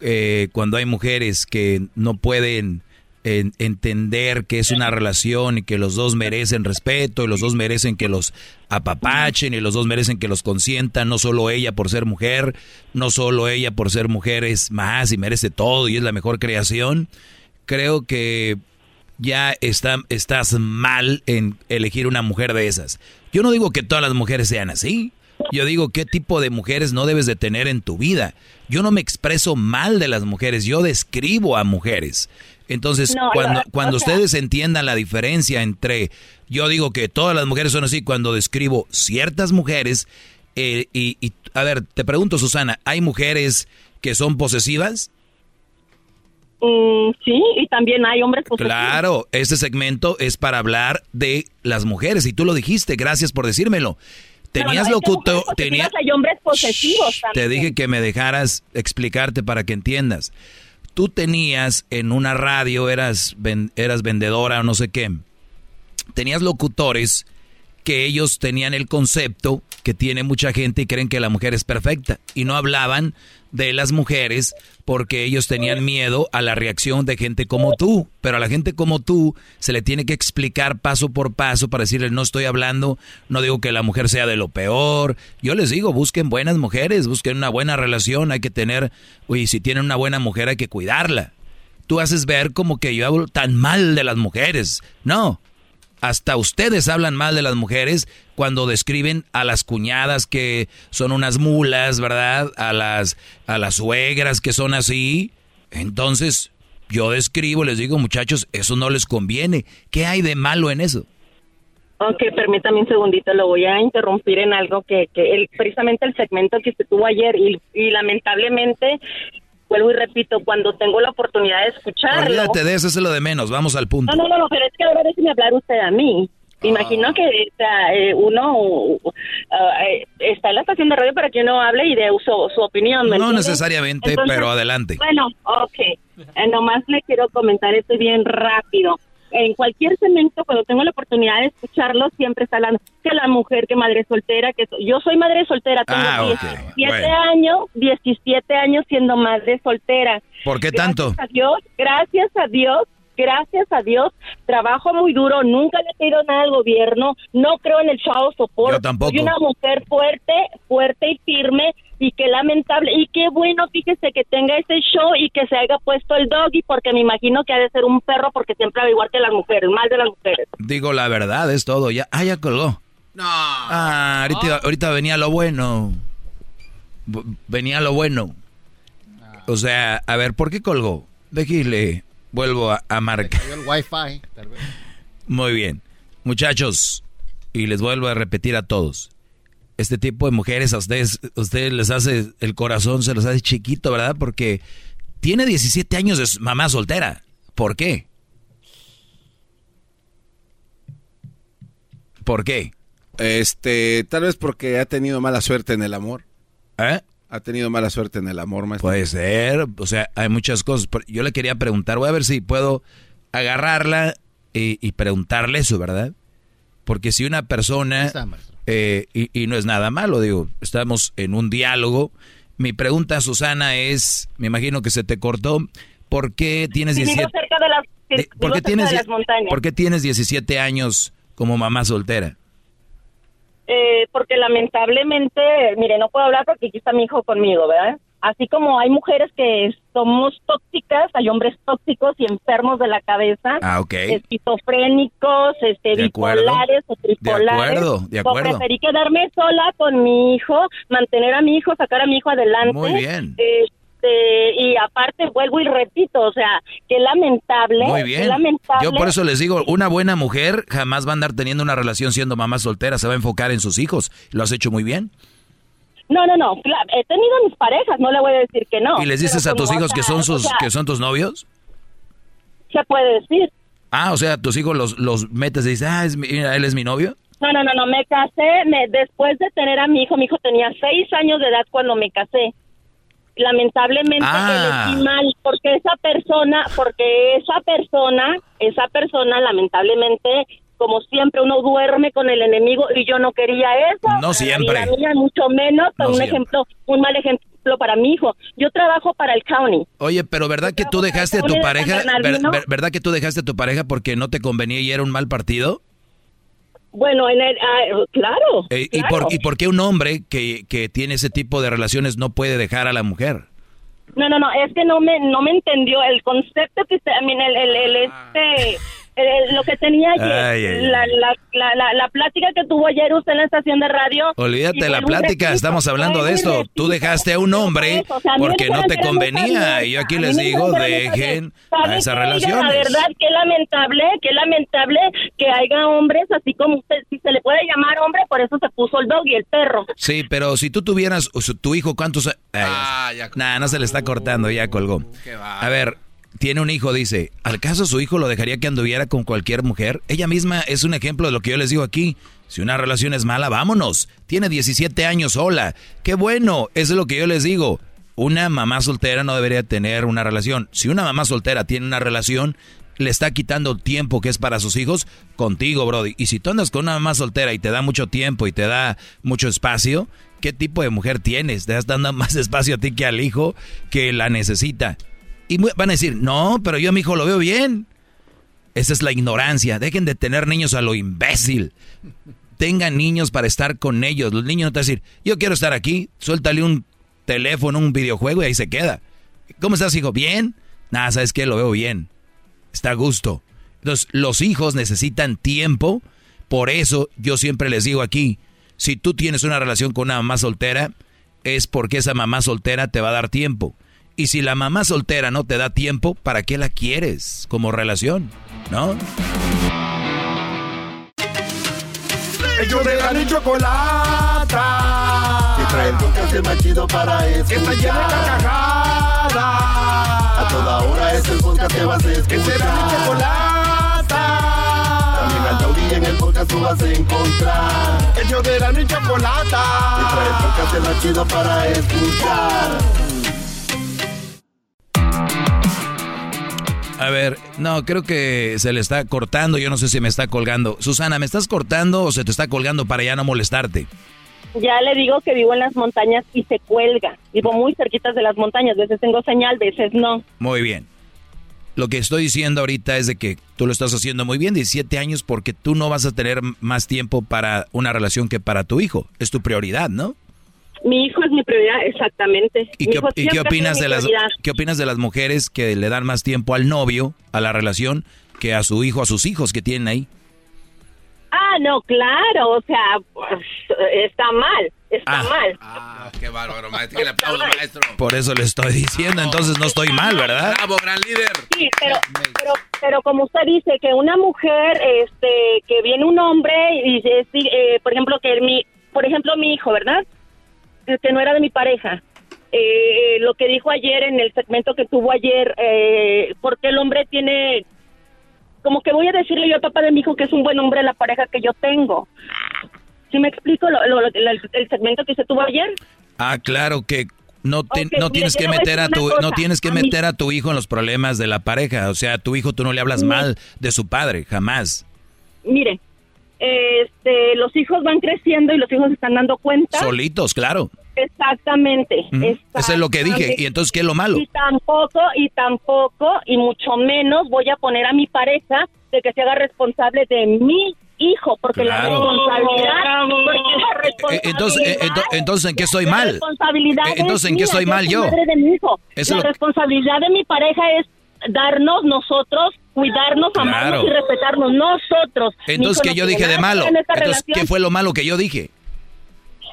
eh, cuando hay mujeres que no pueden en- entender que es una relación y que los dos merecen respeto y los dos merecen que los apapachen y los dos merecen que los consientan, no solo ella por ser mujer, no solo ella por ser mujer es más y merece todo y es la mejor creación, creo que ya está, estás mal en elegir una mujer de esas. Yo no digo que todas las mujeres sean así. Yo digo qué tipo de mujeres no debes de tener en tu vida. Yo no me expreso mal de las mujeres, yo describo a mujeres. Entonces, No, cuando, no, cuando o sea- ustedes entiendan la diferencia entre, yo digo que todas las mujeres son así, cuando describo ciertas mujeres, eh, y, y, a ver, te pregunto, Susana, ¿hay mujeres que son posesivas? Mm, sí, y también hay hombres posesivos. Claro, este segmento es para hablar de las mujeres y tú lo dijiste, gracias por decírmelo. Tenías no locutor, posesivas, Hay hombres posesivos te dije que me dejaras explicarte para que entiendas. Tú tenías en una radio, eras, ven- eras vendedora o no sé qué, tenías locutores que ellos tenían el concepto que tiene mucha gente y creen que la mujer es perfecta y no hablaban de las mujeres porque ellos tenían miedo a la reacción de gente como tú, pero a la gente como tú se le tiene que explicar paso por paso para decirle no estoy hablando, no digo que la mujer sea de lo peor, yo les digo busquen buenas mujeres, busquen una buena relación, hay que tener, oye, si tienen una buena mujer hay que cuidarla. Tú haces ver como que yo hablo tan mal de las mujeres, no, hasta ustedes hablan mal de las mujeres cuando describen a las cuñadas que son unas mulas, ¿verdad? A las a las suegras que son así. Entonces, yo describo, les digo, muchachos, eso no les conviene. ¿Qué hay de malo en eso? Ok, permítame un segundito, lo voy a interrumpir en algo que, que el, precisamente el segmento que se tuvo ayer y, y lamentablemente, vuelvo y repito, cuando tengo la oportunidad de escucharlo... Olvídate de eso, eso es lo de menos, vamos al punto. No, no, no, pero es que ahora déjeme hablar usted a mí. Imagino que o sea, eh, uno uh, está en la estación de radio para que uno hable y dé su, su opinión. ¿me No necesariamente, Entonces, pero adelante. Bueno, ok. Eh, nomás le quiero comentar esto bien rápido. En cualquier segmento, cuando tengo la oportunidad de escucharlo, siempre está hablando que la mujer, que madre soltera, que yo soy madre soltera, tengo Ah, ok, 17 bueno. años, 17 años siendo madre soltera. ¿Por qué tanto? Gracias a Dios, gracias a Dios, gracias a Dios, trabajo muy duro, nunca le he pedido nada al gobierno, no creo en el chavo soporte. Yo tampoco. Soy una mujer fuerte, fuerte y firme y qué lamentable y qué bueno, fíjese que tenga ese show y que se haya puesto el doggy porque me imagino que ha de ser un perro porque siempre va igual que las mujeres, mal de las mujeres. Digo la verdad, es todo. Ya, ah, ya colgó. No. Ah, ahorita, ahorita venía lo bueno. Venía lo bueno. O sea, a ver, ¿por qué colgó? Déjale, vuelvo a, a marcar. El wifi, tal vez. Muy bien. Muchachos, y les vuelvo a repetir a todos. Este tipo de mujeres a ustedes, a ustedes les hace el corazón, se los hace chiquito, ¿verdad? Porque tiene 17 años de mamá soltera. ¿Por qué? ¿Por qué? Este, tal vez porque ha tenido mala suerte en el amor. ¿Eh? Ha tenido mala suerte en el amor, maestro. Puede ser, o sea, hay muchas cosas. Yo le quería preguntar, voy a ver si puedo agarrarla y, y preguntarle eso, ¿verdad? Porque si una persona, está, eh, y, y no es nada malo, digo, estamos en un diálogo. Mi pregunta, Susana, es, me imagino que se te cortó, ¿por qué tienes Sí, vivo 17, cerca de las, ¿por qué tienes, de las montañas. ¿por qué tienes 17 años como mamá soltera? Eh, porque lamentablemente, mire, no puedo hablar porque aquí está mi hijo conmigo, ¿verdad? Así como hay mujeres que somos tóxicas, hay hombres tóxicos y enfermos de la cabeza, Ah, esquizofrénicos, este, De acuerdo. bipolares o De tripolares. acuerdo, de acuerdo. preferí quedarme sola con mi hijo, mantener a mi hijo, sacar a mi hijo adelante. Muy bien. Eh, este, y aparte vuelvo y repito, o sea, qué lamentable. Muy qué bien. lamentable. Yo por eso les digo, una buena mujer jamás va a andar teniendo una relación siendo mamá soltera, se va a enfocar en sus hijos. Lo has hecho muy bien. No, no, no, he tenido mis parejas, no le voy a decir que no. ¿Y les dices a tus hijos o que son o sus sea, que son tus novios? Se puede decir. Ah, o sea, tus hijos los, los metes y dices, ah, es mi- él es mi novio. No, no, no, no, me casé, me, después de tener a mi hijo, mi hijo tenía seis años de edad cuando me casé. Lamentablemente Ah. elegí mal, porque esa persona, porque esa persona, esa persona, lamentablemente, como siempre, uno duerme con el enemigo y yo no quería eso. No siempre. vida mía, mucho menos, No un siempre. ejemplo, un mal ejemplo para mi hijo. Yo trabajo para el county. Oye, pero ¿verdad que tú dejaste a tu pareja? Bernardino. ver- ver- ¿Verdad que tú dejaste a tu pareja porque no te convenía y era un mal partido? Bueno, en el, ah, claro. Eh, ¿y, por, ¿Y por qué un hombre que, que tiene ese tipo de relaciones no puede dejar a la mujer? No, no, no, es que no me no me entendió el concepto que usted, I mean, el, el, el, este, el- lo que tenía ayer, Ay, ay, la, la, la, la, la plática que tuvo ayer usted en la estación de radio. Olvídate la plática, repito, estamos hablando de esto. Tú dejaste a un hombre Eso, o sea, porque no te convenía y yo aquí les digo, dejen a ¿Sabe esas relaciones. La verdad, qué lamentable, qué lamentable que haya hombres así como usted, si se le puede llamar hombre, por eso se puso el dog y el perro. Sí, pero si tú tuvieras o su- tu hijo, ¿cuántos? a- Ay, nah, no se le está cortando, ya colgó. A ver, tiene un hijo, dice, ¿al caso su hijo lo dejaría que anduviera con cualquier mujer? Ella misma es un ejemplo de lo que yo les digo aquí. Si una relación es mala, vámonos. Tiene 17 años sola. Qué bueno, eso es lo que yo les digo. Una mamá soltera no debería tener una relación. Si una mamá soltera tiene una relación, le está quitando tiempo que es para sus hijos contigo, Brody. Y si tú andas con una mamá soltera y te da mucho tiempo y te da mucho espacio, ¿qué tipo de mujer tienes? Te estás dando más espacio a ti que al hijo que la necesita. Y van a decir, no, pero yo a mi hijo lo veo bien. Esa es la ignorancia. Dejen de tener niños a lo imbécil. Tengan niños para estar con ellos. Los niños no te van a decir, yo quiero estar aquí, suéltale un teléfono, un videojuego y ahí se queda. ¿Cómo estás, hijo? ¿Bien? Nada, ¿sabes qué? Lo veo bien. Está a gusto. Entonces, los hijos necesitan tiempo. Por eso yo siempre les digo aquí, si tú tienes una relación con una mamá soltera, es porque esa mamá soltera te va a dar tiempo. Y si la mamá soltera no te da tiempo, ¿para qué la quieres como relación? ¿No? Ellos de la chocolata. Que trae el podcast más chido para escuchar. Que está llena de carcajadas. A toda hora es el podcast que vas a escuchar. Que será mi chocolata. También al taurí en el podcast tú vas a encontrar. Ellos de la chocolata. Que trae el podcast más chido para escuchar. A ver, no, creo que se le está cortando, yo no sé si me está colgando. Susana, ¿me estás cortando o se te está colgando para ya no molestarte? Ya le digo que vivo en las montañas y se cuelga. Vivo muy cerquitas de las montañas. Veces tengo señal, veces no. Muy bien. Lo que estoy diciendo ahorita es de que tú lo estás haciendo muy bien, 17 años, porque tú no vas a tener más tiempo para una relación que para tu hijo. Es tu prioridad, ¿no? Mi hijo es mi prioridad, exactamente. ¿Y qué, y opinas de las qué opinas de las mujeres que le dan más tiempo al novio, a la relación, que a su hijo, a sus hijos que tienen ahí? Ah, no, claro, o sea, pues, está mal, está Ah. mal. Ah, qué bárbaro, maestro. Que le aplaudo, maestro. Por eso le estoy diciendo, entonces no estoy mal, ¿verdad? Bravo, gran líder. Sí, pero, pero, pero como usted dice, que una mujer, este, que viene un hombre y dice, sí, eh, por ejemplo, que mi, por ejemplo, mi hijo, ¿verdad? Que- no era de mi pareja. Eh, lo que dijo ayer en el segmento que tuvo ayer, eh, porque el hombre tiene, como que voy a decirle yo al papá de mi hijo que es un buen hombre la pareja que yo tengo. ¿Sí me explico lo, lo- lo- el, segmento que se tuvo ayer? Ah, claro que no, te- no tienes que meter a tu no tienes que meter a tu hijo en los problemas de la pareja, o sea, a tu hijo tú no le hablas mal de su padre, jamás. Mire, este, los hijos van creciendo y los hijos se están dando cuenta. Solitos, claro. Exactamente. Eso es lo que dije. ¿Y entonces qué es lo malo? Y tampoco, y tampoco, y mucho menos voy a poner a mi pareja de que se haga responsable de mi hijo, porque Claro. la responsabilidad, porque la Eh, Entonces, eh, ento- entonces ¿en qué estoy la mal? responsabilidad Eh, entonces, es ¿en qué estoy mal yo? madre de mi hijo. Eso la lo- responsabilidad de mi pareja es darnos nosotros, cuidarnos, Claro. amarnos y respetarnos nosotros. Entonces, ¿qué yo dije de malo? Entonces, ¿qué fue lo malo que yo dije?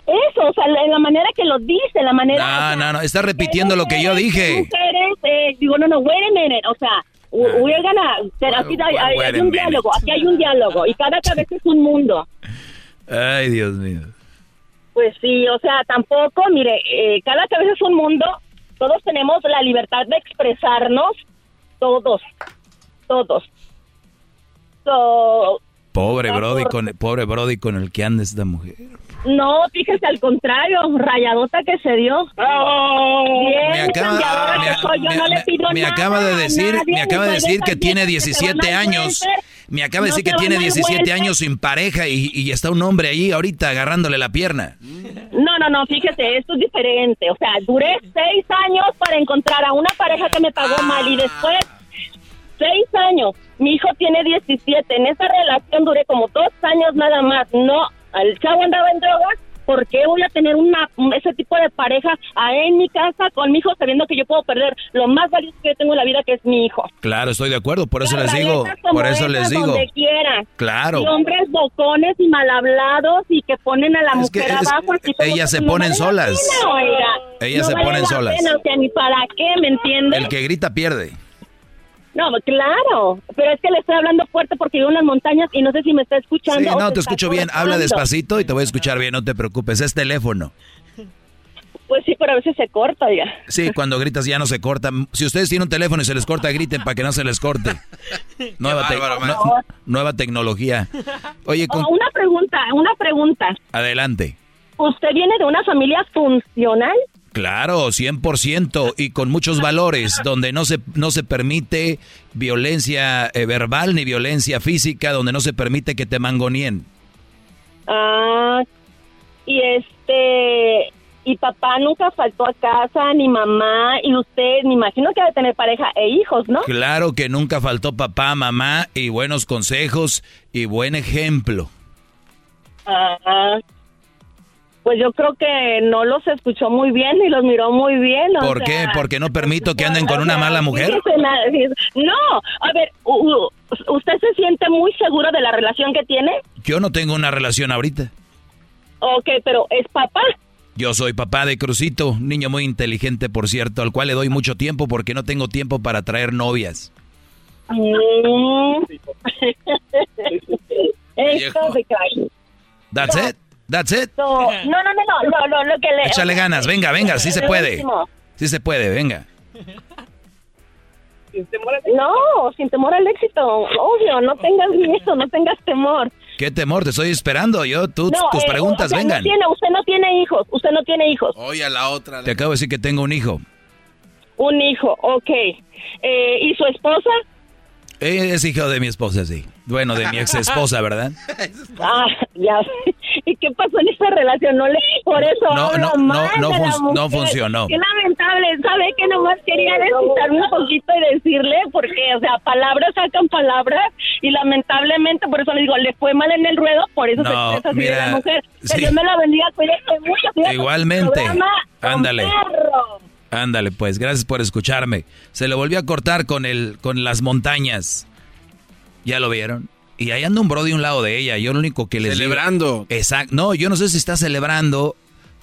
eso, o sea, la manera que lo dice, la manera... No, no, no, está repitiendo lo que yo dije. Mujeres, eh, digo, no, no, wait a minute, o sea, we're gonna, aquí hay, a un diálogo, aquí hay un diálogo, y cada cabeza es un mundo. Ay, Dios mío. Pues sí, o sea, tampoco, mire, eh, cada cabeza es un mundo, todos tenemos la libertad de expresarnos, todos, todos. So, Pobre Por Brody, con, pobre Brody con el que anda esta mujer. No, fíjese al contrario, rayadota que se dio. Bien, Me acaba- cambiadora me- que soy, yo no le pido Me nada acaba de decir, nadie, me acaba de decir que tiene vieja que se 17 van al años. Me acaba de No decir que tiene van al 17 welfare. años sin pareja y, y está un hombre ahí ahorita agarrándole la pierna. No, no, no, fíjese, esto es diferente. O sea, duré seis años para encontrar a una pareja que me pagó mal y después seis años. Mi hijo tiene 17. En esa relación duré como dos años nada más. No, el chavo andaba en drogas. ¿Por qué voy a tener una ese tipo de pareja ahí en mi casa con mi hijo sabiendo que yo puedo perder lo más valioso que yo tengo en la vida que es mi hijo? Claro, estoy de acuerdo, por eso Las les digo, por eso les digo. Donde quiera. Claro. Y hombres bocones y mal hablados y que ponen a la Es que mujer es- abajo. así ellas que se no ponen la solas. pena. Ellas No se vale ponen la solas. pena, o sea, ni para qué, ¿me entiendes? El que grita pierde. No, claro, pero es que le estoy hablando fuerte porque vivo en las montañas y no sé si me está escuchando. Sí, no, te escucho bien. Habla despacito y te voy a escuchar bien, no te preocupes. Es teléfono. Pues sí, pero a veces se corta, oiga. Sí, cuando gritas ya no se corta. Si ustedes tienen un teléfono y se les corta, griten para que no se les corte. Nueva, te- no- nueva tecnología. Oye, con- Oh, una pregunta, una pregunta. adelante. ¿Usted viene de una familia funcional? Claro, 100% y con muchos valores, donde no se, no se permite violencia eh, verbal ni violencia física, donde no se permite que te mangonien. Ah, y este, y papá nunca faltó a casa, ni mamá, y usted, me imagino que debe tener pareja e hijos, ¿no? Claro que nunca faltó papá, mamá y buenos consejos y buen ejemplo. Ah, pues yo creo que no los escuchó muy bien y los miró muy bien. o ¿Por sea, qué? ¿Porque no permito que anden con una mala mujer? No, a ver, ¿usted se siente muy seguro de la relación que tiene? Yo no tengo una relación ahorita. Ok, pero es papá. Yo soy papá de Crucito, niño muy inteligente, por cierto, al cual le doy mucho tiempo porque no tengo tiempo para traer novias. Mm. That's it. That's it. No, no, no, no, no, no, lo que le... Échale ganas, venga, venga, sí se puede. Sí se puede, venga. No, sin temor al éxito, obvio, no tengas miedo, no tengas temor. ¿Qué temor? Te estoy esperando. Yo, tú, No, tus eh, preguntas, o sea, vengan. No tiene, usted no tiene hijos, usted no tiene hijos. Oye, a la otra. Te acabo de decir que tengo un hijo. Un hijo, ok. Eh, ¿Y su esposa? Eh, Es hijo de mi esposa, sí. Bueno, de mi ex esposa, ¿verdad? Ah, ya. ¿Y qué pasó en esa relación? No le por eso No, hablo no, no, mal no de la fun- no funcionó. Qué lamentable, ¿sabe que nomás quería desquitarme un poquito y decirle? Porque, o sea, palabras sacan palabras y lamentablemente, por eso le digo, le fue mal en el ruedo, por eso No, se expresa así de mira, la mujer. Que sí. Dios me la bendiga, cuídate mucho. cuídate Igualmente. Ándale. Ándale, pues, gracias por escucharme. Se le volvió a cortar con el, con las montañas. ¿Ya lo vieron? Y ahí anda un bro de un lado de ella. Yo lo único que les digo- Celebrando. Exacto. No, yo no sé si está celebrando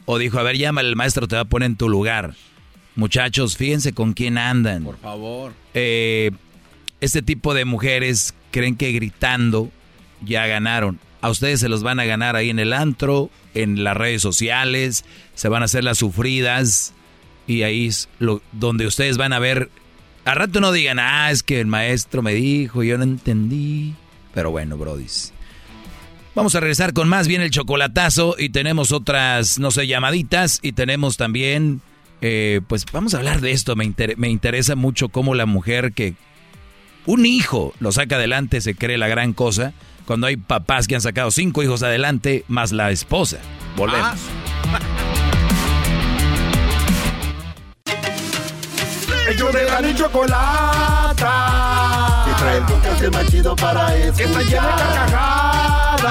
o dijo, a ver, llama el maestro, te va a poner en tu lugar. Muchachos, fíjense con quién andan. Por favor. Eh, este tipo de mujeres creen que gritando ya ganaron. A ustedes se los van a ganar ahí en el antro, en las redes sociales, se van a hacer las sufridas y ahí es lo, donde ustedes van a ver. A rato no digan, ah, es que el maestro me dijo, yo no entendí. Pero bueno, brodis. Vamos a regresar con más bien el chocolatazo y tenemos otras, no sé, llamaditas y tenemos también, eh, pues vamos a hablar de esto. Me, me interesa mucho cómo la mujer que un hijo lo saca adelante se cree la gran cosa cuando hay papás que han sacado cinco hijos adelante más la esposa. Volvemos. Ellos de la y chocolata. Que trae el podcast más chido para escuchar. Que está llena de carcajadas.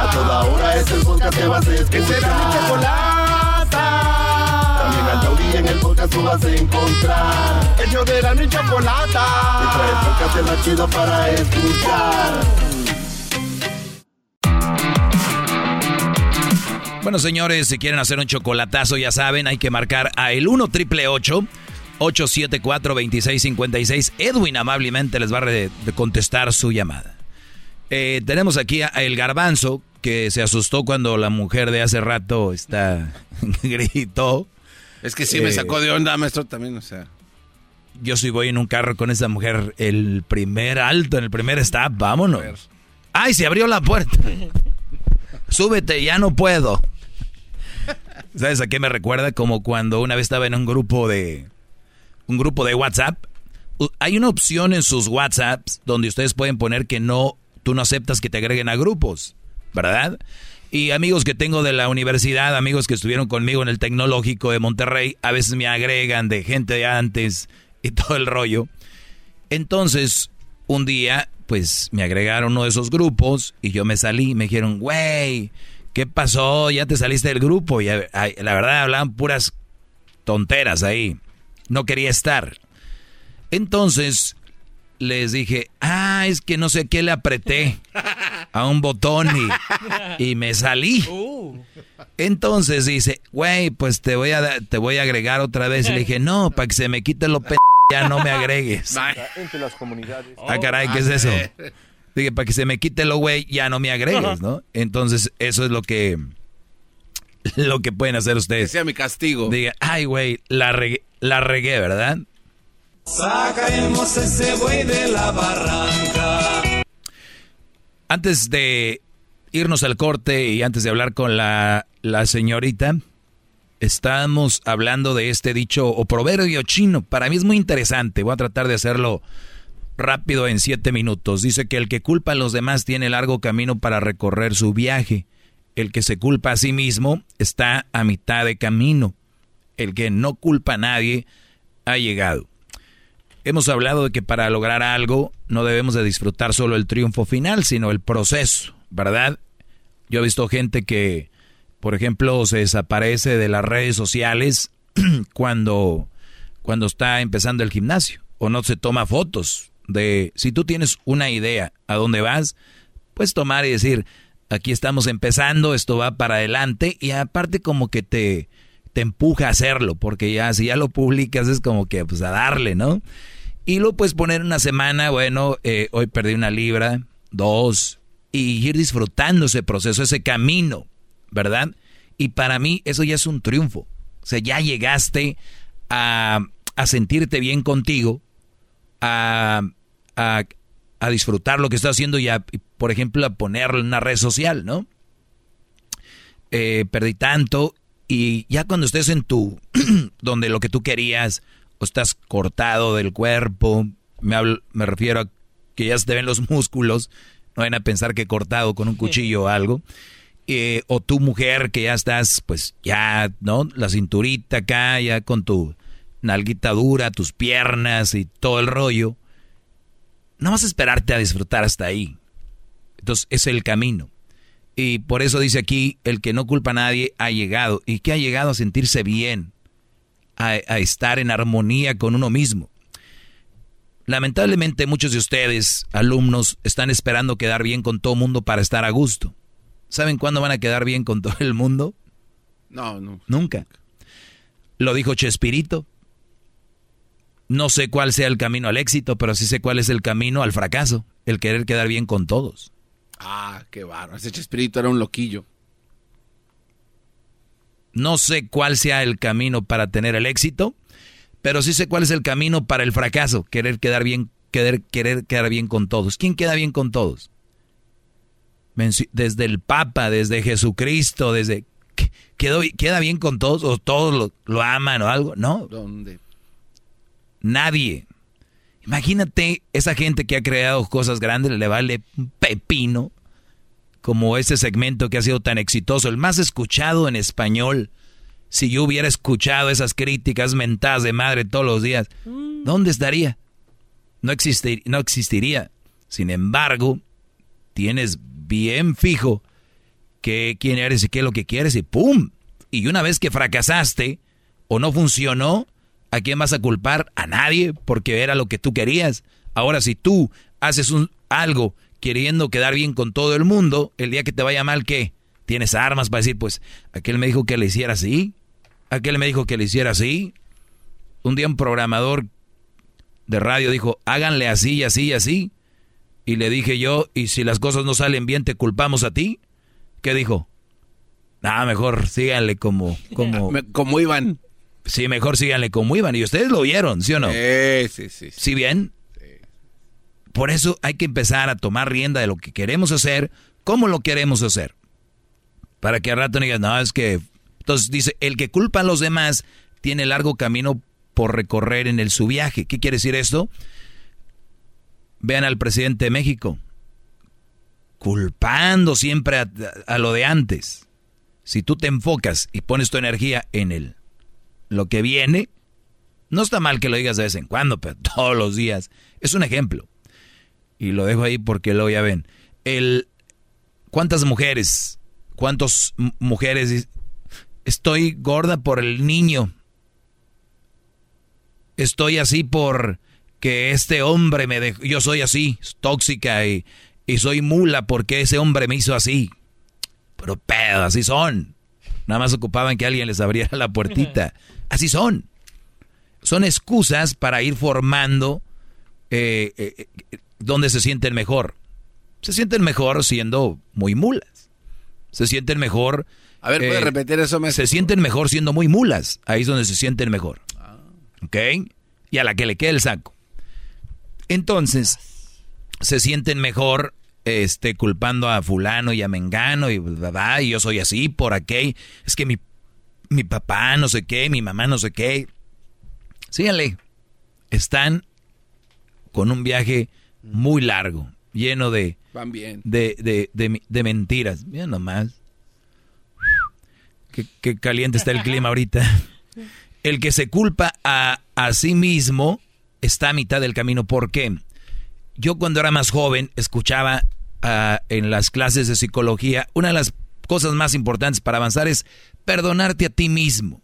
A toda hora es el podcast que vas a escuchar. Que será mi chocolata. También al taurí en el podcast tú vas a encontrar. Ellos de la y chocolata. Que trae el podcast más chido para escuchar. Bueno, señores, si quieren hacer un chocolatazo, ya saben, hay que marcar a el 1 triple 874 2656. Edwin amablemente les va a contestar su llamada. Eh, tenemos aquí a El Garbanzo, que se asustó cuando la mujer de hace rato está gritó. Es que sí me eh, sacó de onda, maestro, también, o sea. Yo sí voy en un carro con esa mujer, el primer alto, en el primer stop, vámonos. ¡Ay, se abrió la puerta! Súbete, ya no puedo. ¿Sabes a qué me recuerda? Como cuando una vez estaba en un grupo de. Un grupo de WhatsApp. Hay una opción en sus WhatsApps donde ustedes pueden poner que no. Tú no aceptas que te agreguen a grupos. ¿Verdad? Y amigos que tengo de la universidad, amigos que estuvieron conmigo en el tecnológico de Monterrey, a veces me agregan de gente de antes y todo el rollo. Entonces, un día, pues me agregaron uno de esos grupos y yo me salí. Me dijeron, güey, ¿qué pasó? Ya te saliste del grupo. Y la verdad hablaban puras tonteras ahí. No quería estar. Entonces les dije, ah, es que no sé qué le apreté a un botón y, me salí. Entonces dice, güey, pues te voy a te voy a agregar otra vez. Y le dije, no, para que se me quite lo p ya no me agregues. Entre las comunidades. Ah, caray, ¿qué es eso? Dije, para que se me quite lo güey, ya no me agregues, ¿no? Entonces, eso es lo que lo que pueden hacer ustedes. Que sea mi castigo. Diga, ay, güey, la regué, la regué, ¿verdad? Sacaremos ese güey de la barranca. Antes de irnos al corte y antes de hablar con la, la señorita, estamos hablando de este dicho o proverbio chino. Para mí es muy interesante. Voy a tratar de hacerlo rápido en siete minutos. Dice que el que culpa a los demás tiene largo camino para recorrer su viaje. El que se culpa a sí mismo está a mitad de camino. El que no culpa a nadie ha llegado. Hemos hablado de que para lograr algo no debemos de disfrutar solo el triunfo final, sino el proceso, ¿verdad? Yo he visto gente que por ejemplo, se desaparece de las redes sociales cuando, cuando está empezando el gimnasio o no se toma fotos de si tú tienes una idea a dónde vas, puedes tomar y decir, aquí estamos empezando, esto va para adelante y aparte como que te, te empuja a hacerlo, porque ya si ya lo publicas es como que pues a darle, ¿no? Y lo puedes poner una semana, bueno, eh, hoy perdí una libra, dos, y ir disfrutando ese proceso, ese camino. ¿verdad? Y para mí eso ya es un triunfo. O sea, ya llegaste a, sentirte bien contigo, a, a, disfrutar lo que estás haciendo y, a, por ejemplo, a ponerlo en una red social, ¿no? Eh, perdí tanto y ya cuando estés en tu, donde lo que tú querías, o estás cortado del cuerpo, me, me refiero a que ya se te ven los músculos, no vayan a pensar que cortado con un cuchillo o algo. Eh, o tu mujer que ya estás, pues ya, ¿no? La cinturita acá, ya con tu nalguita dura, tus piernas y todo el rollo. No vas a esperarte a disfrutar hasta ahí. Entonces, es el camino. Y por eso dice aquí, el que no culpa a nadie ha llegado. ¿Y que ha llegado a sentirse bien? A, a estar en armonía con uno mismo. Lamentablemente muchos de ustedes, alumnos, están esperando quedar bien con todo mundo para estar a gusto. ¿Saben cuándo van a quedar bien con todo el mundo? No, no. Nunca. Lo dijo Chespirito. No sé cuál sea el camino al éxito, pero sí sé cuál es el camino al fracaso. El querer quedar bien con todos. Ah, qué bárbaro. Ese Chespirito era un loquillo. No sé cuál sea el camino para tener el éxito, pero sí sé cuál es el camino para el fracaso. Querer quedar bien, querer, querer quedar bien con todos. ¿Quién queda bien con todos? desde el Papa, desde Jesucristo, desde... ¿Quedó, ¿Queda bien con todos o todos lo, aman o algo? No. ¿Dónde? Nadie. Imagínate esa gente que ha creado cosas grandes, le vale un pepino, como ese segmento que ha sido tan exitoso, el más escuchado en español. Si yo hubiera escuchado esas críticas mentadas de madre todos los días, mm. ¿dónde estaría? No, existir, no existiría. Sin embargo, tienes bien fijo que quién eres y qué es lo que quieres y ¡pum! Y una vez que fracasaste o no funcionó, ¿a quién vas a culpar? A nadie, porque era lo que tú querías. Ahora, si tú haces un, algo queriendo quedar bien con todo el mundo, el día que te vaya mal, ¿qué? tienes armas para decir, pues, aquel me dijo que le hiciera así, aquel me dijo que le hiciera así. Un día un programador de radio dijo, háganle así y así y así. Y le dije yo, y si las cosas no salen bien, ¿te culpamos a ti? ¿Qué dijo? Nada, mejor síganle como... Como, como iban. Sí, mejor síganle como iban. Y ustedes lo oyeron, ¿sí o no? Sí, sí, sí. ¿Sí bien? Por eso hay que empezar a tomar rienda de lo que queremos hacer, cómo lo queremos hacer. Para que al rato no digas, no, es que... Entonces dice, el que culpa a los demás tiene largo camino por recorrer en el su viaje. ¿Qué quiere decir esto? Vean al presidente de México, culpando siempre a, lo de antes. Si tú te enfocas y pones tu energía en el, lo que viene, no está mal que lo digas de vez en cuando, pero todos los días. Es un ejemplo. Y lo dejo ahí porque lo ya ven. El, ¿Cuántas mujeres, cuántas mujeres estoy gorda por el niño? estoy así por que este hombre me dejó, yo soy así, tóxica y, y soy mula porque ese hombre me hizo así. Pero pedo, así son. Nada más ocupaban que alguien les abriera la puertita. Así son. Son excusas para ir formando eh, eh, eh, donde se sienten mejor. Se sienten mejor siendo muy mulas. Se sienten mejor. A ver, ¿puedes repetir eso? Se sienten mejor siendo muy mulas. Ahí es donde se sienten mejor. ¿Ok? Y a la que le quede el saco. Entonces, se sienten mejor este, culpando a fulano y a mengano y, y yo soy así por aquel. Es que mi, mi papá no sé qué, mi mamá no sé qué. Síganle. Están con un viaje muy largo, lleno de, Van bien. de, de, de, de mentiras. Mira nomás. Qué, qué caliente está el clima ahorita el que se culpa a, a sí mismo está a mitad del camino. ¿Por qué? Yo cuando era más joven escuchaba uh, en las clases de psicología, una de las cosas más importantes para avanzar es perdonarte a ti mismo.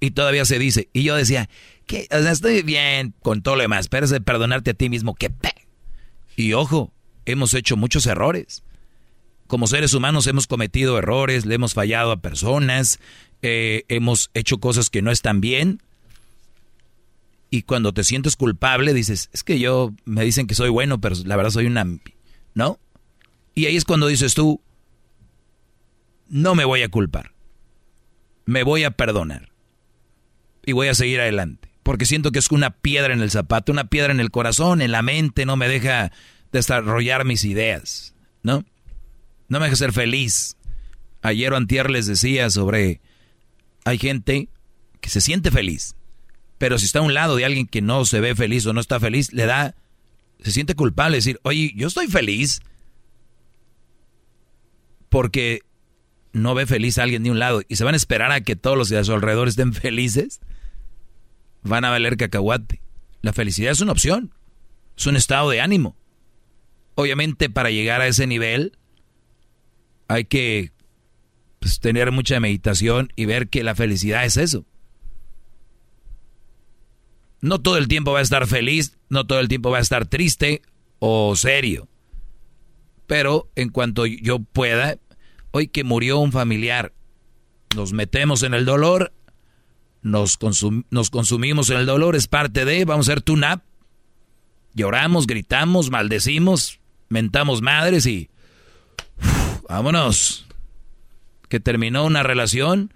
Y todavía se dice. Y yo decía, que estoy bien con todo lo demás, pero es de perdonarte a ti mismo, que pe. Y ojo, hemos hecho muchos errores. Como seres humanos hemos cometido errores, le hemos fallado a personas, eh, hemos hecho cosas que no están bien. Y cuando te sientes culpable, dices, es que yo me dicen que soy bueno, pero la verdad soy una... ¿No? Y ahí es cuando dices tú, no me voy a culpar. Me voy a perdonar. Y voy a seguir adelante. Porque siento que es una piedra en el zapato, una piedra en el corazón, en la mente, no me deja desarrollar mis ideas. ¿No? No me deja ser feliz. Ayer o antier les decía sobre hay gente que se siente feliz, pero si está a un lado de alguien que no se ve feliz o no está feliz, le da, se siente culpable decir, oye, yo estoy feliz porque no ve feliz a alguien de un lado y se van a esperar a que todos los de a su alrededor estén felices, van a valer cacahuate. La felicidad es una opción, es un estado de ánimo. Obviamente para llegar a ese nivel hay que pues, tener mucha meditación y ver que la felicidad es eso. No todo el tiempo va a estar feliz, no todo el tiempo va a estar triste o serio. Pero en cuanto yo pueda, hoy que murió un familiar, nos metemos en el dolor, nos, consumimos en el dolor, es parte de, vamos a hacer tune-up, lloramos, gritamos, maldecimos, mentamos madres y vámonos. Que terminó una relación,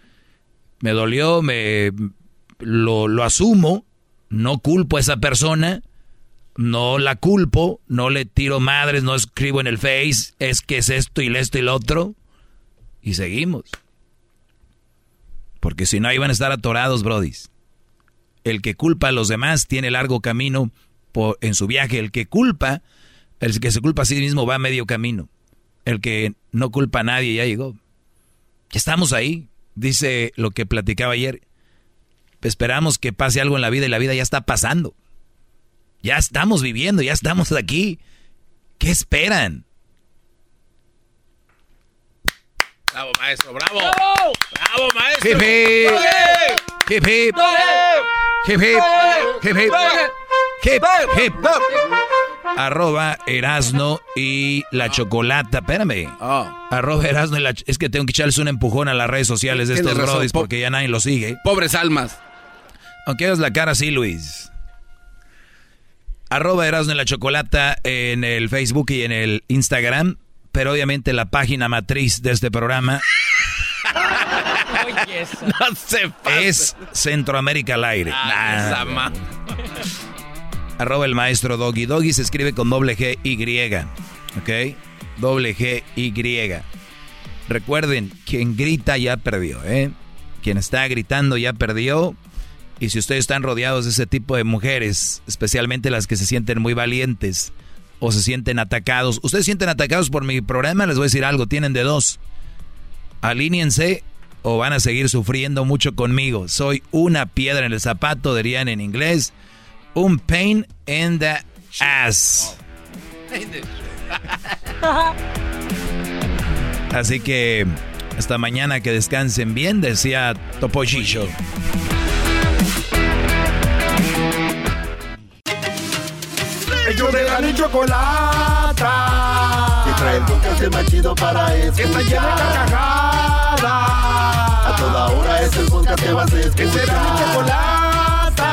me dolió, me lo asumo, no culpo a esa persona, no la culpo, no le tiro madres, no escribo en el Face, es que es esto y esto y lo otro, y seguimos. Porque si no, ahí van a estar atorados, brodis. El que culpa a los demás tiene largo camino por, en su viaje. El que culpa, el que se culpa a sí mismo va a medio camino. El que no culpa a nadie ya llegó. Estamos ahí, dice lo que platicaba ayer. Esperamos que pase algo en la vida y la vida ya está pasando. Ya estamos viviendo, ya estamos aquí. ¿Qué esperan? Bravo, maestro, bravo. Bravo, bravo maestro. Hip hip. Hip hip. Hip hip. Hip hip. Hip hip. arroba Erasno y la chocolata. Espérame. Arroba Erasno y la Es que tengo que echarles un empujón a las redes sociales de estos brodis porque ya nadie lo sigue. Pobres almas. Aunque hagas la cara así, Luis. Arroba Erasno y la chocolata en el Facebook y en el Instagram. Pero obviamente la página matriz de este programa no se es Centroamérica al aire. Ah, Arroba el maestro Doggy. Doggy se escribe con doble G Y. ¿Ok? Doble G Y. Recuerden, quien grita ya perdió, ¿eh? Quien está gritando ya perdió. Y si ustedes están rodeados de ese tipo de mujeres, especialmente las que se sienten muy valientes o se sienten atacados, ustedes sienten atacados por mi programa, les voy a decir algo, tienen de dos. Alíñense o van a seguir sufriendo mucho conmigo. Soy una piedra en el zapato, dirían en inglés. Un pain in the ass. Así que hasta mañana que descansen bien, decía Topochicho. Ellos de la chocolata. Que trae el podcast más chido para escuchar. Que está llena de carcajadas. A toda hora es el podcast que vas a escuchar. Que será mi chocolata.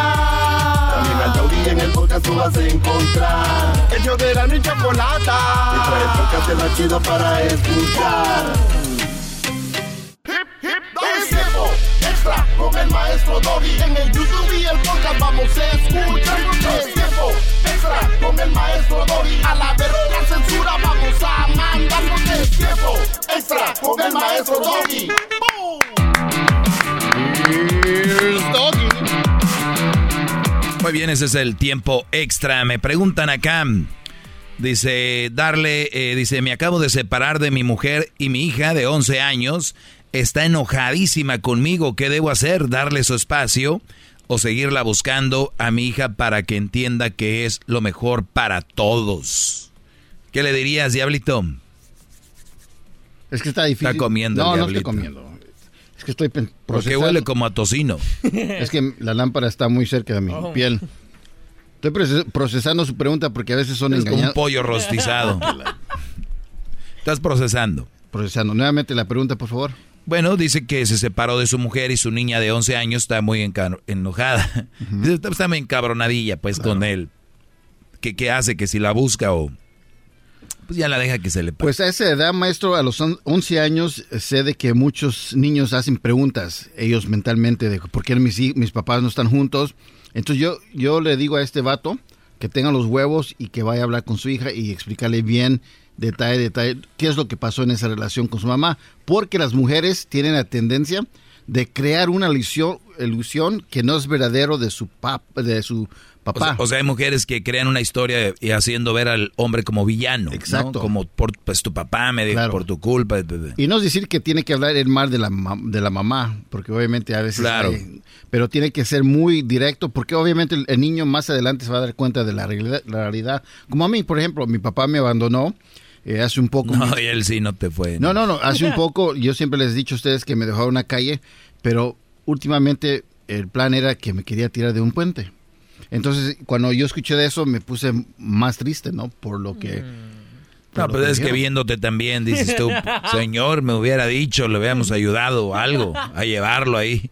También al taurí en el podcast tú vas a encontrar. Ellos de la chocolata. Que trae el podcast más chido para escuchar. Hip, hip, extra con el maestro Doggy. En el YouTube y el podcast vamos a escuchar. Es tiempo extra con el maestro Doggy. A la verga la censura vamos a mandar. Es tiempo extra con el maestro Doggy. Doggy. Muy bien, ese es el tiempo extra. Me preguntan acá. Dice, darle, eh, dice, me acabo de separar de mi mujer y mi hija de 11 años está enojadísima conmigo. ¿Qué debo hacer? ¿Darle su espacio o seguirla buscando a mi hija para que entienda que es lo mejor para todos? ¿Qué le dirías, Diablito? Es que está difícil. Está comiendo. No, el no estoy comiendo. Es que estoy pen- Porque procesando. huele como a tocino. Es que la lámpara está muy cerca de mi Oh. piel. Estoy proces- procesando su pregunta porque a veces son Es como engañados. un pollo rostizado. Estás procesando. Procesando. Nuevamente la pregunta, por favor. Bueno, dice que se separó de su mujer y su niña de 11 años está muy enojada. Dice, está, está muy encabronadilla pues con él. ¿Qué, ¿Qué hace? Que si la busca o... Pues ya la deja que se le pase. Pues a esa edad, maestro, a los on- 11 años, eh, sé de que muchos niños hacen preguntas, ellos mentalmente, de por qué mis, mis papás no están juntos. Entonces yo, yo le digo a este vato que tenga los huevos y que vaya a hablar con su hija y explicarle bien, detalle, detalle, qué es lo que pasó en esa relación con su mamá. Porque las mujeres tienen la tendencia de crear una ilusión, ilusión que no es verdadero de su, pap, de su O papá. sea, o sea, hay mujeres que crean una historia y haciendo ver al hombre como villano. ¿no? Exacto. Como por pues tu papá me dijo Claro. por tu culpa. Y no es decir que tiene que hablar el mal de la, de la mamá, porque obviamente a veces... Claro. hay- pero tiene que ser muy directo, porque obviamente el, el niño más adelante se va a dar cuenta de la realidad. la realidad. Como a mí, por ejemplo, mi papá me abandonó eh, hace un poco... No, y él sí no te fue. No, no, no, hace un poco, yo siempre les he dicho a ustedes que me dejó en una calle, pero últimamente el plan era que me quería tirar de un puente. Entonces, cuando yo escuché de eso, me puse más triste, ¿no? Por lo que... por No, lo pues es que viéndote también, dices tú, señor, me hubiera dicho, le hubiéramos ayudado o algo a llevarlo ahí.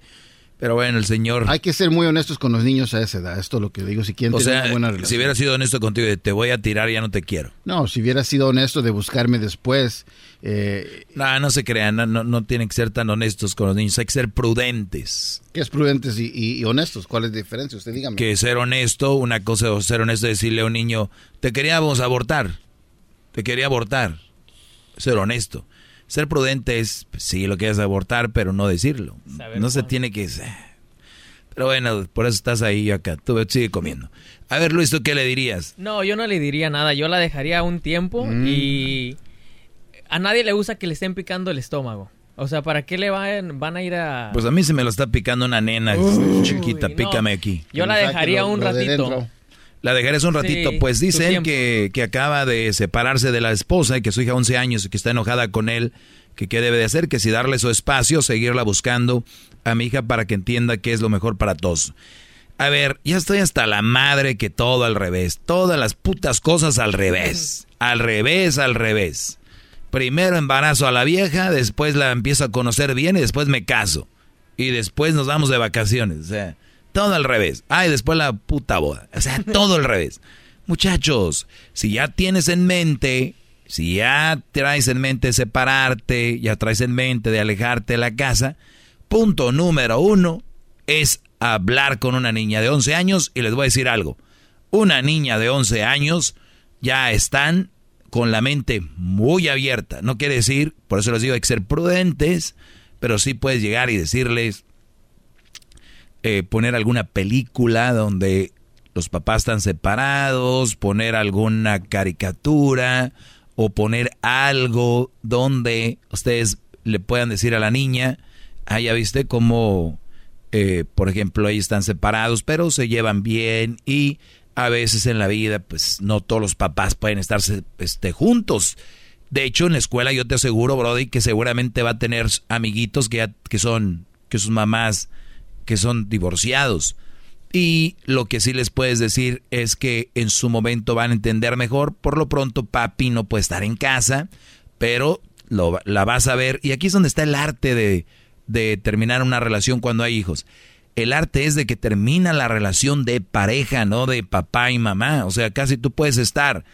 Pero bueno, el señor... Hay que ser muy honestos con los niños a esa edad, esto es lo que digo, si quieren O tener sea, una buena relación. si hubiera sido honesto contigo, de te voy a tirar, ya no te quiero. No, si hubiera sido honesto de buscarme después, eh, No, no se crean, no, no, no tienen que ser tan honestos con los niños, hay que ser prudentes. que es prudentes y, y- y honestos. ¿Cuál es la diferencia? Usted dígame. Que ser honesto, una cosa es ser honesto es decirle a un niño, te queríamos abortar, te quería abortar. Ser honesto. Ser prudente es, sí, lo quieres abortar, pero no decirlo. Saber no se tiene que... Pero bueno, por eso estás ahí acá. Tú sigue comiendo. A ver, Luis, ¿tú qué le dirías? No, yo no le diría nada. Yo la dejaría un tiempo Mm. y a nadie le gusta que le estén picando el estómago. O sea, ¿para qué le van, van a ir a...? Pues a mí se me lo está picando una nena Uy, chiquita, no. pícame aquí. Yo la dejaría un ratito. La dejarás un ratito. Sí, pues su dice él tiempo. que, que acaba de separarse de la esposa y que su hija 11 años y que está enojada con él. Que qué debe de hacer, que si darle su espacio, seguirla buscando a mi hija para que entienda que es lo mejor para todos. A ver, ya estoy hasta la madre que todo al revés. Todas las putas cosas al revés. Al revés, al revés. Primero embarazo a la vieja, después la empiezo a conocer bien y después me caso. Y después nos vamos de vacaciones. O sea, todo al revés. Ay, después la puta boda. O sea, todo al revés. Muchachos, si ya tienes en mente, si ya traes en mente separarte, ya traes en mente de alejarte de la casa, punto número uno es hablar con una niña de 11 años y les voy a decir algo. Una niña de 11 años ya están con la mente muy abierta. No quiere decir, por eso les digo, hay que ser prudentes, pero sí puedes llegar y decirles, eh, poner alguna película donde los papás están separados, poner alguna caricatura o poner algo donde ustedes le puedan decir a la niña, ah, ya viste cómo, eh, por ejemplo, ellos están separados, pero se llevan bien y a veces en la vida, pues no todos los papás pueden estar este, juntos. De hecho, en la escuela yo te aseguro, Brody, que seguramente va a tener amiguitos que, que son, que sus mamás, que son divorciados. Y lo que sí les puedes decir es que en su momento van a entender mejor. Por lo pronto, papi no puede estar en casa, pero lo, la vas a ver. Y aquí es donde está el arte de, terminar una relación cuando hay hijos el arte es de que termina la relación de pareja, no de papá y mamá. O sea, casi tú puedes estar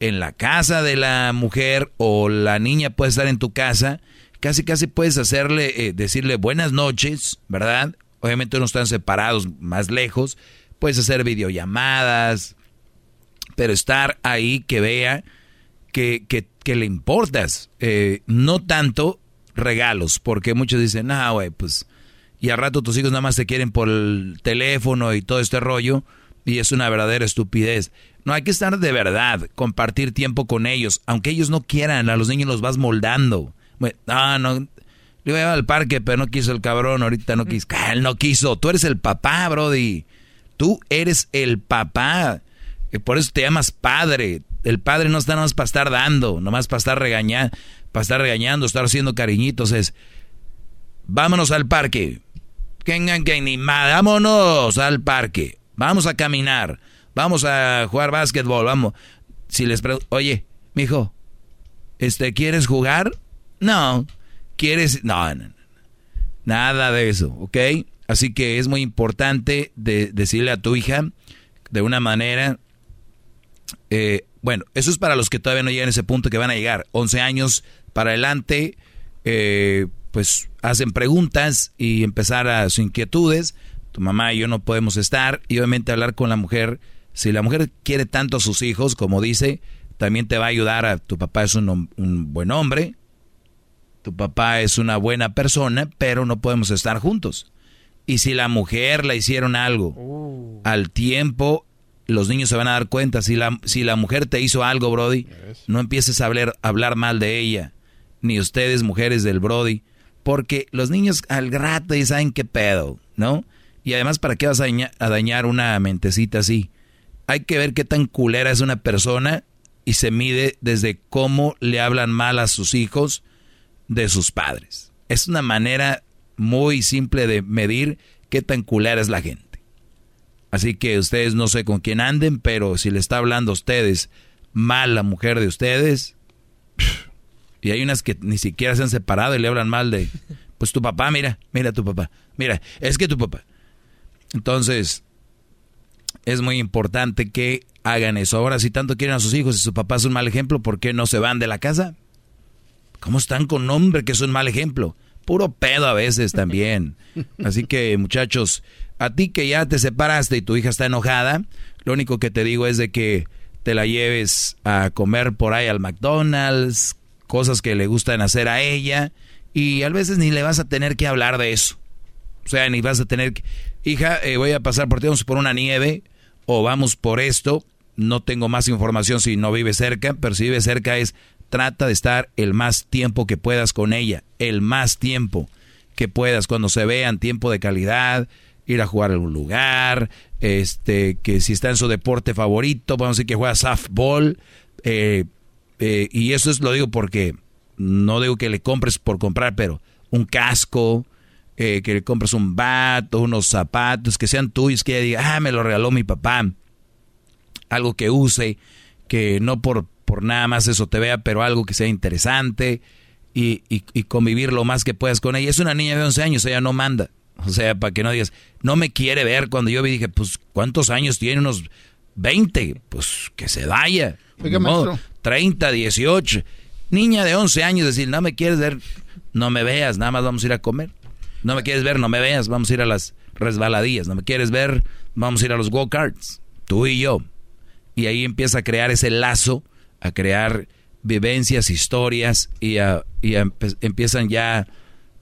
en la casa de la mujer o la niña puede estar en tu casa. Casi, casi puedes hacerle, eh, decirle buenas noches, ¿verdad? Obviamente no están separados más lejos. Puedes hacer videollamadas, pero estar ahí que vea que, que, le importas. Eh, no tanto regalos, porque muchos dicen, ah, güey, pues y al rato tus hijos nada más te quieren por el teléfono y todo este rollo y es una verdadera estupidez. No, hay que estar de verdad, compartir tiempo con ellos, aunque ellos no quieran, a los niños los vas moldando. no, no, le iba a llevar al parque, pero no quiso el cabrón, ahorita no quiso. Ah, él no quiso, tú eres el papá, Brody. Tú eres el papá. Y por eso te llamas padre. El padre no está nada más para estar dando, nomás para estar regañando, para estar regañando, estar haciendo cariñitos. Es, vámonos al parque vámonos al parque, vamos a caminar, vamos a jugar básquetbol, vamos. Si les pregunto, oye, mijo, este, ¿quieres jugar? No, ¿quieres? No, no, no, nada de eso, ¿ok? Así que es muy importante de, decirle a tu hija de una manera, eh, bueno, eso es para los que todavía no llegan a ese punto que van a llegar, 11 años para adelante, eh, pues hacen preguntas y empezar a sus inquietudes. Tu mamá y yo no podemos estar y obviamente hablar con la mujer. Si la mujer quiere tanto a sus hijos, como dice, también te va a ayudar a tu papá es un, buen hombre, tu papá es una buena persona, pero no podemos estar juntos. Y si la mujer le hicieron algo uh. al tiempo, los niños se van a dar cuenta. Si la, si la mujer te hizo algo, Brody, no empieces a hablar, a hablar mal de ella. Ni ustedes, mujeres del Brody, porque los niños al rato ya saben qué pedo, ¿no? Y además, ¿para qué vas a, dañar, una mentecita así? Hay que ver qué tan culera es una persona y se mide desde cómo le hablan mal a sus hijos de sus padres. Es una manera muy simple de medir qué tan culera es la gente. Así que ustedes no sé con quién anden, pero si le está hablando a ustedes mal la mujer de ustedes, y hay unas que ni siquiera se han separado y le hablan mal de, pues tu papá, mira, mira tu papá, mira, es que tu papá. Entonces, es muy importante que hagan eso. Ahora, si tanto quieren a sus hijos y su papá es un mal ejemplo, ¿por qué no se van de la casa? ¿Cómo están con hombre que es un mal ejemplo? Puro pedo a veces también. Así que, muchachos, a ti que ya te separaste y tu hija está enojada, lo único que te digo es de que te la lleves a comer por ahí al McDonald's, cosas que le gustan hacer a ella y a veces ni le vas a tener que hablar de eso. O sea, ni vas a tener que, hija, eh, voy a pasar por ti, vamos por una nieve o vamos por esto. No tengo más información si no vive cerca, pero si vive cerca es trata de estar el más tiempo que puedas con ella, el más tiempo que puedas cuando se vean tiempo de calidad, ir a jugar a algún lugar, este, que si está en su deporte favorito, vamos a decir que juega softball, eh, eh, y eso es lo digo porque no digo que le compres por comprar, pero un casco, eh, que le compras un vato, unos zapatos, que sean tuyos, que ella diga, ah, me lo regaló mi papá. Algo que use, que no por, por nada más eso te vea, pero algo que sea interesante y, y, convivir lo más que puedas con ella. Es una niña de 11 años, ella no manda. O sea, para que no digas, no me quiere ver. Cuando yo vi, dije, pues, ¿cuántos años tiene? Unos 20. Pues, que se vaya. Oiga, maestro. 30, 18. Niña de 11 años, decir, no me quieres ver, no me veas, nada más vamos a ir a comer. No me quieres ver, no me veas, vamos a ir a las resbaladillas. No me quieres ver, vamos a ir a los go-karts. Tú y yo. Y ahí empieza a crear ese lazo, a crear vivencias, historias, y, y empiezan ya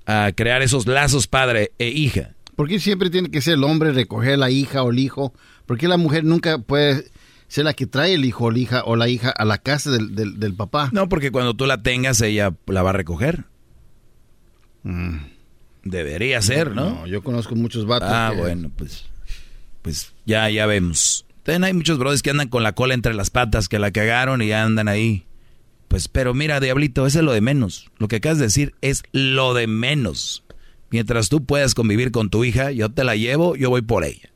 a crear esos lazos padre e hija. ¿Por qué siempre tiene que ser el hombre recoger a la hija o el hijo? ¿Por qué la mujer nunca puede ser la que trae el hijo o la hija, o la hija a la casa del, del, papá? No, porque cuando tú la tengas, ella la va a recoger. Mm. Debería ser, ¿no? No, yo conozco muchos vatos. Ah, bueno, pues, pues ya, ya vemos. También hay muchos brothers que andan con la cola entre las patas, que la cagaron y andan ahí. Pues, pero mira, Diablito, eso es lo de menos. Lo que acabas de decir es lo de menos. Mientras tú puedas convivir con tu hija, yo te la llevo, yo voy por ella.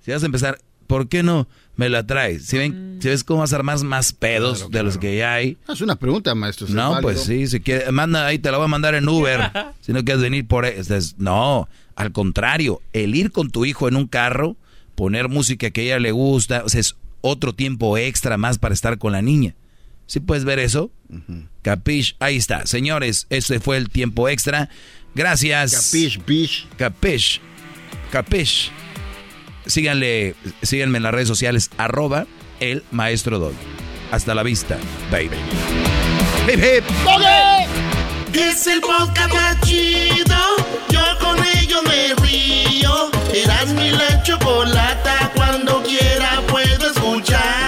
Si vas a empezar, ¿por qué no me la traes? Si, ven, si ves cómo vas a armar más pedos de los que ya hay. Es una pregunta, maestro. no, pues sí, si quieres, manda ahí, te la voy a mandar en Uber. si no quieres venir por... no, al contrario, el ir con tu hijo en un carro, poner música que a ella le gusta, o sea, es otro tiempo extra más para estar con la niña. ¿Sí puedes ver eso? Capish, ahí está. Señores, ese fue el tiempo extra. Gracias. Capish, bish. Capish. Capish. Síganle, síganme en las redes sociales, arroba el maestro Dog. Hasta la vista, baby. Hip hip. Es el podcast más chido. Yo con ello me río. Eras mi la chocolata. Cuando quiera puedo escuchar.